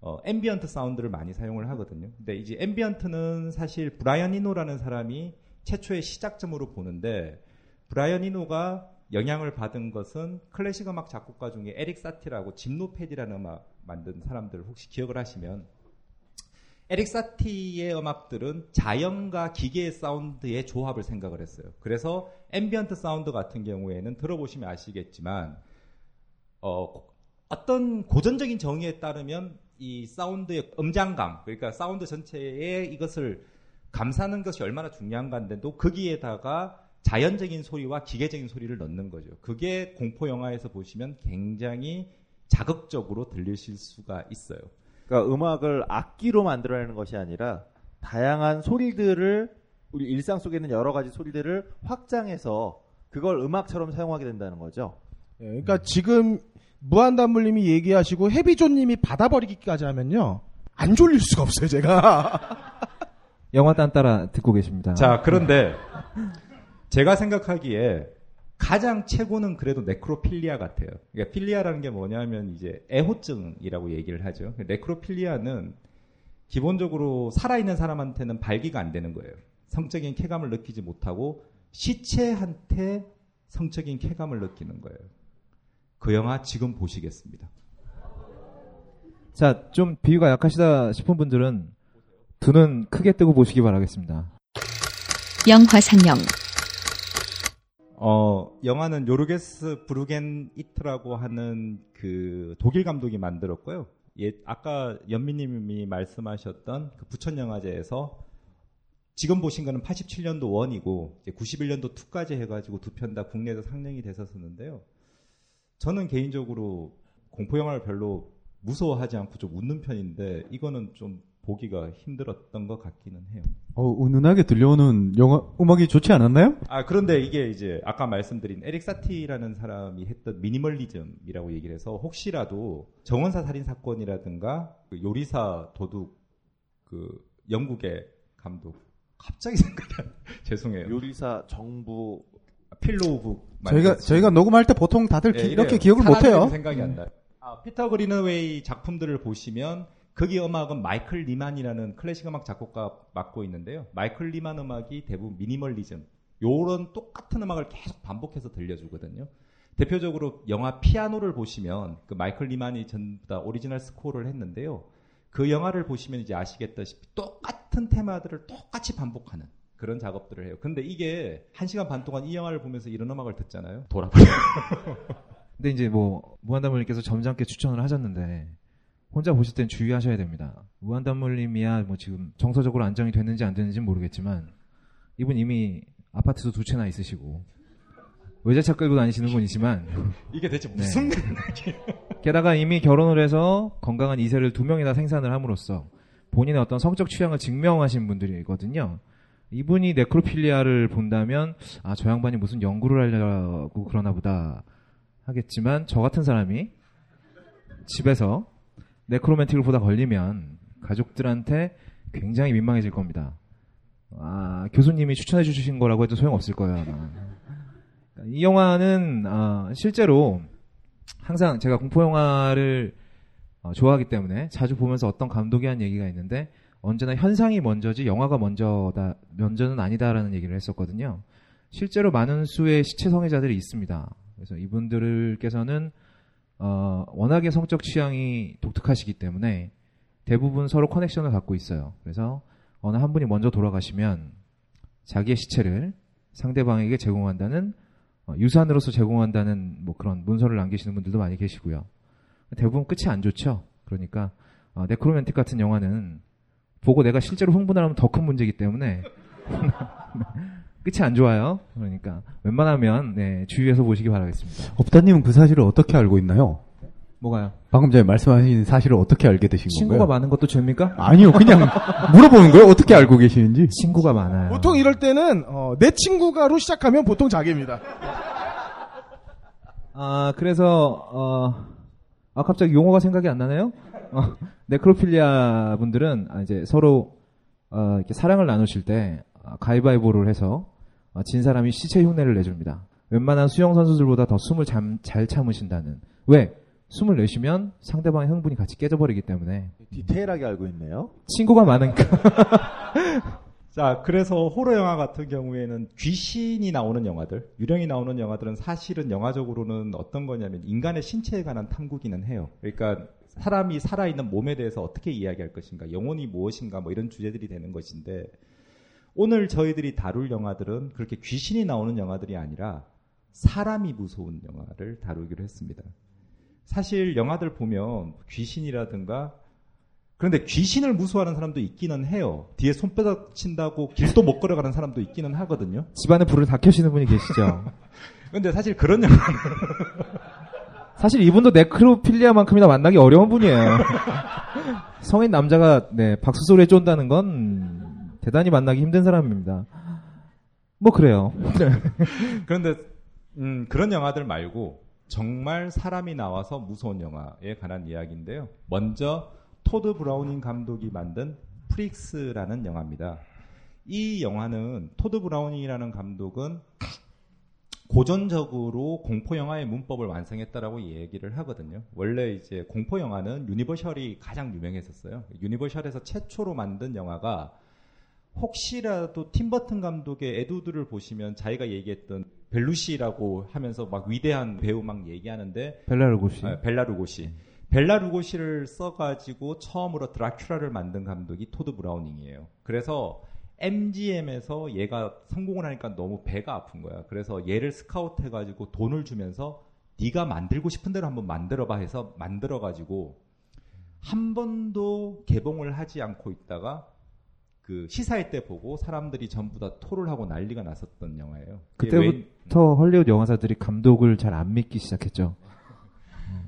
어, ambient sound를 많이 사용을 하거든요. 근데 이제 ambient는 사실 브라이언 이노라는 사람이 최초의 시작점으로 보는데 브라이언 이노가 영향을 받은 것은 클래식 음악 작곡가 중에 에릭 사티라고 짐노패디라는 음악 만든 사람들 혹시 기억을 하시면 에릭 사티의 음악들은 자연과 기계의 사운드의 조합을 생각을 했어요. 그래서 ambient sound 같은 경우에는 들어보시면 아시겠지만 어, 어떤 고전적인 정의에 따르면 이 사운드의 음장감, 그러니까 사운드 전체에 이것을 감싸는 것이 얼마나 중요한가인데도 거기에다가 자연적인 소리와 기계적인 소리를 넣는 거죠. 그게 공포 영화에서 보시면 굉장히 자극적으로 들리실 수가 있어요. 그러니까 음악을 악기로 만들어내는 것이 아니라 다양한 소리들을 우리 일상 속에 있는 여러 가지 소리들을 확장해서 그걸 음악처럼 사용하게 된다는 거죠. 예, 그러니까 지금 무한단물님이 얘기하시고 해비조님이 받아버리기까지 하면요 안 졸릴 수가 없어요 제가. 영화 딴 따라 듣고 계십니다. 자, 그런데 제가 생각하기에 가장 최고는 그래도 네크로필리아 같아요. 그러니까 필리아라는 게 뭐냐면 이제 애호증이라고 얘기를 하죠. 네크로필리아는 기본적으로 살아있는 사람한테는 발기가 안 되는 거예요. 성적인 쾌감을 느끼지 못하고 시체한테 성적인 쾌감을 느끼는 거예요. 그 영화 지금 보시겠습니다. 자, 좀 비유가 약하시다 싶은 분들은 두 눈 크게 뜨고 보시기 바라겠습니다. 영화 상영 어, 영화는 요르게스 브루겐 이트라고 하는 그 독일 감독이 만들었고요. 예, 아까 연미님이 말씀하셨던 그 부천 영화제에서 지금 보신 거는 87년도 1이고 이제 91년도 2까지 해가지고 두 편 다 국내에서 상영이 됐었는데요. 저는 개인적으로 공포 영화를 별로 무서워하지 않고 좀 웃는 편인데 이거는 좀 보기가 힘들었던 것 같기는 해요. 어, 은은하게 들려오는 영화 음악이 좋지 않았나요? 아 그런데 이게 이제 아까 말씀드린 에릭 사티라는 사람이 했던 미니멀리즘이라고 얘기를 해서 혹시라도 정원사 살인 사건이라든가 그 요리사 도둑 그 영국의 감독 갑자기 생각이 안 죄송해요. 요리사 정부 필로우북 저희가 저희가 녹음할 때 보통 다들 기- 예, 이렇게. 기억을 못 해요. 생각이 안 나요. 아, 피터 그리너웨이 작품들을 보시면 거기 음악은 마이클 나이먼이라는 클래식 음악 작곡가 맡고 있는데요. 마이클 나이먼 음악이 대부분 미니멀리즘 요런 똑같은 음악을 계속 반복해서 들려주거든요. 대표적으로 영화 피아노를 보시면 그 마이클 나이먼이 전부 다 original score를 했는데요. 그 영화를 보시면 이제 아시겠다시피 똑같은 테마들을 똑같이 반복하는 그런 작업들을 해요. 근데 이게 한 시간 반 동안 이 영화를 보면서 이런 음악을 듣잖아요. 돌아버려. 근데 이제 뭐 무한단물님께서 점잖게 추천을 하셨는데 혼자 보실 땐 주의하셔야 됩니다. 무한단물님이야 뭐 지금 정서적으로 안정이 됐는지 안 됐는지 는 모르겠지만 이분 이미 아파트도 두 채나 있으시고 외제차 끌고 다니시는 분이지만 이게 대체 네. 무슨 맥락이에요? 게다가 이미 결혼을 해서 건강한 이세를 두 명이나 생산을 함으로써 본인의 어떤 성적 취향을 증명하신 분들이거든요. 이분이 네크로필리아를 본다면 아 저 양반이 무슨 연구를 하려고 그러나 보다 하겠지만 저 같은 사람이 집에서 네크로맨틱을 보다 걸리면 가족들한테 굉장히 민망해질 겁니다. 아 교수님이 추천해 주신 거라고 해도 소용없을 거예요 아마. 이 영화는 아, 실제로 항상 제가 공포 영화를 어, 좋아하기 때문에 자주 보면서 어떤 감독이 한 얘기가 있는데 언제나 현상이 먼저지 영화가 먼저다 먼저는 아니다라는 얘기를 했었거든요. 실제로 많은 수의 시체 성애자들이 있습니다. 그래서 이분들께서는 어, 워낙에 성적 취향이 독특하시기 때문에 대부분 서로 커넥션을 갖고 있어요. 그래서 어느 한 분이 먼저 돌아가시면 자기의 시체를 상대방에게 제공한다는 어, 유산으로서 제공한다는 뭐 그런 문서를 남기시는 분들도 많이 계시고요. 대부분 끝이 안 좋죠. 그러니까 어, 네크로맨틱 같은 영화는 보고 내가 실제로 흥분을 하면 더 큰 문제이기 때문에 끝이 안 좋아요. 그러니까 웬만하면 네, 주의해서 보시기 바라겠습니다. 업다님은 그 사실을 어떻게 알고 있나요? 뭐가요? 방금 전에 말씀하신 사실을 어떻게 알게 되신 친구가 건가요? 많은 것도 죄입니까? 아니요, 그냥 물어보는 거예요. 어떻게 알고 계시는지. 친구가 많아요. 보통 이럴 때는 어, 내 친구가로 시작하면 보통 자기입니다. 아, 그래서, 어, 아, 갑자기 용어가 생각이 안 나네요? 어, 네크로필리아 분들은 아, 이제 서로, 어, 이렇게 사랑을 나누실 때, 아, 가위바위보를 해서, 어, 진 사람이 시체 흉내를 내줍니다. 웬만한 수영 선수들보다 더 숨을 잠- 잘 참으신다는. 왜? 숨을 내쉬면 상대방의 흥분이 같이 깨져버리기 때문에. 디테일하게 알고 있네요. 친구가 많으니까. 자, 그래서 호러 영화 같은 경우에는 귀신이 나오는 영화들, 유령이 나오는 영화들은 사실은 영화적으로는 어떤 거냐면 인간의 신체에 관한 탐구기는 해요. 그러니까 사람이 살아있는 몸에 대해서 어떻게 이야기할 것인가, 영혼이 무엇인가, 뭐 이런 주제들이 되는 것인데, 오늘 저희들이 다룰 영화들은 그렇게 귀신이 나오는 영화들이 아니라 사람이 무서운 영화를 다루기로 했습니다. 사실 영화들 보면 귀신이라든가 그런데 귀신을 무서워하는 사람도 있기는 해요. 뒤에 손바닥 친다고 길도 못 걸어가는 사람도 있기는 하거든요. 집안에 불을 다 켜시는 분이 계시죠. 근데 사실 그런 영화는 사실 이분도 네크로필리아만큼이나 만나기 어려운 분이에요. 성인 남자가 네 박수 소리에 쫀다는 건 대단히 만나기 힘든 사람입니다. 뭐 그래요. 그런데 음, 그런 영화들 말고 정말 사람이 나와서 무서운 영화에 관한 이야기인데요. 먼저 토드 브라우닝 감독이 만든 프릭스라는 영화입니다. 이 영화는 토드 브라우닝이라는 감독은 고전적으로 공포 영화의 문법을 완성했다라고 얘기를 하거든요. 원래 이제 공포 영화는 유니버셜이 가장 유명했었어요. 유니버셜에서 최초로 만든 영화가 혹시라도 팀버튼 감독의 에드 우드를 보시면 자기가 얘기했던 벨루시라고 하면서 막 위대한 배우 막 얘기하는데 벨라 루고시. 아, 벨라 루고시. 벨라 루고시를 써가지고 처음으로 드라큘라를 만든 감독이 토드 브라우닝이에요. 그래서 MGM에서 얘가 성공을 하니까 너무 배가 아픈 거야. 그래서 얘를 스카우트 해가지고 돈을 주면서 네가 만들고 싶은 대로 한번 만들어봐 해서 만들어가지고 한 번도 개봉을 하지 않고 있다가 그 시사회 때 보고 사람들이 전부 다 토를 하고 난리가 났었던 영화예요. 그때부터 헐리우드 영화사들이 감독을 잘 안 믿기 시작했죠.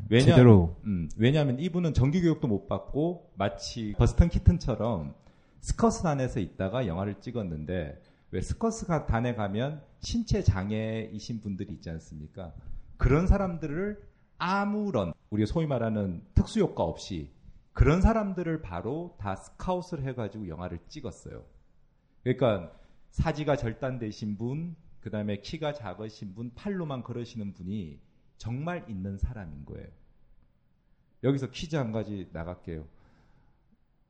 왜냐, 제대로. 음, 왜냐하면 이분은 정규 교육도 못 받고 마치 버스턴 키튼처럼 스커스 단에서 있다가 영화를 찍었는데 왜 스커스 단에 가면 신체 장애이신 분들이 있지 않습니까? 그런 사람들을 아무런 우리가 소위 말하는 특수 효과 없이 그런 사람들을 바로 다 스카웃을 해가지고 영화를 찍었어요. 그러니까 사지가 절단되신 분, 그 다음에 키가 작으신 분, 팔로만 걸으시는 분이 정말 있는 사람인 거예요. 여기서 퀴즈 한 가지 나갈게요.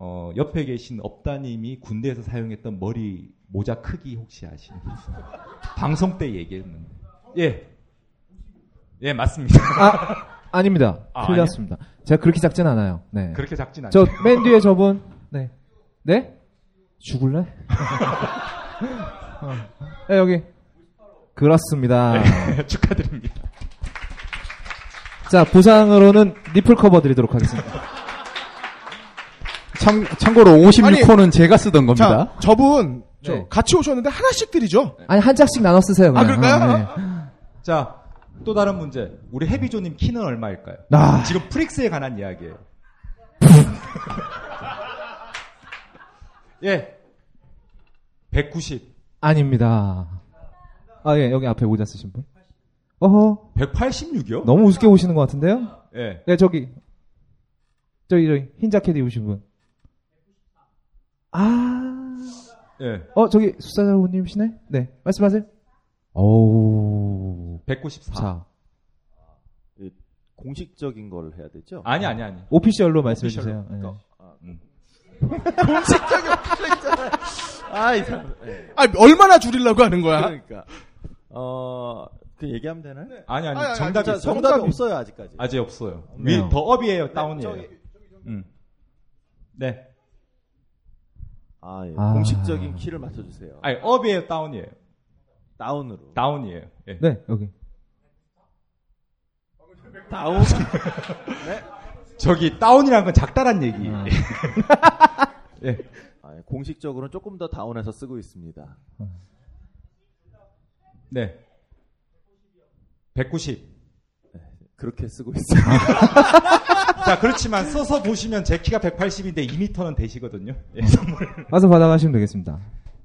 어, 옆에 계신 업다님이 군대에서 사용했던 머리 모자 크기 혹시 아시나요? 방송 때 얘기했는데. 예. 예, 맞습니다. 아, 아닙니다. 아, 틀렸습니다. 제가 그렇게 작진 않아요. 네. 그렇게 작진 저 않죠. 맨 뒤에 저분. 네. 네? 죽을래? 어. 네, 여기. 그렇습니다. 네, 축하드립니다. 자, 보상으로는 니플 커버 드리도록 하겠습니다. 참, 참고로 56호는 제가 쓰던 겁니다. 자, 저분 저 네. 같이 오셨는데 하나씩 드리죠. 아니, 한 짝씩 나눠 쓰세요. 아, 그냥. 그럴까요? 어, 네. 자, 또 다른 문제. 우리 해비조님 키는 얼마일까요? 아. 지금 프릭스에 관한 이야기예요. 예. 190. 아닙니다. 아, 예, 여기 앞에 모자 쓰신 분. 어허. 186이요? 너무 우습게 보시는 것 같은데요? 예. 네, 저기. 저기, 저기, 흰 자켓 입으신 분. 아. 예. 어, 저기, 수사자분님이시네? 네, 말씀하세요. 오. 194. 자. 공식적인 걸 해야 되죠? 아니, 아니, 아니. 오피셜로 말씀해 주세요. 네. 그러니까, 아, 음. 공식적인 오픈이잖아요. 아이 참. 네. 아 얼마나 줄이려고 하는 거야? 그러니까 어. 그 얘기하면 되나요? 아니 아니 아니, 아니, 정답이 자, 있어요. 정답이 없어요 아직까지. 아직 없어요. 없네요. 위더 업이에요, 다운이에요. 저기, 음. 네. 아, 예. 아. 공식적인 키를 맞춰주세요. 아니 업이에요, 다운이에요. 다운으로. 다운이에요. 예. 네, 여기. 다운. 네. 저기 다운이란 건 작다란 얘기. 예. 아, 예. 공식적으로는 조금 더 다운해서 쓰고 있습니다. 네. 190. 그렇게 쓰고 있어요. 자, 그렇지만 써서 보시면 제 키가 180인데 2m는 되시거든요. 예, 선물. 와서 받아가시면 되겠습니다.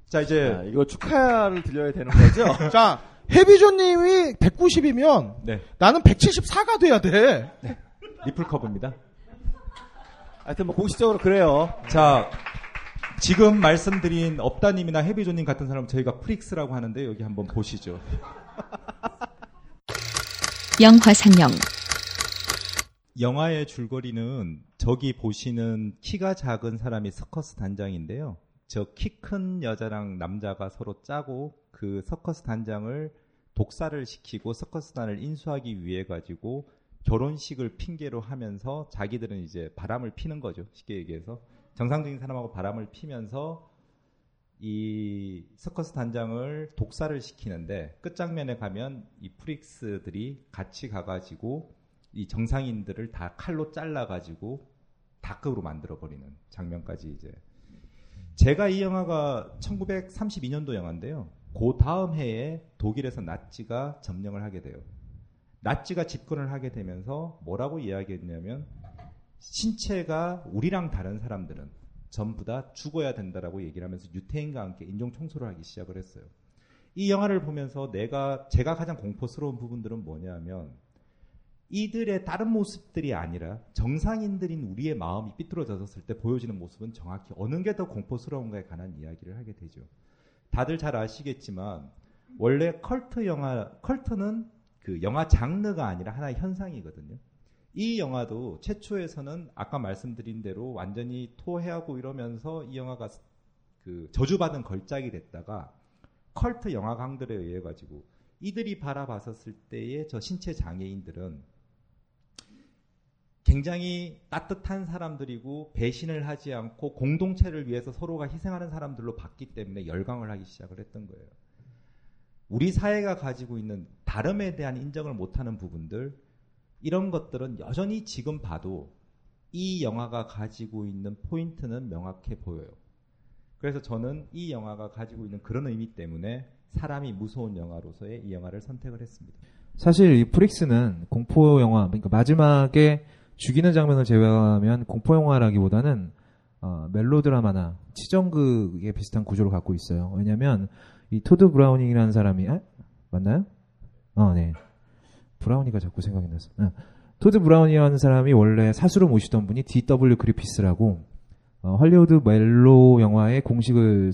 자, 이제 자, 이거 축하를 드려야 되는 거죠? 자, 해비조님이 190이면 네. 나는 174가 돼야 돼. 리플 커브입니다. 하여튼 뭐 공식적으로 그래요. 자, 지금 말씀드린 업다님이나 해비조님 같은 사람은 저희가 프릭스라고 하는데 여기 한번 보시죠. 영화 상영 영화의 줄거리는 저기 보시는 키가 작은 사람이 서커스 단장인데요. 저 키 큰 여자랑 남자가 서로 짜고 그 서커스 단장을 독사를 시키고 서커스단을 인수하기 위해 가지고 결혼식을 핑계로 하면서 자기들은 이제 바람을 피는 거죠. 쉽게 얘기해서 정상적인 사람하고 바람을 피면서 이 서커스 단장을 독사를 시키는데 끝장면에 가면 이 프릭스들이 같이 가가지고 이 정상인들을 다 칼로 잘라가지고 닭급으로 만들어버리는 장면까지 이제 제가 이 영화가 1932년도 영화인데요. 그 다음 해에 독일에서 나치가 점령을 하게 돼요. 나치가 집권을 하게 되면서 뭐라고 이야기했냐면 신체가 우리랑 다른 사람들은 전부 다 죽어야 된다라고 얘기를 하면서 유태인과 함께 인종 청소를 하기 시작을 했어요. 이 영화를 보면서 내가 제가 가장 공포스러운 부분들은 뭐냐면 이들의 다른 모습들이 아니라 정상인들인 우리의 마음이 삐뚤어졌을 때 보여지는 모습은 정확히 어느 게 더 공포스러운가에 관한 이야기를 하게 되죠. 다들 잘 아시겠지만 원래 컬트 영화 컬트는 그 영화 장르가 아니라 하나의 현상이거든요. 이 영화도 최초에서는 아까 말씀드린 대로 완전히 토해하고 이러면서 이 영화가 그 저주받은 걸작이 됐다가 컬트 영화광들에 의해 가지고 이들이 바라봤었을 때의 저 신체 장애인들은 굉장히 따뜻한 사람들이고 배신을 하지 않고 공동체를 위해서 서로가 희생하는 사람들로 봤기 때문에 열광을 하기 시작을 했던 거예요. 우리 사회가 가지고 있는 다름에 대한 인정을 못하는 부분들 이런 것들은 여전히 지금 봐도 이 영화가 가지고 있는 포인트는 명확해 보여요. 그래서 저는 이 영화가 가지고 있는 그런 의미 때문에 사람이 무서운 영화로서의 이 영화를 선택을 했습니다. 사실 이 프릭스는 공포 영화, 그러니까 마지막에 죽이는 장면을 제외하면 공포 영화라기보다는 어, 멜로드라마나 치정극에 비슷한 구조를 갖고 있어요. 왜냐하면 이 토드 브라우닝이라는 사람이 아? 맞나요? 어, 네. 브라우니가 자꾸 생각이 나서. 어. 토드 브라운이라는 사람이 원래 사수로 모시던 분이 D.W. 그리피스라고 어, 할리우드 멜로 영화의 공식을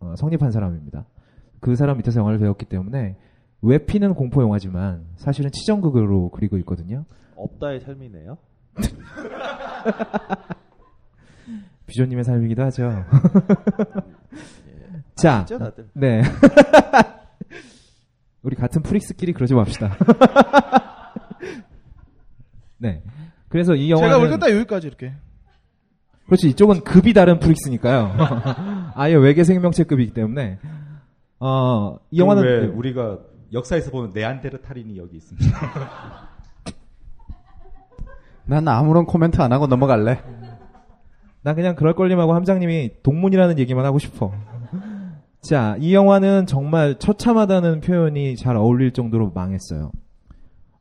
어, 성립한 사람입니다. 그 사람 밑에서 영화를 배웠기 때문에 웹피는 공포 영화지만 사실은 치정극으로 그리고 있거든요. 없다의 삶이네요. 비조님의 삶이기도 하죠. 자, 아시죠, 다들? 네. 우리 같은 프릭스끼리 그러지 맙시다. 네. 그래서 이 영화는 제가 볼때 딱 여기까지 이렇게. 그렇지 이쪽은 급이 다른 프릭스니까요. 아예 외계 생명체급이기 때문에 어, 이 영화는 왜 우리가 역사에서 보는 네안데르탈인이 여기 있습니다. 난 아무런 코멘트 안 하고 넘어갈래. 난 그냥 그럴 걸림하고 함장님이 동문이라는 얘기만 하고 싶어. 자, 이 영화는 정말 처참하다는 표현이 잘 어울릴 정도로 망했어요.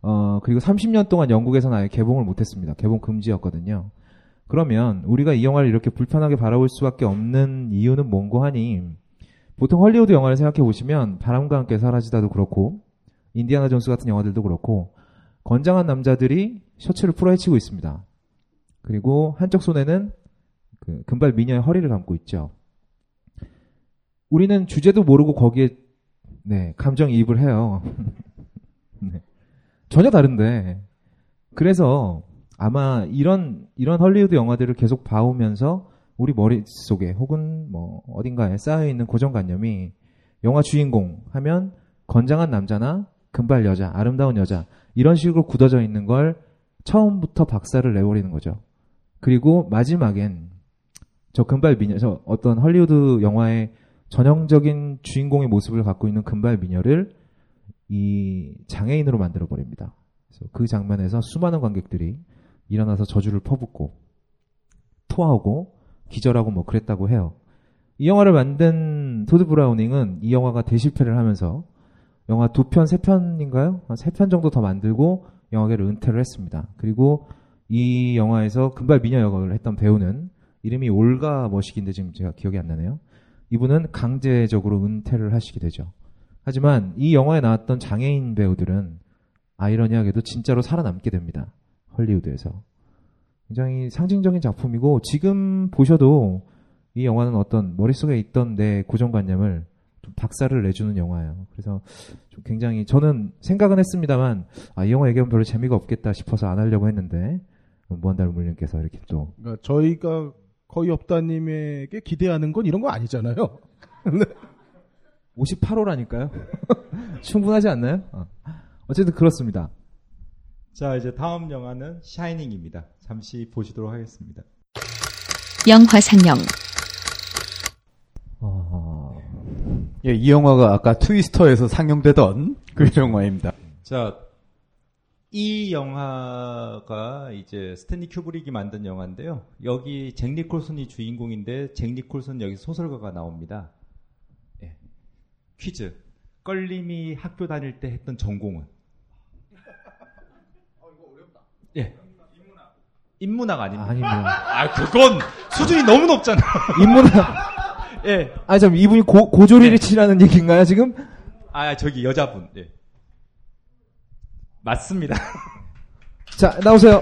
어, 그리고 30년 동안 영국에서는 아예 개봉을 못했습니다. 개봉 금지였거든요. 그러면 우리가 이 영화를 이렇게 불편하게 바라볼 수밖에 없는 이유는 뭔고 하니 보통 헐리우드 영화를 생각해 보시면 바람과 함께 사라지다도 그렇고 인디아나 존스 같은 영화들도 그렇고 건장한 남자들이 셔츠를 풀어헤치고 있습니다. 그리고 한쪽 손에는 그 금발 미녀의 허리를 감고 있죠. 우리는 주제도 모르고 거기에 네, 감정이입을 해요. 네. 전혀 다른데 그래서 아마 이런 이런 헐리우드 영화들을 계속 봐오면서 우리 머릿속에 혹은 뭐 어딘가에 쌓여 있는 고정관념이 영화 주인공 하면 건장한 남자나 금발 여자, 아름다운 여자 이런 식으로 굳어져 있는 걸 처음부터 박살을 내버리는 거죠. 그리고 마지막엔 저 금발 미녀, 저 어떤 헐리우드 영화의 전형적인 주인공의 모습을 갖고 있는 금발 미녀를 이 장애인으로 만들어 버립니다. 그래서 그 장면에서 수많은 관객들이 일어나서 저주를 퍼붓고 토하고 기절하고 뭐 그랬다고 해요. 이 영화를 만든 토드 브라우닝은 이 영화가 대실패를 하면서 영화 두 편, 세 편인가요? 한 세 편 정도 더 만들고 영화계를 은퇴를 했습니다. 그리고 이 영화에서 금발 미녀 역을 했던 배우는 이름이 올가 머식인데 지금 제가 기억이 안 나네요. 이분은 강제적으로 은퇴를 하시게 되죠. 하지만 이 영화에 나왔던 장애인 배우들은 아이러니하게도 진짜로 살아남게 됩니다. 헐리우드에서. 굉장히 상징적인 작품이고 지금 보셔도 이 영화는 어떤 머릿속에 있던 내 고정관념을 좀 박살을 내주는 영화예요. 그래서 좀 굉장히 저는 생각은 했습니다만 아, 이 영화 얘기하면 별로 재미가 없겠다 싶어서 안 하려고 했는데 무한달 물님께서 이렇게 또 그러니까 저희가 거의 없다님에게 기대하는 건 이런 거 아니잖아요. 58호라니까요. 충분하지 않나요? 어. 어쨌든 그렇습니다. 자, 이제 다음 영화는 샤이닝입니다. 잠시 보시도록 하겠습니다. 영화 상영 예, 이 영화가 아까 트위스터에서 상영되던 그 영화입니다. 자, 이 영화가 이제 스탠리 큐브릭이 만든 영화인데요. 여기 잭 니콜슨이 주인공인데 잭 니콜슨 여기 소설가가 나옵니다. 예. 퀴즈. 껄림이 학교 다닐 때 했던 전공은? 예. 인문학 아닙니다. 아닙니다. 아, 그건 수준이 너무 높잖아. 인문학. 예. 아, 참 이분이 고, 고조리를 치라는 얘기인가요, 지금? 아, 저기 여자분. 예. 맞습니다. 자, 나오세요.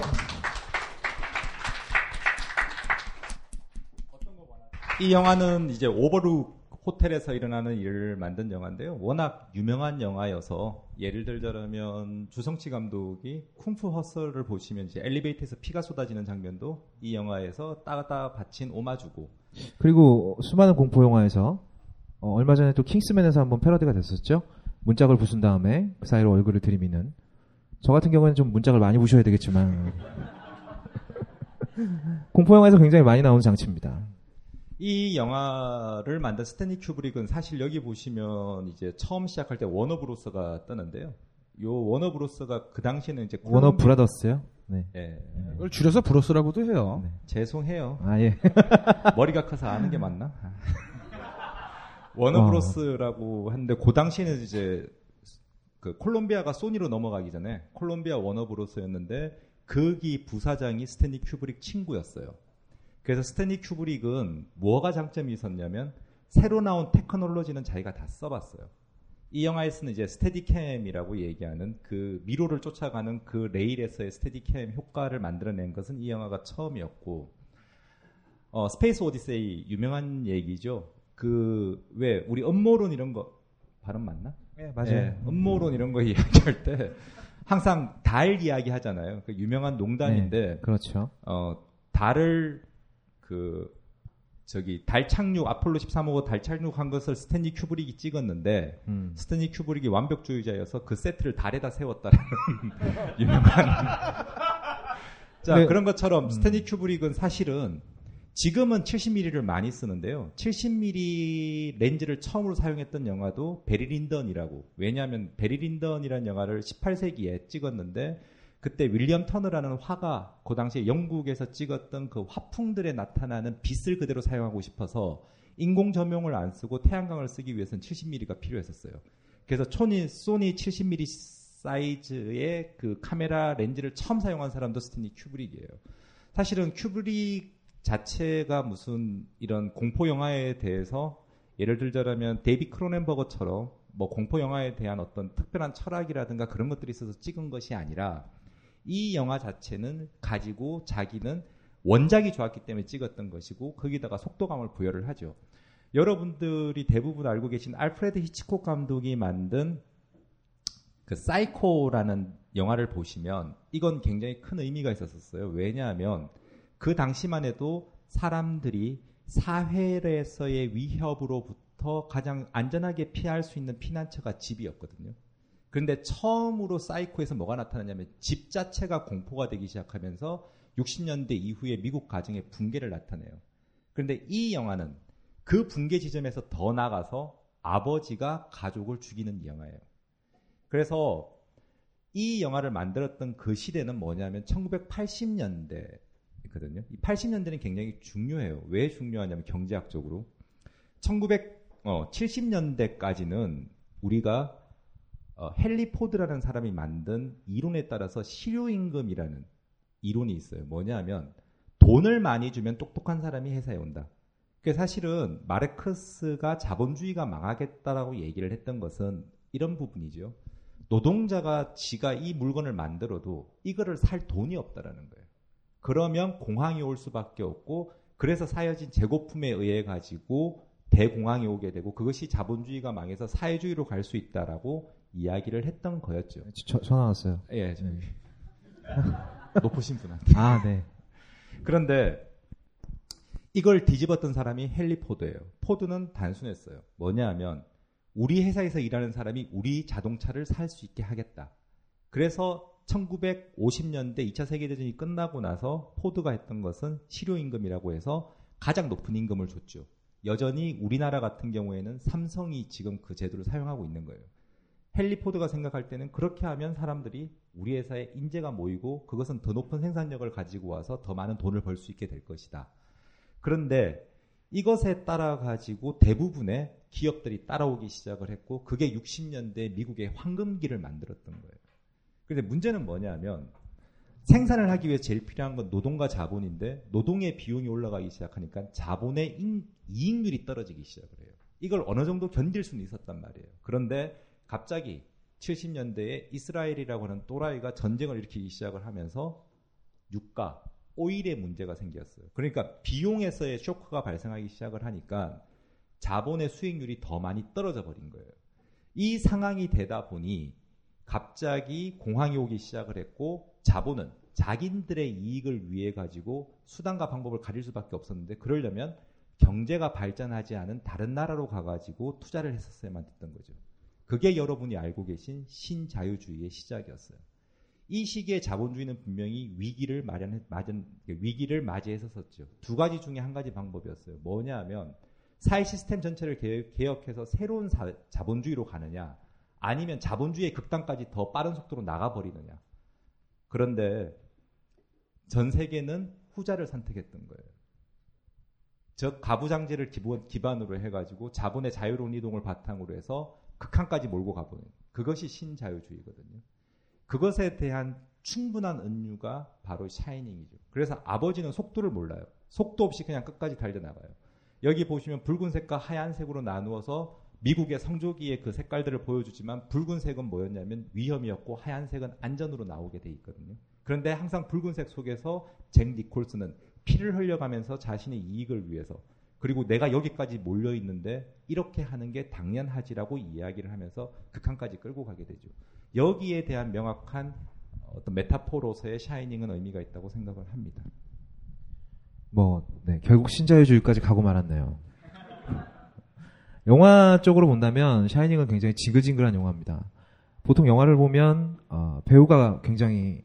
이 영화는 이제 오버룩 호텔에서 일어나는 일을 만든 영화인데요. 워낙 유명한 영화여서 예를 들자면 주성치 감독이 쿵푸 허설을 보시면 이제 엘리베이터에서 피가 쏟아지는 장면도 이 영화에서 따다 받친 오마주고 그리고 수많은 공포 영화에서 어, 얼마 전에 또 킹스맨에서 한번 패러디가 됐었죠. 문짝을 부순 다음에 그 사이로 얼굴을 들이미는. 저 같은 경우에는 좀 문짝을 많이 부셔야 되겠지만 공포 영화에서 굉장히 많이 나오는 장치입니다. 이 영화를 만든 스탠리 큐브릭은 사실 여기 보시면 이제 처음 시작할 때 워너 브로스가 뜨는데요. 요 워너 브로스가 그 당시에는 이제 워너 브라더스요? 네. 예. 그걸 줄여서 브로스라고도 해요. 죄송해요. 아 예. 머리가 커서 아는 게 맞나? 워너 브로스라고 하는데 그 당시에는 이제 그 콜롬비아가 소니로 넘어가기 전에 콜롬비아 워너브로스였는데 거기 부사장이 스탠리 큐브릭 친구였어요. 그래서 스탠리 큐브릭은 뭐가 장점이 있었냐면 새로 나온 테크놀로지는 자기가 다 써봤어요. 이 영화에서는 이제 Steadicam이라고 얘기하는 그 미로를 쫓아가는 그 레일에서의 Steadicam 효과를 만들어낸 것은 이 영화가 처음이었고 어, 스페이스 오디세이 유명한 얘기죠. 그 왜 우리 음모론 이런 거 발음 맞나? 네, 맞아요. 음모론 이런 거 이야기할 때 항상 달 이야기 하잖아요. 그 유명한 농담인데 네, 그렇죠. 어, 달을 그 저기 달 착륙 아폴로 13호 달 착륙한 것을 스탠리 큐브릭이 찍었는데 음. 스탠리 큐브릭이 완벽주의자여서 그 세트를 달에다 세웠다는 유명한 자 네. 그런 것처럼 스탠리 큐브릭은 사실은 지금은 70mm를 많이 쓰는데요. 70mm 렌즈를 처음으로 사용했던 영화도 배리 린든이라고. 왜냐하면 배리 린든이라는 영화를 18세기에 찍었는데 그때 윌리엄 터너라는 화가 그 당시에 영국에서 찍었던 그 화풍들에 나타나는 빛을 그대로 사용하고 싶어서 인공 조명을 안 쓰고 태양광을 쓰기 위해서는 70mm가 필요했었어요. 그래서 소니, 소니 70mm 사이즈의 그 카메라 렌즈를 처음 사용한 사람도 스탠리 큐브릭이에요. 사실은 큐브릭 자체가 무슨 이런 공포 영화에 대해서 예를 들자면 데이비드 크로넨버그처럼 뭐 공포 영화에 대한 어떤 특별한 철학이라든가 그런 것들이 있어서 찍은 것이 아니라 이 영화 자체는 가지고 자기는 원작이 좋았기 때문에 찍었던 것이고 거기다가 속도감을 부여를 하죠. 여러분들이 대부분 알고 계신 알프레드 히치콕 감독이 만든 그 사이코라는 영화를 보시면 이건 굉장히 큰 의미가 있었어요. 왜냐하면 그 당시만 해도 사람들이 사회에서의 위협으로부터 가장 안전하게 피할 수 있는 피난처가 집이었거든요. 그런데 처음으로 사이코에서 뭐가 나타나냐면 집 자체가 공포가 되기 시작하면서 60년대 이후에 미국 가정의 붕괴를 나타내요. 그런데 이 영화는 그 붕괴 지점에서 더 나가서 아버지가 가족을 죽이는 영화예요. 그래서 이 영화를 만들었던 그 시대는 뭐냐면 1980년대 거든요. 이 80년대는 굉장히 중요해요. 왜 중요하냐면 경제학적으로 1970년대까지는 우리가 어, 헨리 포드라는 사람이 만든 이론에 따라서 실효임금이라는 이론이 있어요. 뭐냐면 돈을 많이 주면 똑똑한 사람이 회사에 온다. 그 사실은 마르크스가 자본주의가 망하겠다라고 얘기를 했던 것은 이런 부분이죠. 노동자가 지가 이 물건을 만들어도 이거를 살 돈이 없다라는 거예요. 그러면 공황이 올 수밖에 없고 그래서 사여진 재고품에 의해 가지고 대공황이 오게 되고 그것이 자본주의가 망해서 사회주의로 갈 수 있다라고 이야기를 했던 거였죠. 저, 전화 왔어요. 예, 저기 높으신 분한테. 아, 네. 그런데 이걸 뒤집었던 사람이 헨리 포드예요. 포드는 단순했어요. 뭐냐하면 우리 회사에서 일하는 사람이 우리 자동차를 살 수 있게 하겠다. 그래서 1950년대 2차 세계대전이 끝나고 나서 포드가 했던 것은 실효임금이라고 해서 가장 높은 임금을 줬죠. 여전히 우리나라 같은 경우에는 삼성이 지금 그 제도를 사용하고 있는 거예요. 헨리 포드가 생각할 때는 그렇게 하면 사람들이 우리 회사에 인재가 모이고 그것은 더 높은 생산력을 가지고 와서 더 많은 돈을 벌 수 있게 될 것이다. 그런데 이것에 따라 가지고 대부분의 기업들이 따라오기 시작을 했고 그게 60년대 미국의 황금기를 만들었던 거예요. 그런데 문제는 뭐냐면 생산을 하기 위해 제일 필요한 건 노동과 자본인데 노동의 비용이 올라가기 시작하니까 자본의 인, 이익률이 떨어지기 시작을 해요. 이걸 어느 정도 견딜 수는 있었단 말이에요. 그런데 갑자기 70년대에 이스라엘이라고 하는 또라이가 전쟁을 일으키기 시작을 하면서 유가, 오일의 문제가 생겼어요. 그러니까 비용에서의 쇼크가 발생하기 시작을 하니까 자본의 수익률이 더 많이 떨어져 버린 거예요. 이 상황이 되다 보니 갑자기 공황이 오기 시작을 했고 자본은 자기들의 이익을 위해 가지고 수단과 방법을 가릴 수밖에 없었는데 그러려면 경제가 발전하지 않은 다른 나라로 가가지고 투자를 했었어야만 됐던 거죠. 그게 여러분이 알고 계신 신자유주의의 시작이었어요. 이 시기에 자본주의는 분명히 위기를 마련해 맞은 위기를 맞이했었죠. 두 가지 중에 한 가지 방법이었어요. 뭐냐 하면 사회 시스템 전체를 개혁, 해서 새로운 사, 자본주의로 가느냐, 아니면 자본주의의 극단까지 더 빠른 속도로 나가버리느냐. 그런데 전 세계는 후자를 선택했던 거예요. 즉 가부장제를 기반으로 해가지고 자본의 자유로운 이동을 바탕으로 해서 극한까지 몰고 가보는 그것이 신자유주의거든요. 그것에 대한 충분한 은유가 바로 샤이닝이죠. 그래서 아버지는 속도를 몰라요. 속도 없이 그냥 끝까지 달려나가요. 여기 보시면 붉은색과 하얀색으로 나누어서 미국의 성조기의 그 색깔들을 보여주지만 붉은색은 뭐였냐면 위험이었고 하얀색은 안전으로 나오게 돼 있거든요. 그런데 항상 붉은색 속에서 잭 니콜스는 피를 흘려가면서 자신의 이익을 위해서 그리고 내가 여기까지 몰려 있는데 이렇게 하는 게 당연하지라고 이야기를 하면서 극한까지 끌고 가게 되죠. 여기에 대한 명확한 어떤 메타포로서의 샤이닝은 의미가 있다고 생각을 합니다. 뭐, 네, 결국 신자유주의까지 가고 말았네요. 영화 쪽으로 본다면 샤이닝은 굉장히 지글지글한 영화입니다. 보통 영화를 보면 어, 배우가 굉장히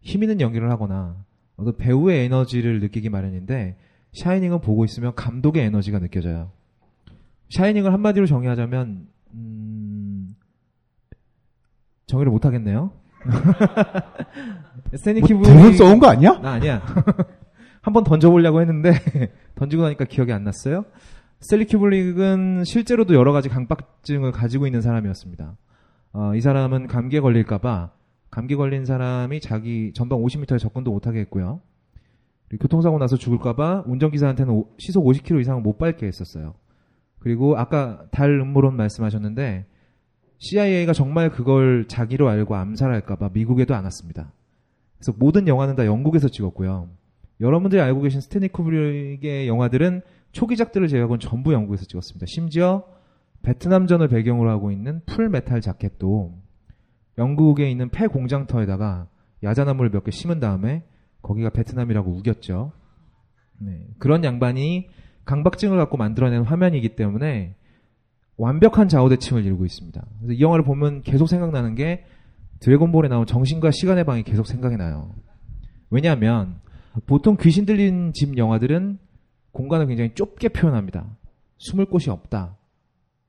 힘 있는 연기를 하거나 어떤 배우의 에너지를 느끼기 마련인데 샤이닝은 보고 있으면 감독의 에너지가 느껴져요. 샤이닝을 한마디로 정의하자면 음, 정의를 못 하겠네요. 스탠리 뭐, 큐브릭 대본 써온 거 아니야? 나 아니야. 한번 던져보려고 했는데 던지고 나니까 기억이 안 났어요. 스탠리 큐브릭은 실제로도 여러 가지 강박증을 가지고 있는 사람이었습니다. 어, 이 사람은 감기에 걸릴까봐 감기 걸린 사람이 자기 전방 50m에 접근도 못하게 했고요. 교통사고 나서 죽을까봐 운전기사한테는 시속 50km 이상은 못 밟게 했었어요. 그리고 아까 달 음모론 말씀하셨는데 CIA가 정말 그걸 자기로 알고 암살할까봐 미국에도 안 왔습니다. 그래서 모든 영화는 다 영국에서 찍었고요. 여러분들이 알고 계신 스탠리 큐브릭의 영화들은 초기작들을 제외하고는 전부 영국에서 찍었습니다. 심지어 베트남전을 배경으로 하고 있는 풀 메탈 자켓도 영국에 있는 폐 공장터에다가 야자나무를 몇 개 심은 다음에 거기가 베트남이라고 우겼죠. 네, 그런 양반이 강박증을 갖고 만들어낸 화면이기 때문에 완벽한 좌우대칭을 이루고 있습니다. 그래서 이 영화를 보면 계속 생각나는 게 드래곤볼에 나온 정신과 시간의 방이 계속 생각이 나요. 왜냐하면 보통 귀신 들린 집 영화들은 공간을 굉장히 좁게 표현합니다. 숨을 곳이 없다.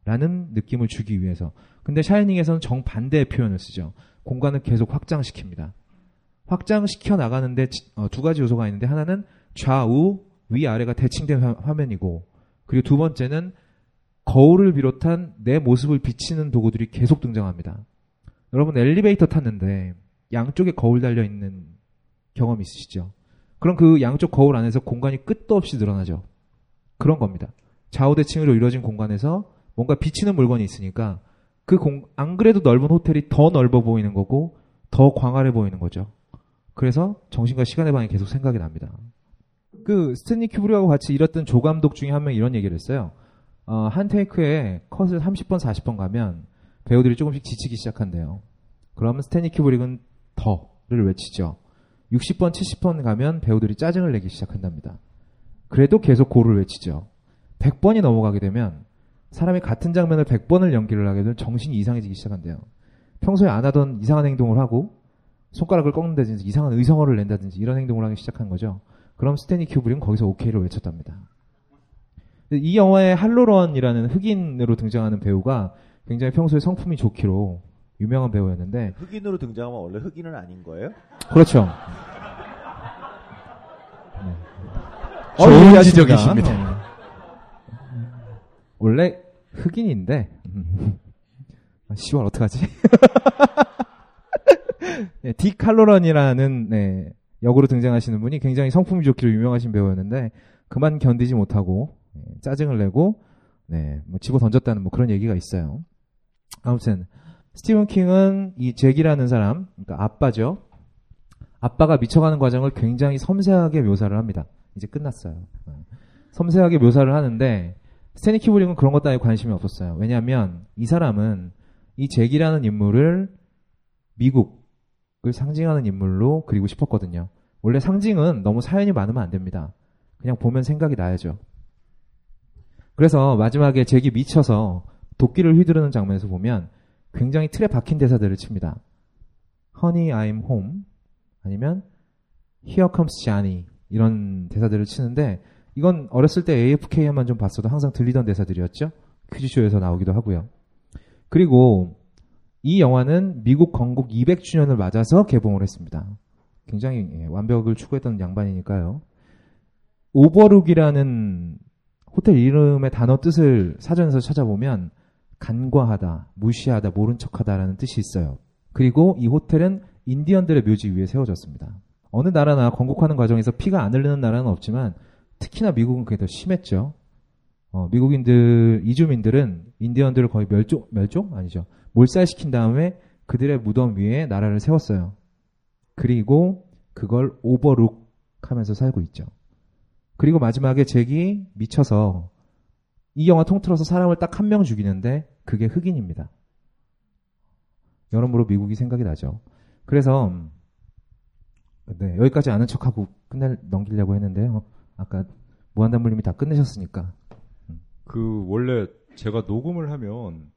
라는 느낌을 주기 위해서. 근데 샤이닝에서는 정반대의 표현을 쓰죠. 공간을 계속 확장시킵니다. 확장시켜 나가는데 어, 두 가지 요소가 있는데 하나는 좌우, 위아래가 대칭된 화, 화면이고 그리고 두 번째는 거울을 비롯한 내 모습을 비치는 도구들이 계속 등장합니다. 여러분 엘리베이터 탔는데 양쪽에 거울 달려 있는 경험 있으시죠? 그럼 그 양쪽 거울 안에서 공간이 끝도 없이 늘어나죠. 그런 겁니다. 좌우대칭으로 이루어진 공간에서 뭔가 비치는 물건이 있으니까 그 공, 안 그래도 넓은 호텔이 더 넓어 보이는 거고 더 광활해 보이는 거죠. 그래서 정신과 시간의 방이 계속 생각이 납니다. 그 스탠리 큐브릭하고 같이 일했던 조 감독 중에 한 명이 이런 얘기를 했어요. 어, 한 테이크에 컷을 30번, 40번 가면 배우들이 조금씩 지치기 시작한대요. 그러면 스탠리 큐브릭은 더를 외치죠. 60번, 70번 가면 배우들이 짜증을 내기 시작한답니다. 그래도 계속 고를 외치죠. 100번이 넘어가게 되면 사람이 같은 장면을 100번을 연기를 하게 되면 정신이 이상해지기 시작한대요. 평소에 안 하던 이상한 행동을 하고 손가락을 꺾는다든지 이상한 의성어를 낸다든지 이런 행동을 하기 시작한 거죠. 그럼 스탠리 큐브릭은 거기서 오케이를 외쳤답니다. 이 영화의 할로런이라는 흑인으로 등장하는 배우가 굉장히 평소에 성품이 좋기로 유명한 배우였는데 흑인으로 등장하면 원래 흑인은 아닌 거예요? 그렇죠. 네. 좋은 예리하십니다. 지적이십니다. 네. 원래 흑인인데 아, 10월 어떡하지? 네, 딕 칼로런이라는 네, 역으로 등장하시는 분이 굉장히 성품이 좋기로 유명하신 배우였는데 그만 견디지 못하고 네, 짜증을 내고 네, 뭐 집어 던졌다는 뭐 그런 얘기가 있어요. 아무튼 스티븐 킹은 이 잭이라는 사람, 그러니까 아빠죠. 아빠가 미쳐가는 과정을 굉장히 섬세하게 묘사를 합니다. 이제 끝났어요. 네. 섬세하게 묘사를 하는데 스테니 키브링은 그런 것 따위 관심이 없었어요. 왜냐하면 이 사람은 이 잭이라는 인물을 미국을 상징하는 인물로 그리고 싶었거든요. 원래 상징은 너무 사연이 많으면 안 됩니다. 그냥 보면 생각이 나야죠. 그래서 마지막에 잭이 미쳐서 도끼를 휘두르는 장면에서 보면 굉장히 틀에 박힌 대사들을 칩니다. Honey, I'm home. 아니면 Here comes Johnny. 이런 대사들을 치는데 이건 어렸을 때 AFK만 좀 봤어도 항상 들리던 대사들이었죠. 퀴즈쇼에서 나오기도 하고요. 그리고 이 영화는 미국 건국 200주년을 맞아서 개봉을 했습니다. 굉장히 예, 완벽을 추구했던 양반이니까요. 오버룩이라는 호텔 이름의 단어 뜻을 사전에서 찾아보면 간과하다, 무시하다, 모른 척하다라는 뜻이 있어요. 그리고 이 호텔은 인디언들의 묘지 위에 세워졌습니다. 어느 나라나 건국하는 과정에서 피가 안 흐르는 나라는 없지만 특히나 미국은 그게 더 심했죠. 어, 미국인들 이주민들은 인디언들을 거의 멸종 멸종 아니죠 몰살시킨 다음에 그들의 무덤 위에 나라를 세웠어요. 그리고 그걸 오버룩하면서 살고 있죠. 그리고 마지막에 잭이 미쳐서 이 영화 통틀어서 사람을 딱 한 명 죽이는데 그게 흑인입니다. 여러모로 미국이 생각이 나죠. 그래서 네, 여기까지 아는 척하고 끝낼 넘기려고 했는데요. 아까 무한담물님이 다 끝내셨으니까. 그 원래 제가 녹음을 하면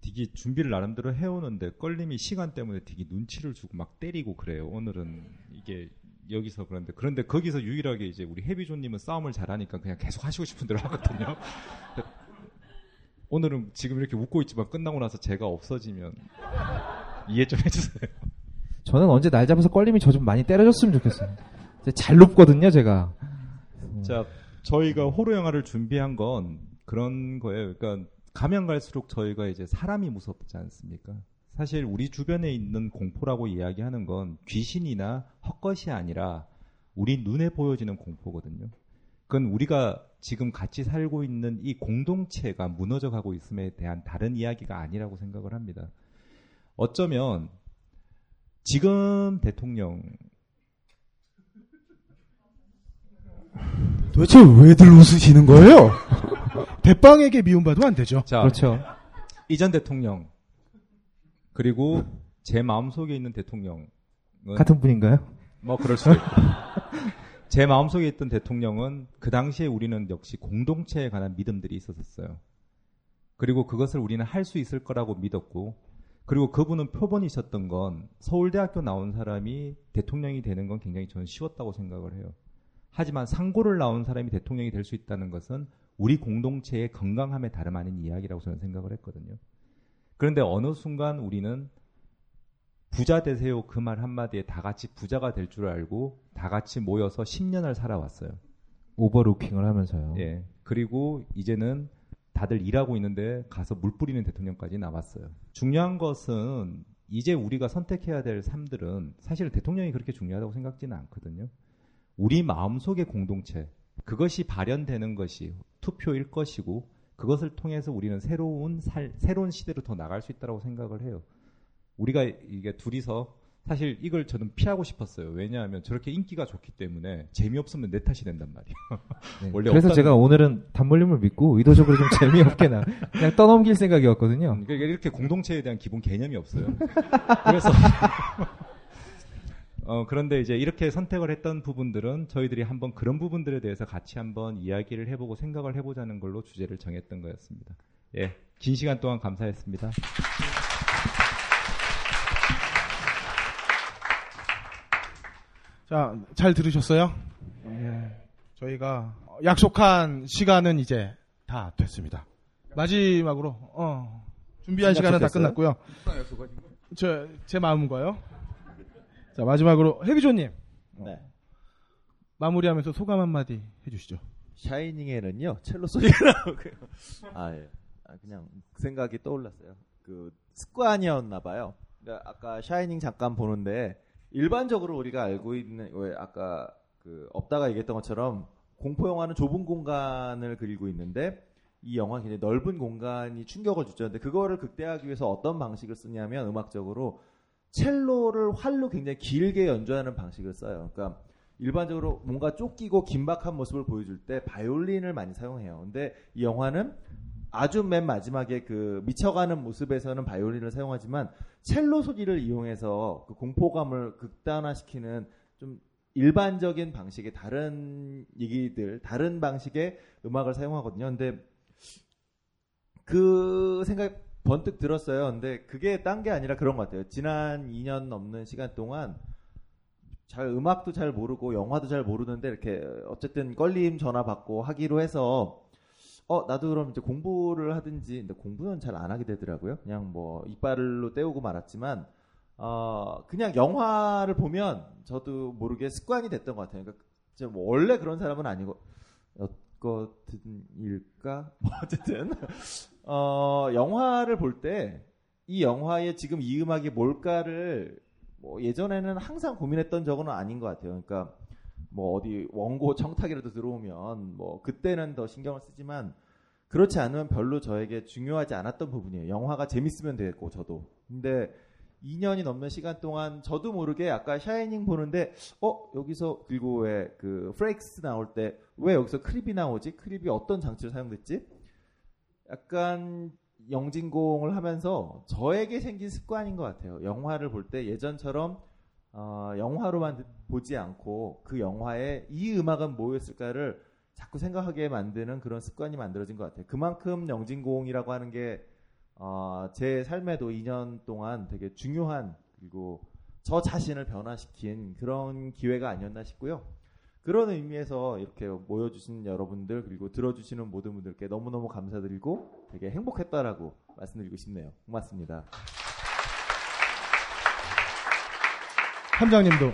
되게 준비를 나름대로 해오는데 껄림이 시간 때문에 되게 눈치를 주고 막 때리고 그래요. 오늘은 이게 여기서 그런데 그런데 거기서 유일하게 이제 우리 해비조님은 싸움을 잘하니까 그냥 계속 하시고 싶은 대로 하거든요. 오늘은 지금 이렇게 웃고 있지만 끝나고 나서 제가 없어지면 이해 좀 해주세요. 저는 언제 날 잡아서 껄림이 저 좀 많이 때려줬으면 좋겠어요. 잘 높거든요, 제가. 자, 저희가 호러 영화를 준비한 건 그런 거예요. 그러니까 가면 갈수록 저희가 이제 사람이 무섭지 않습니까? 사실 우리 주변에 있는 공포라고 이야기하는 건 귀신이나 헛것이 아니라 우리 눈에 보여지는 공포거든요. 그건 우리가 지금 같이 살고 있는 이 공동체가 무너져 가고 있음에 대한 다른 이야기가 아니라고 생각을 합니다. 어쩌면 지금 대통령 도대체 왜들 웃으시는 거예요? 대빵에게 미움받으면 안 되죠. 자, 그렇죠. 이전 대통령 그리고 제 마음 속에 있는 대통령 같은 분인가요? 뭐 그럴 수도 있고 제 마음속에 있던 대통령은 그 당시에 우리는 역시 공동체에 관한 믿음들이 있었어요. 그리고 그것을 우리는 할 수 있을 거라고 믿었고, 그리고 그분은 표본이셨던 건 서울대학교 나온 사람이 대통령이 되는 건 굉장히 저는 쉬웠다고 생각을 해요. 하지만 상고를 나온 사람이 대통령이 될 수 있다는 것은 우리 공동체의 건강함에 다름 아닌 이야기라고 저는 생각을 했거든요. 그런데 어느 순간 우리는 부자 되세요 그 말 한마디에 다 같이 부자가 될 줄 알고 다 같이 모여서 10년을 살아왔어요. 오버루킹을 하면서요. 예. 그리고 이제는 다들 일하고 있는데 가서 물 뿌리는 대통령까지 나왔어요. 중요한 것은 이제 우리가 선택해야 될 삶들은 사실 대통령이 그렇게 중요하다고 생각지는 않거든요. 우리 마음속의 공동체, 그것이 발현되는 것이 투표일 것이고 그것을 통해서 우리는 새로운 살, 새로운 시대로 더 나갈 수 있다고 생각을 해요. 우리가 이게 둘이서 사실 이걸 저는 피하고 싶었어요. 왜냐하면 저렇게 인기가 좋기 때문에 재미없으면 내 탓이 된단 말이에요. 네, 원래 그래서 제가 오늘은 단물림을 믿고 의도적으로 좀 재미없게 나 그냥 떠넘길 생각이었거든요. 그러니까 이렇게 공동체에 대한 기본 개념이 없어요. 그래서 어, 그런데 이제 이렇게 선택을 했던 부분들은 저희들이 한번 그런 부분들에 대해서 같이 한번 이야기를 해보고 생각을 해보자는 걸로 주제를 정했던 거였습니다. 예, 긴 시간 동안 감사했습니다. 자, 잘 들으셨어요? 예. 저희가 약속한 시간은 이제 다 됐습니다. 마지막으로 어, 준비한 시간은 다? 끝났고요. 저 제 마음과요. 자 마지막으로 해비조님 네. 마무리하면서 소감 한마디 해주시죠. 샤이닝에는요 첼로 소리가 나오고요. 아 예. 아, 그냥 생각이 떠올랐어요. 그 습관이었나 봐요. 그러니까 아까 샤이닝 잠깐 보는데 일반적으로 우리가 알고 있는 왜 아까 그 없다가 얘기했던 것처럼 공포 영화는 좁은 공간을 그리고 있는데 이 영화 굉장히 넓은 공간이 충격을 주죠. 근데 그거를 극대화하기 위해서 어떤 방식을 쓰냐면 음악적으로 첼로를 활로 굉장히 길게 연주하는 방식을 써요. 그러니까 일반적으로 뭔가 쫓기고 긴박한 모습을 보여줄 때 바이올린을 많이 사용해요. 근데 이 영화는 아주 맨 마지막에 그 미쳐가는 모습에서는 바이올린을 사용하지만 첼로 소리를 이용해서 그 공포감을 극단화시키는 좀 일반적인 방식의 다른 얘기들, 다른 방식의 음악을 사용하거든요. 근데 그 생각 번뜩 들었어요. 근데 그게 딴 게 아니라 그런 것 같아요. 지난 2년 넘는 시간 동안 잘 음악도 잘 모르고 영화도 잘 모르는데 이렇게 어쨌든 껄림 전화 받고 하기로 해서 어 나도 그럼 이제 공부를 하든지 근데 공부는 잘 안 하게 되더라고요. 그냥 뭐 이빨로 때우고 말았지만 어 그냥 영화를 보면 저도 모르게 습관이 됐던 것 같아요. 그러니까 뭐 원래 그런 사람은 아니고 어거든 일까 뭐 어쨌든 어 영화를 볼 때 이 영화에 지금 이 음악이 뭘까를 뭐 예전에는 항상 고민했던 적은 아닌 것 같아요. 그러니까 뭐 어디 원고 청탁이라도 들어오면 뭐 그때는 더 신경을 쓰지만 그렇지 않으면 별로 저에게 중요하지 않았던 부분이에요. 영화가 재밌으면 되고 저도. 근데 2년이 넘는 시간 동안 저도 모르게 아까 샤이닝 보는데 어 여기서 그리고 왜 그 프레익스 나올 때 왜 여기서 Creep이 나오지? Creep이 어떤 장치로 사용됐지? 약간 영진공을 하면서 저에게 생긴 습관인 것 같아요. 영화를 볼 때 예전처럼 어, 영화로만 듣- 보지 않고 그 영화에 이 음악은 뭐였을까를 자꾸 생각하게 만드는 그런 습관이 만들어진 것 같아요. 그만큼 영진공이라고 하는 게 어, 제 삶에도 2년 동안 되게 중요한 그리고 저 자신을 변화시킨 그런 기회가 아니었나 싶고요. 그런 의미에서 이렇게 모여주신 여러분들 그리고 들어주시는 모든 분들께 너무너무 감사드리고 되게 행복했다라고 말씀드리고 싶네요. 고맙습니다. 함장님도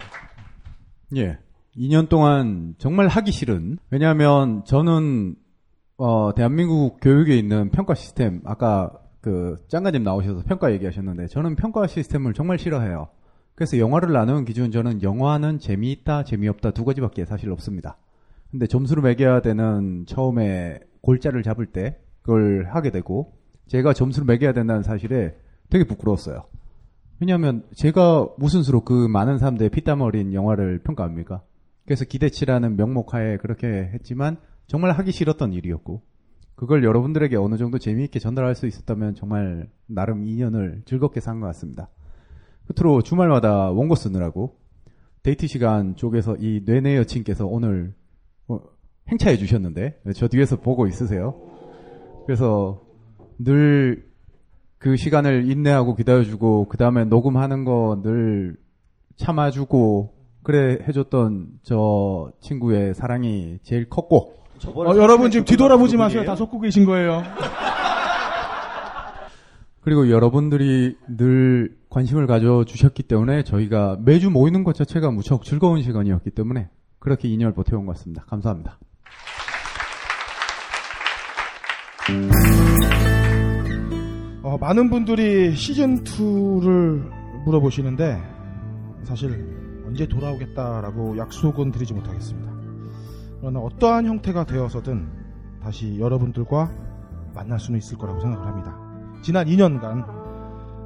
예. 2년 동안 정말 하기 싫은 왜냐하면 저는 어, 대한민국 교육에 있는 평가 시스템 아까 그 짱가님 나오셔서 평가 얘기하셨는데 저는 평가 시스템을 정말 싫어해요. 그래서 영화를 나누는 기준 저는 영화는 재미있다 재미없다 두 가지밖에 사실 없습니다. 근데 점수를 매겨야 되는 처음에 골자를 잡을 때 그걸 하게 되고 제가 점수를 매겨야 된다는 사실에 되게 부끄러웠어요. 왜냐하면 제가 무슨 수로 그 많은 사람들의 피땀 어린 영화를 평가합니까? 그래서 기대치라는 명목하에 그렇게 했지만 정말 하기 싫었던 일이었고 그걸 여러분들에게 어느 정도 재미있게 전달할 수 있었다면 정말 나름 2년을 즐겁게 산 것 같습니다. 끝으로 주말마다 원고 쓰느라고 데이트 시간 쪽에서 이 뇌내 여친께서 오늘 어, 행차해 주셨는데 저 뒤에서 보고 있으세요. 그래서 늘 그 시간을 인내하고 기다려주고 그 다음에 녹음하는 거 늘 참아주고 그래 해줬던 저 친구의 사랑이 제일 컸고 어, 여러분 지금 뒤돌아보지 마세요. 다 속고 계신 거예요. 그리고 여러분들이 늘 관심을 가져주셨기 때문에 저희가 매주 모이는 것 자체가 무척 즐거운 시간이었기 때문에 그렇게 2년을 버텨온 것 같습니다. 감사합니다. 어, 많은 분들이 시즌 2를 물어보시는데 사실 언제 돌아오겠다라고 약속은 드리지 못하겠습니다. 그러나 어떠한 형태가 되어서든 다시 여러분들과 만날 수는 있을 거라고 생각을 합니다. 지난 2년간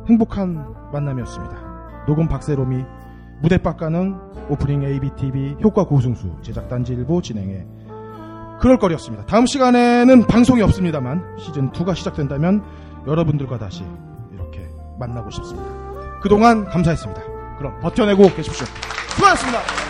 행복한 만남이었습니다. 녹음 박세롬이 무대박 가능 오프닝 ABTV 효과 고승수 제작 단지일보 진행해 그럴 거리였습니다. 다음 시간에는 방송이 없습니다만 시즌 2가 시작된다면 여러분들과 다시 이렇게 만나고 싶습니다. 그동안 감사했습니다. 그럼 버텨내고 계십시오. 수고하셨습니다.